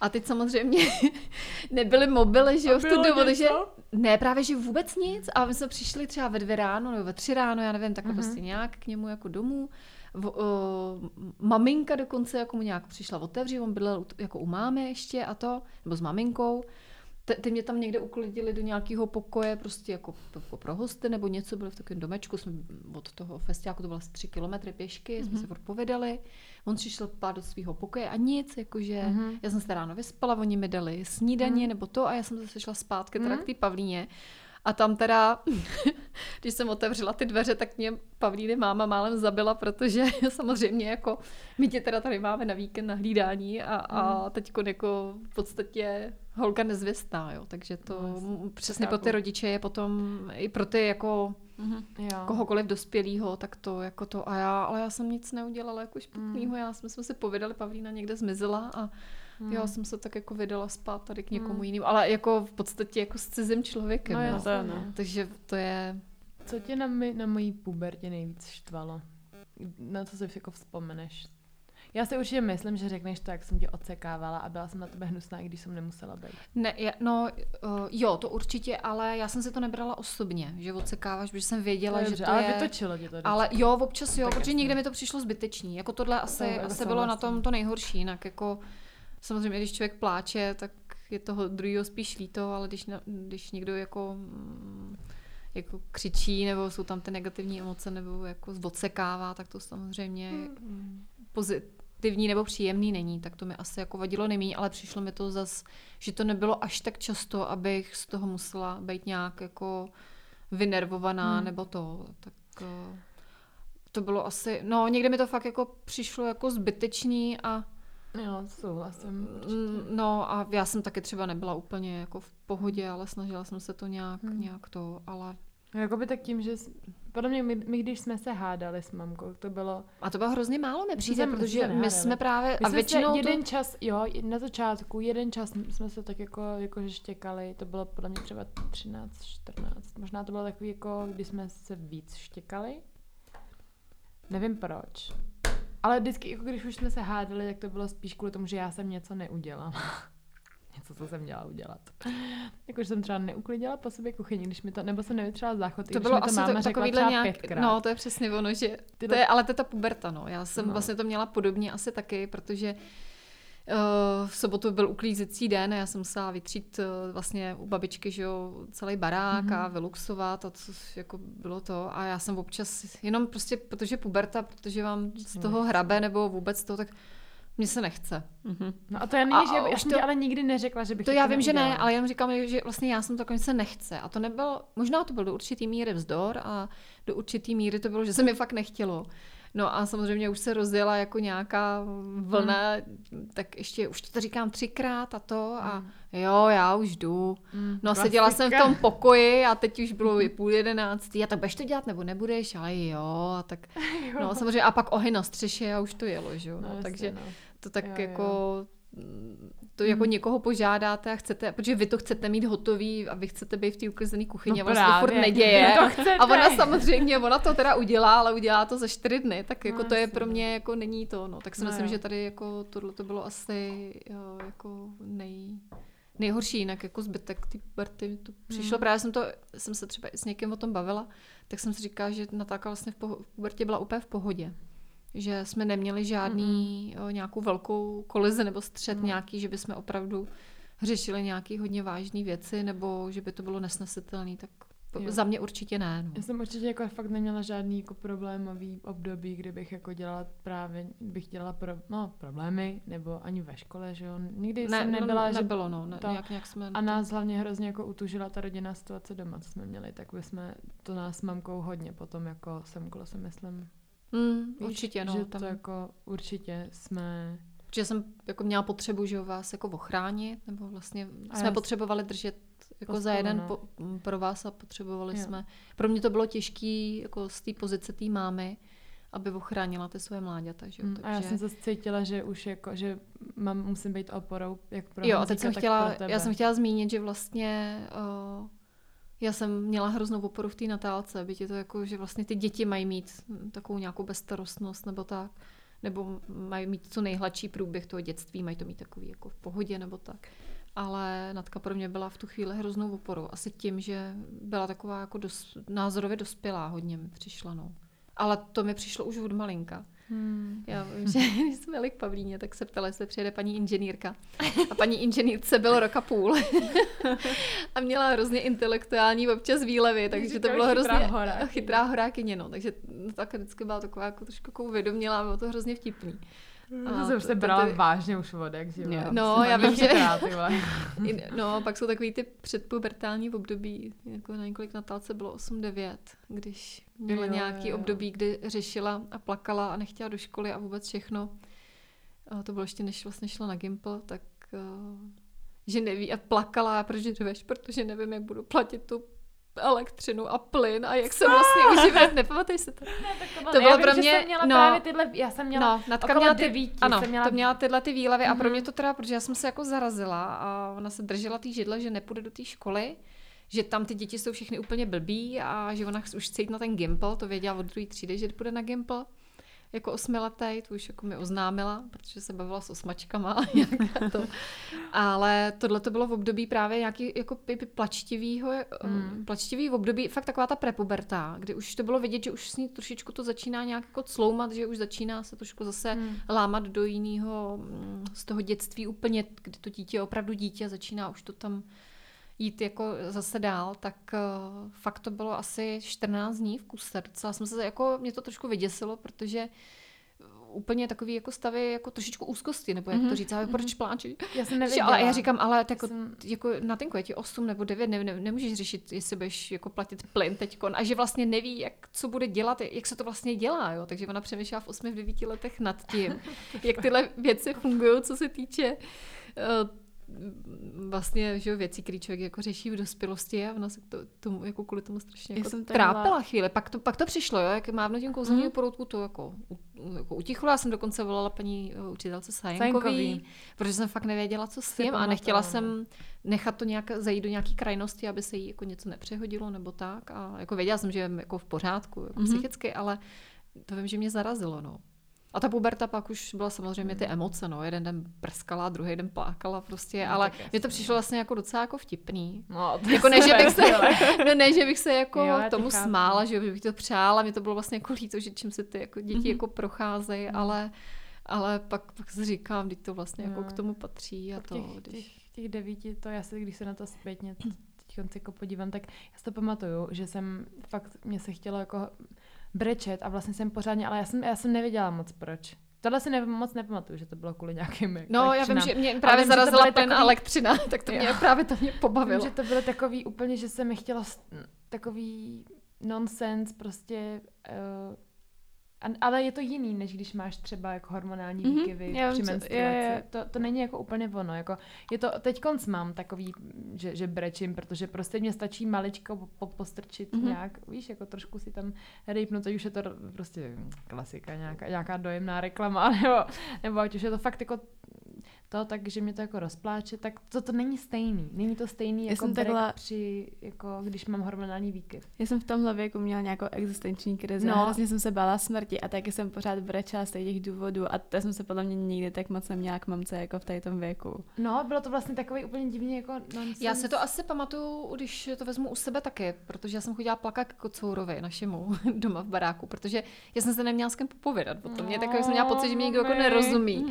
A teď samozřejmě nebyly mobily, že jo, v tu dobu, takže ne, právě, že vůbec nic. A my jsme přišli třeba ve dvě ráno nebo ve tři ráno, já nevím, takhle uh-huh. prostě nějak k němu jako domů. V, uh, maminka dokonce jako mu nějak přišla otevřít, on byl jako u mámy ještě a to, nebo s maminkou te, ty mě tam někde uklidili do nějakého pokoje, prostě jako, jako pro hosty nebo něco, byli v takovém domečku, jsme od toho festiáku, to bylo asi tři kilometry pěšky, mm-hmm. jsme se odpovědali, on přišel pát do svého pokoje a nic, jakože mm-hmm. já jsem se ráno vyspala, oni mi dali snídaně mm-hmm. nebo to a já jsem zase šla zpátky teda mm-hmm. k té Pavlíně a tam teda, když jsem otevřela ty dveře, tak mě Pavlíny máma málem zabila, protože samozřejmě jako my tě teda tady máme na víkend na hlídání a, a hmm. teď jako v podstatě holka nezvěstná, jo, takže to no, přesně pro ty rodiče je potom i pro ty jako mm-hmm. kohokoliv dospělýho, tak to jako to a já, ale já jsem nic neudělala jako špatného, mm. já jsme, jsme si povědali, Pavlína někde zmizela a Hmm. Já jsem se tak jako vydala spát tady k někomu hmm. jinému, ale jako v podstatě jako s cizím člověkem. No, jo. To, no. Takže to je... Co tě na, my, na mojí pubertě nejvíc štvalo? Na co si jako vzpomeneš? Já si určitě myslím, že řekneš to, jak jsem tě odsekávala a byla jsem na tebe hnusná, i když jsem nemusela být. Ne, já, no uh, jo, to určitě, ale já jsem si to nebrala osobně, že odsekáváš, protože jsem věděla, to že to ale je... Ale vytočilo tě to vždycky. Ale jo, občas jo, tak protože někde mi to přišlo zbytečný. Jako tohle asi, to, asi bylo na tom to nejhorší, jinak jako Samozřejmě, když člověk pláče, tak je toho druhého spíš líto, ale když, když někdo jako, mm, jako křičí, nebo jsou tam ty negativní emoce, nebo jako odsekává, tak to samozřejmě hmm. pozitivní nebo příjemný není, tak to mi asi jako vadilo nejméně, ale přišlo mi to zas, že to nebylo až tak často, abych z toho musela být nějak jako vynervovaná hmm. nebo to, tak eh, to bylo asi, no někde mi to fakt jako přišlo jako zbytečný a Jo, souhlasím. Mm, no a já jsem taky třeba nebyla úplně jako v pohodě, ale snažila jsem se to nějak, hmm. nějak to, ale... Jakoby tak tím, že podle mě my, my, když jsme se hádali s mamkou, to bylo... A to bylo hrozně málo nepřijde, protože my jsme právě... My a většinou se jeden to... čas, jo, na začátku, jeden čas jsme se tak jako, jako že štěkali, to bylo podle mě třeba 13, 14, možná to bylo takový jako, kdy jsme se víc štěkali. Nevím proč. Ale vždycky, jako když už jsme se hádali, tak to bylo spíš kvůli tomu, že já jsem něco neudělala. něco, co jsem měla udělat. Jako, že jsem třeba neuklidila po sobě kuchyni, když mi to, nebo jsem nevytřela záchod, to bylo mi to asi máma to, takovýhle nějak, pětkrát. no to je přesně ono, že to je, ale to je ta puberta, no. Já jsem no. vlastně to měla podobně asi taky, protože v sobotu byl uklízecí den a já jsem musela vytřít eh, vlastně u babičky že jo, celý barák mm-hmm. a vyluxovat a co jako bylo to. A já jsem občas, jenom prostě, protože puberta, protože vám z toho hrabe nebo vůbec to, tak mně se nechce. Mm-hmm. No a to já není, že já jsem to, ale nikdy neřekla, že bych to já vím, že ne, ale jenom říkám, že vlastně já jsem to se nechce. A to nebylo, možná to byl do určitý míry vzdor a do určitý míry to bylo, že se mi fakt nechtělo. No a samozřejmě už se rozjela jako nějaká vlna, hmm. tak ještě, už to říkám třikrát a to a hmm. jo, já už jdu. Hmm. No a seděla jsem v tom pokoji a teď už bylo hmm. půl jedenáctý a tak budeš to dělat nebo nebudeš, ale jo, a tak, jo. no samozřejmě a pak ohy na střeše a už to jelo, že jo, no, no, takže no. to tak jo, jako jo to jako hmm. někoho požádáte a chcete, protože vy to chcete mít hotový a vy chcete být v té uklizené kuchyni no a vlastně furt neděje. To a ona samozřejmě, ona to teda udělá, ale udělá to za čtyři dny, tak jako no, to je pro mě jako není to, no. Tak si no, myslím, jo. že tady jako tohle to bylo asi jo, jako nej, nejhorší, jinak jako zbytek ty puberty to přišlo. Hmm. Právě jsem to, jsem se třeba s někým o tom bavila, tak jsem si říkala, že Natálka vlastně v, poho- v pubertě byla úplně v pohodě že jsme neměli žádný mm-hmm. nějakou velkou kolizi nebo střed mm. nějaký, že bychom opravdu řešili nějaké hodně vážné věci, nebo že by to bylo nesnesitelné, tak jo. za mě určitě ne. No. Já jsem určitě jako fakt neměla žádný jako problémový období, kdy bych jako dělala právě, bych dělala pro, no, problémy, nebo ani ve škole, že jo. Nikdy ne, jsem no, nebyla, no, že nebylo, no, ne, to, nějak, nějak jsme... A nás hlavně hrozně jako utužila ta rodinná situace doma, co jsme měli, tak jsme to nás s mamkou hodně potom jako semklo, si myslím. Mm, určitě, no. Že tam... to jako určitě jsme Protože jsem jako měla potřebu, že vás jako ochránit, nebo vlastně a jsme potřebovali držet jako Pospolu, za jeden no. po, pro vás a potřebovali jo. jsme. Pro mě to bylo těžké jako z té pozice té mámy, aby ochránila ty svoje mláďata. Že? Mm, Takže... A já jsem se cítila, že už jako, že mám, musím být oporou jak pro Jo, a teď jsem chtěla, já jsem chtěla zmínit, že vlastně uh, já jsem měla hroznou oporu v té natálce, byť je to jako, že vlastně ty děti mají mít takovou nějakou bezstarostnost nebo tak nebo mají mít co nejhladší průběh toho dětství, mají to mít takový jako v pohodě nebo tak. Ale Natka pro mě byla v tu chvíli hroznou oporou. Asi tím, že byla taková jako dos, názorově dospělá, hodně mi přišla. No. Ale to mi přišlo už od malinka. Hmm. Já vím, že když jsme jeli k Pavlíně, tak se ptala, jestli přijede paní inženýrka. A paní inženýrce bylo roka půl. a měla hrozně intelektuální občas výlevy, takže to bylo hrozně chytrá, hora. chytrá horákyně. No. Takže tak vždycky byla taková jako trošku jako uvědomila, bylo to hrozně vtipný. A to jsem se brala tady... vážně už vodek, že jo? No, já vím, že... no, pak jsou takový ty předpubertální období, jako na několik natálce bylo 8-9, když měla jo, nějaký jo. období, kdy řešila a plakala a nechtěla do školy a vůbec všechno. A to bylo ještě, než vlastně šla na Gimple, tak uh, že neví a plakala, proč řveš, protože nevím, jak budu platit tu elektřinu a plyn a jak se vlastně uživit. Nepamatuješ se to? Ne, tak to, to bylo pro mě, jsem měla no, právě tyhle, já jsem měla no, Natka měla ty, devíti, ano, jsem měla... to měla tyhle ty výlevy mm-hmm. a pro mhm. mě to teda, protože já jsem se jako zarazila a ona se držela té židle, že nepůjde do té školy, že tam ty děti jsou všechny úplně blbý a že ona už chce jít na ten Gimple, to věděla od druhé třídy, že půjde na Gimple jako osmiletý, to už jako mi oznámila, protože se bavila s osmačkama to. Ale tohle to bylo v období právě nějaký jako plačtivýho, hmm. plačtivý v období, fakt taková ta prepuberta, kdy už to bylo vidět, že už s ní trošičku to začíná nějak jako cloumat, že už začíná se trošku zase hmm. lámat do jiného, mm, z toho dětství úplně, kdy to dítě je opravdu dítě a začíná už to tam jít jako zase dál, tak uh, fakt to bylo asi 14 dní v kuse. Docela jsem se jako, mě to trošku vyděsilo, protože úplně takový jako stavy jako trošičku úzkosti, nebo jak mm-hmm. to mhm, říct, ale proč mhm. pláči? Já jsem nevěděla. Ale já říkám, ale jako, jsem... jako na tenku je ti 8 nebo 9, ne, ne, nemůžeš řešit, jestli budeš jako platit plyn teďkon a že vlastně neví, jak co bude dělat, jak se to vlastně dělá, jo. Takže ona přemýšlela v 8, v 9 letech nad tím, jak tyhle věci fungují, co se týče uh, vlastně že věci, které člověk jako řeší v dospělosti a ona se to, tomu, jako kvůli tomu strašně jako trápila byla... chvíli. Pak to, pak to přišlo, jo, jak mávnutím kouzelního mm. poroutku to jako, jako utichlo. Já jsem dokonce volala paní eh, učitelce Sajenkový, protože jsem fakt nevěděla, co s tím a nechtěla to, jsem nechat to nějak zajít do nějaký krajnosti, aby se jí jako něco nepřehodilo nebo tak. A jako věděla jsem, že je jako v pořádku, jako mm. psychicky, ale to vím, že mě zarazilo, no. A ta puberta pak už byla samozřejmě ty hmm. emoce, no. Jeden den prskala, druhý den plákala prostě, no, ale mně to přišlo vlastně jako docela jako vtipný. No, to jako ne, že bych se, no, ne, že bych se jako jo, tomu smála, že bych to přála, mě to bylo vlastně jako líto, že čím se ty jako děti mm-hmm. jako procházejí, mm. ale ale pak, pak si říkám, když to vlastně jako k tomu patří a to. Těch, když... těch, těch devíti, to já si, když se na to zpětně teď jako podívám, tak já si to pamatuju, že jsem fakt, mě se chtělo jako brečet a vlastně jsem pořádně, ale já jsem, já jsem nevěděla moc proč. Tohle si ne, moc nepamatuju, že to bylo kvůli nějakým No, já vím, že mě právě vím, zarazila plyn takový... elektřina, tak to mě právě to mě pobavilo. Vím, že to bylo takový úplně, že se mi chtělo takový nonsense, prostě uh, ale je to jiný, než když máš třeba jako hormonální mhm. výkyvy mm-hmm, při menstruaci. Je, je. To, to není jako úplně ono. Jako, je to, teď konc mám takový, že, že brečím, protože prostě mě stačí maličko po, postrčit mm-hmm. nějak, víš, jako trošku si tam rejpnout, teď už je to prostě klasika, nějaká, nějaká dojemná reklama, nebo, nebo ať už je to fakt jako to, takže mě to jako rozpláče, tak to, to není stejný. Není to stejný jako jsem takhle... při, jako když mám hormonální výkyv. Já jsem v tomhle věku měla nějakou existenční krizi. No. Hrozně jsem se bála smrti a taky jsem pořád brečela z těch důvodů a to jsem se podle mě nikdy tak moc neměla k mamce jako v tady tom věku. No, bylo to vlastně takový úplně divně jako nonsense. Já se to asi pamatuju, když to vezmu u sebe taky, protože já jsem chodila plakat k kocourovi našemu doma v baráku, protože já jsem se neměla s kým popovědat o tom. No, mě takový jsem měla pocit, že mě nikdo jako nerozumí.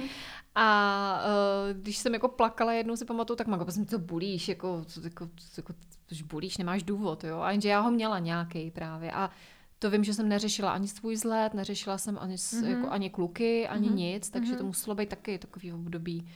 A uh, když jsem jako plakala jednou si pamatuju, tak mám jsem to bulíš, jako, jako, jako, jako bulíš, nemáš důvod, jo. A jenže já ho měla nějaký právě. A to vím, že jsem neřešila ani svůj vzhled, neřešila jsem ani, mm-hmm. jako, ani kluky, ani mm-hmm. nic, takže mm-hmm. to muselo být taky takový období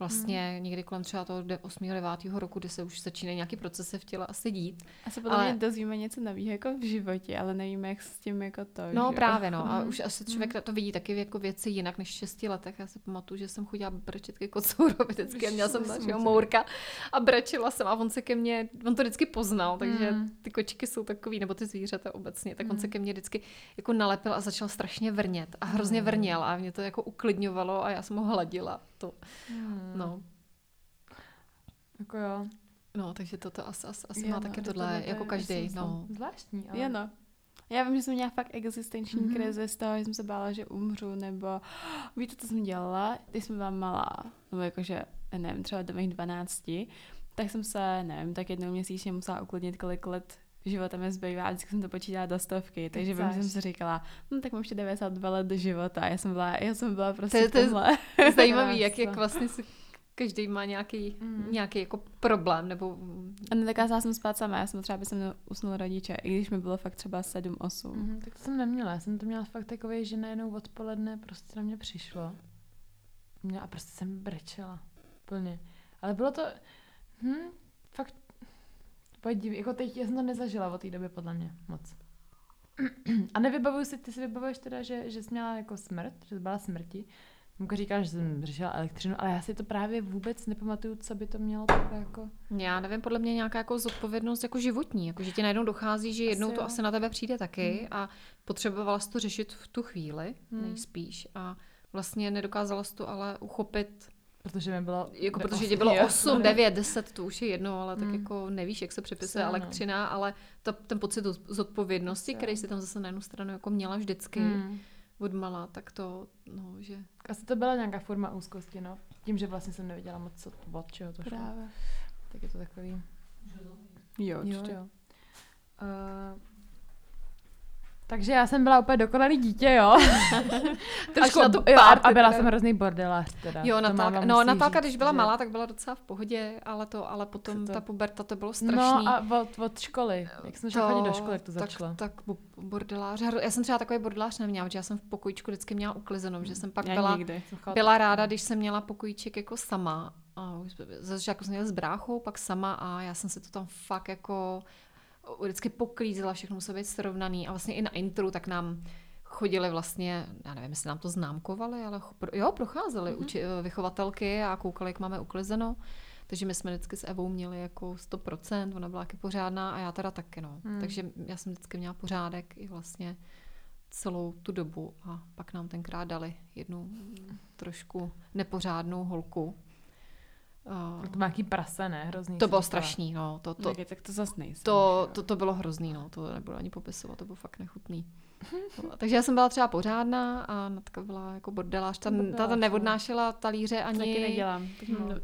vlastně hmm. někdy kolem třeba toho 8. 9. roku, kdy se už začínají nějaký procesy v těle asi dít. Asi podle ale... mě dozvíme něco nového jako v životě, ale nevíme, jak s tím jako to. No že? právě, no. A hmm. už asi člověk hmm. to vidí taky jako věci jinak než v 6 letech. Já si pamatuju, že jsem chodila brečet ke kocourovi vždycky a měla jsem našeho mourka a brečela jsem a on se ke mně, on to vždycky poznal, takže hmm. ty kočky jsou takový, nebo ty zvířata obecně, tak hmm. on se hmm. ke mně vždycky jako nalepil a začal strašně vrnět a hrozně hmm. vrněl a mě to jako uklidňovalo a já jsem ho hladila. To. Hmm. No. Jako jo. No, takže toto asi, asi, asi má no, také tohle, to jako každý. No. Zvláštní, ale... Je no. Já vím, že jsem měla fakt existenční mm-hmm. krize z toho, že jsem se bála, že umřu, nebo víte, co jsem dělala, když jsem byla malá, nebo jakože, nevím, třeba do mých 12, tak jsem se, nevím, tak jednou měsíčně musela uklidnit, kolik let života mi zbývá vždycky jsem to počítala do stovky, takže vím, že jsem si říkala, no tak mám ještě 92 let do života, já jsem byla, já jsem byla prostě to, to, to je zajímavý, jak, jak vlastně si každý má nějaký, mm. nějaký jako problém, nebo... A nedokázala jsem spát sama, já jsem třeba, by jsem usnul rodiče, i když mi bylo fakt třeba 7-8. Mm, tak to jsem neměla, já jsem to měla fakt takový, že najednou odpoledne prostě na mě přišlo. A prostě jsem brečela. Plně. Ale bylo to, hm, fakt Pojď, jako teď já jsem to nezažila od té doby podle mě moc. A nevybavuju si, ty si vybavuješ teda, že, že jsi měla jako smrt, že jsi byla smrti. Můžu říkat, že jsem řešila elektřinu, ale já si to právě vůbec nepamatuju, co by to mělo takové jako... Já nevím, podle mě nějaká jako zodpovědnost jako životní, jako že ti najednou dochází, že jednou asi to jo. asi na tebe přijde taky hmm. a potřebovala jsi to řešit v tu chvíli, hmm. nejspíš a vlastně nedokázala jsi to ale uchopit Protože mi bylo... Jako protože ti bylo 8, 9, 10, to už je jedno, ale mm. tak hmm. jako nevíš, jak se připisuje Pře, elektřina, no. ale to, ten pocit zodpovědnosti, který si tam zase na jednu stranu jako měla vždycky mm. od malá, tak to, no, že... Asi to byla nějaká forma úzkosti, no. Tím, že vlastně jsem nevěděla moc, co, od čeho to šlo. Právě. Tak je to takový... Jo, jo, jo. Uh, takže já jsem byla úplně dokonalý dítě, jo. Trošku to jo, a byla jsem hrozný bordelář teda. Jo, Natálka, no, Natálka, když byla že... malá, tak byla docela v pohodě, ale to, ale potom to... ta puberta, to bylo strašný. No a od, od školy, jak jsem chodit do školy, jak to začalo. Tak, tak bordelář, já jsem třeba takový bordelář neměla, protože já jsem v pokojíčku vždycky měla uklizenou, že jsem pak já byla, nikdy. byla ráda, když jsem měla pokojíček jako sama. A už, začátku jsem měla s bráchou, pak sama a já jsem si to tam fakt jako vždycky poklízela, všechno muselo být srovnaný a vlastně i na intru tak nám chodili vlastně, já nevím, jestli nám to známkovali, ale jo, procházeli mm-hmm. uči, vychovatelky a koukali, jak máme uklizeno. Takže my jsme vždycky s Evou měli jako 100%, ona byla taky pořádná a já teda taky, no. Mm. Takže já jsem vždycky měla pořádek i vlastně celou tu dobu a pak nám tenkrát dali jednu trošku nepořádnou holku, Uh, to má jaký prase, ne? Hrozný. To bylo strašný, no. To, to, tak, tak to zase nejsem, to, to, to, bylo hrozný, no. To nebudu ani popisovat, to bylo fakt nechutný. Takže já jsem byla třeba pořádná a Natka byla jako bordelář. Ta, ta, ta neodnášela talíře ani... Taky nedělám.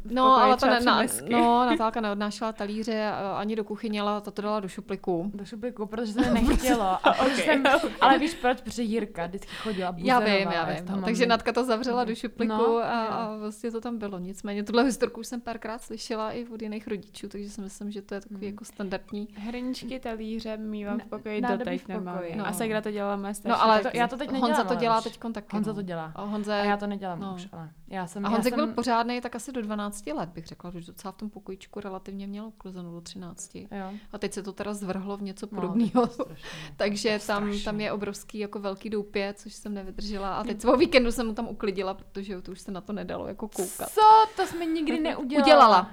No, ale ta ne, na, no, Natálka neodnášela talíře ani do kuchyně, ale ta to dala do šupliku. Do šupliku, protože se nechtělo. A okay, jsem, okay. Ale víš proč? Protože Jirka vždycky chodila Já vím, já vím. No. Takže Natka to zavřela do šupliku no, a, a vlastně to tam bylo. Nicméně tuhle historku už jsem párkrát slyšela i od jiných rodičů, takže si myslím, že to je takový hmm. jako standardní. Hrničky, talíře mývám v pokoji doteď nemám. No. A Segra to dělala moje No ale to, já to teď nedělám. Honza to dělá teď taky. Honza to dělá. A, Honze, a já to nedělám no. už, ale já jsem... A Honzek jsem... byl pořádný tak asi do 12 let, bych řekla, že docela v tom pokojičku relativně měl uklizeno do 13. Jo. A teď se to teda zvrhlo v něco no, podobného. No, Takže tam, tam je obrovský jako velký doupě, což jsem nevydržela. A teď svou víkendu jsem mu tam uklidila, protože to už se na to nedalo jako koukat. Co? To jsme nikdy neudělala. Udělala.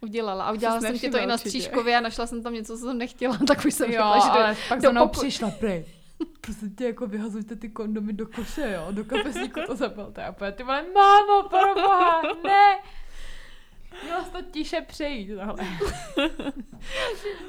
Udělala. A udělala jsem ti to i na střížkově a našla jsem tam něco, co jsem nechtěla, tak už jsem jo, řekla, že ale do, pak do poku... přišla prej prostě tě jako vyhazujte ty kondomy do koše, jo, do kapesníku to zabalte. A ty vole, mámo, proboha, ne! Měla jsi to tiše přejít tohle.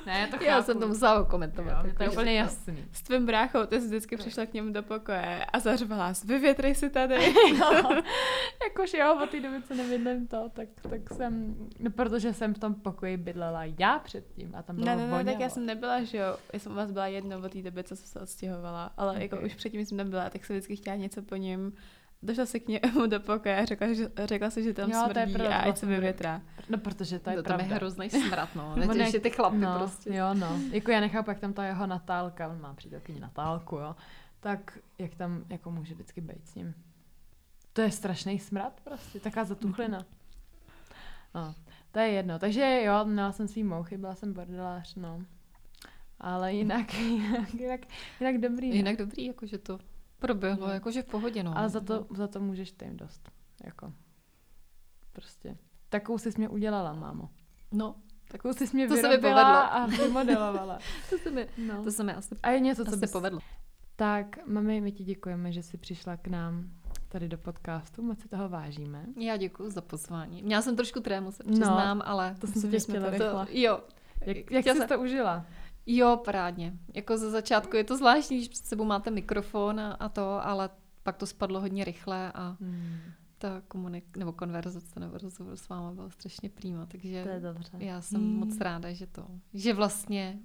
ne, to chápu. Já jsem to musela komentovat. Jo, to je úplně jasný. S tvým bráchou, ty jsi vždycky přišla k němu do pokoje a zařvala jsi, vyvětrej si tady. no, jakož jo, od té doby, co nevydlím to, tak, tak jsem, no protože jsem v tom pokoji bydlela já předtím a tam bylo Ne, ne, ne, tak já jsem nebyla, že jo, já jsem u vás byla jednou od té doby, co jsem se odstěhovala, ale okay. jako už předtím jsem tam byla, tak jsem vždycky chtěla něco po něm došla si k němu do pokoje a řekla, že, řekla si, že tam jo, smrdí a ať se vyvětrá. No, protože to je no, pravda. To je hrozný smrad, no. Nebo ne, ty chlapy no, prostě. Jo, no. Jako já nechápu, jak tam ta jeho Natálka, on má přítelkyni Natálku, jo. Tak jak tam jako může vždycky být s ním. To je strašný smrad prostě, taká zatuchlina. No, to je jedno. Takže jo, měla jsem svý mouchy, byla jsem bordelář, no. Ale jinak, jinak, jinak, jinak dobrý. Ne? Jinak dobrý, jakože to proběhlo, no. jakože v pohodě, no. Ale za to, za to můžeš ty jim dost. Jako. Prostě. Takovou jsi mě udělala, mámo. No. Takovou jsi mě to vyrobila a vymodelovala. to se mi, no. to se mi asi, a je něco, co bys... povedlo. Tak, mami, my ti děkujeme, že jsi přišla k nám tady do podcastu. Moc si toho vážíme. Já děkuji za pozvání. Měla jsem trošku trému, se no, přiznám, no, ale... To jsem tě chtěla to, Jo. Jak, jak jsi se... to užila? Jo, parádně. Jako ze začátku je to zvláštní, když před sebou máte mikrofon a, a to, ale pak to spadlo hodně rychle a hmm. ta komunik- nebo konverzace nebo rozhovor s váma byla strašně přímá, takže to je dobře. já jsem hmm. moc ráda, že to, že vlastně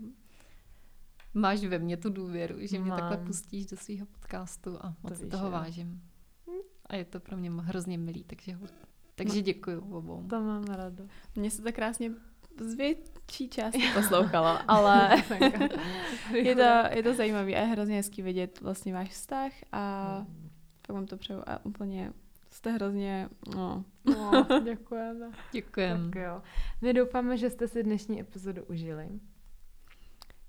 máš ve mně tu důvěru, že mě Mám. takhle pustíš do svého podcastu a moc to víš, toho jo. vážím. A je to pro mě hrozně milý, takže, takže děkuji obou. To mám ráda. Mně se to krásně z větší části poslouchala, ale je, to, je to zajímavé a je hrozně hezký vidět vlastně váš vztah a tak vám to přeju a úplně jste hrozně, no. no děkujeme. Děkujeme. Tak jo. My doufáme, že jste si dnešní epizodu užili.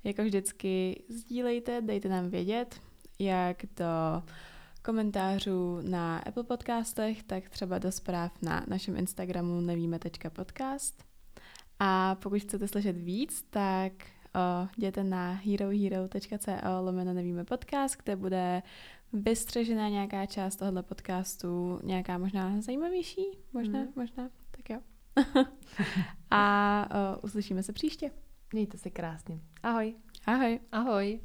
Jako vždycky sdílejte, dejte nám vědět, jak do komentářů na Apple podcastech, tak třeba do zpráv na našem Instagramu nevíme.podcast. A pokud chcete slyšet víc, tak o, jděte na herohero.co lomeno nevíme podcast, kde bude vystřežená nějaká část tohoto podcastu, nějaká možná zajímavější, možná, mm. možná, tak jo. a o, uslyšíme se příště. Mějte se krásně. Ahoj. Ahoj. Ahoj.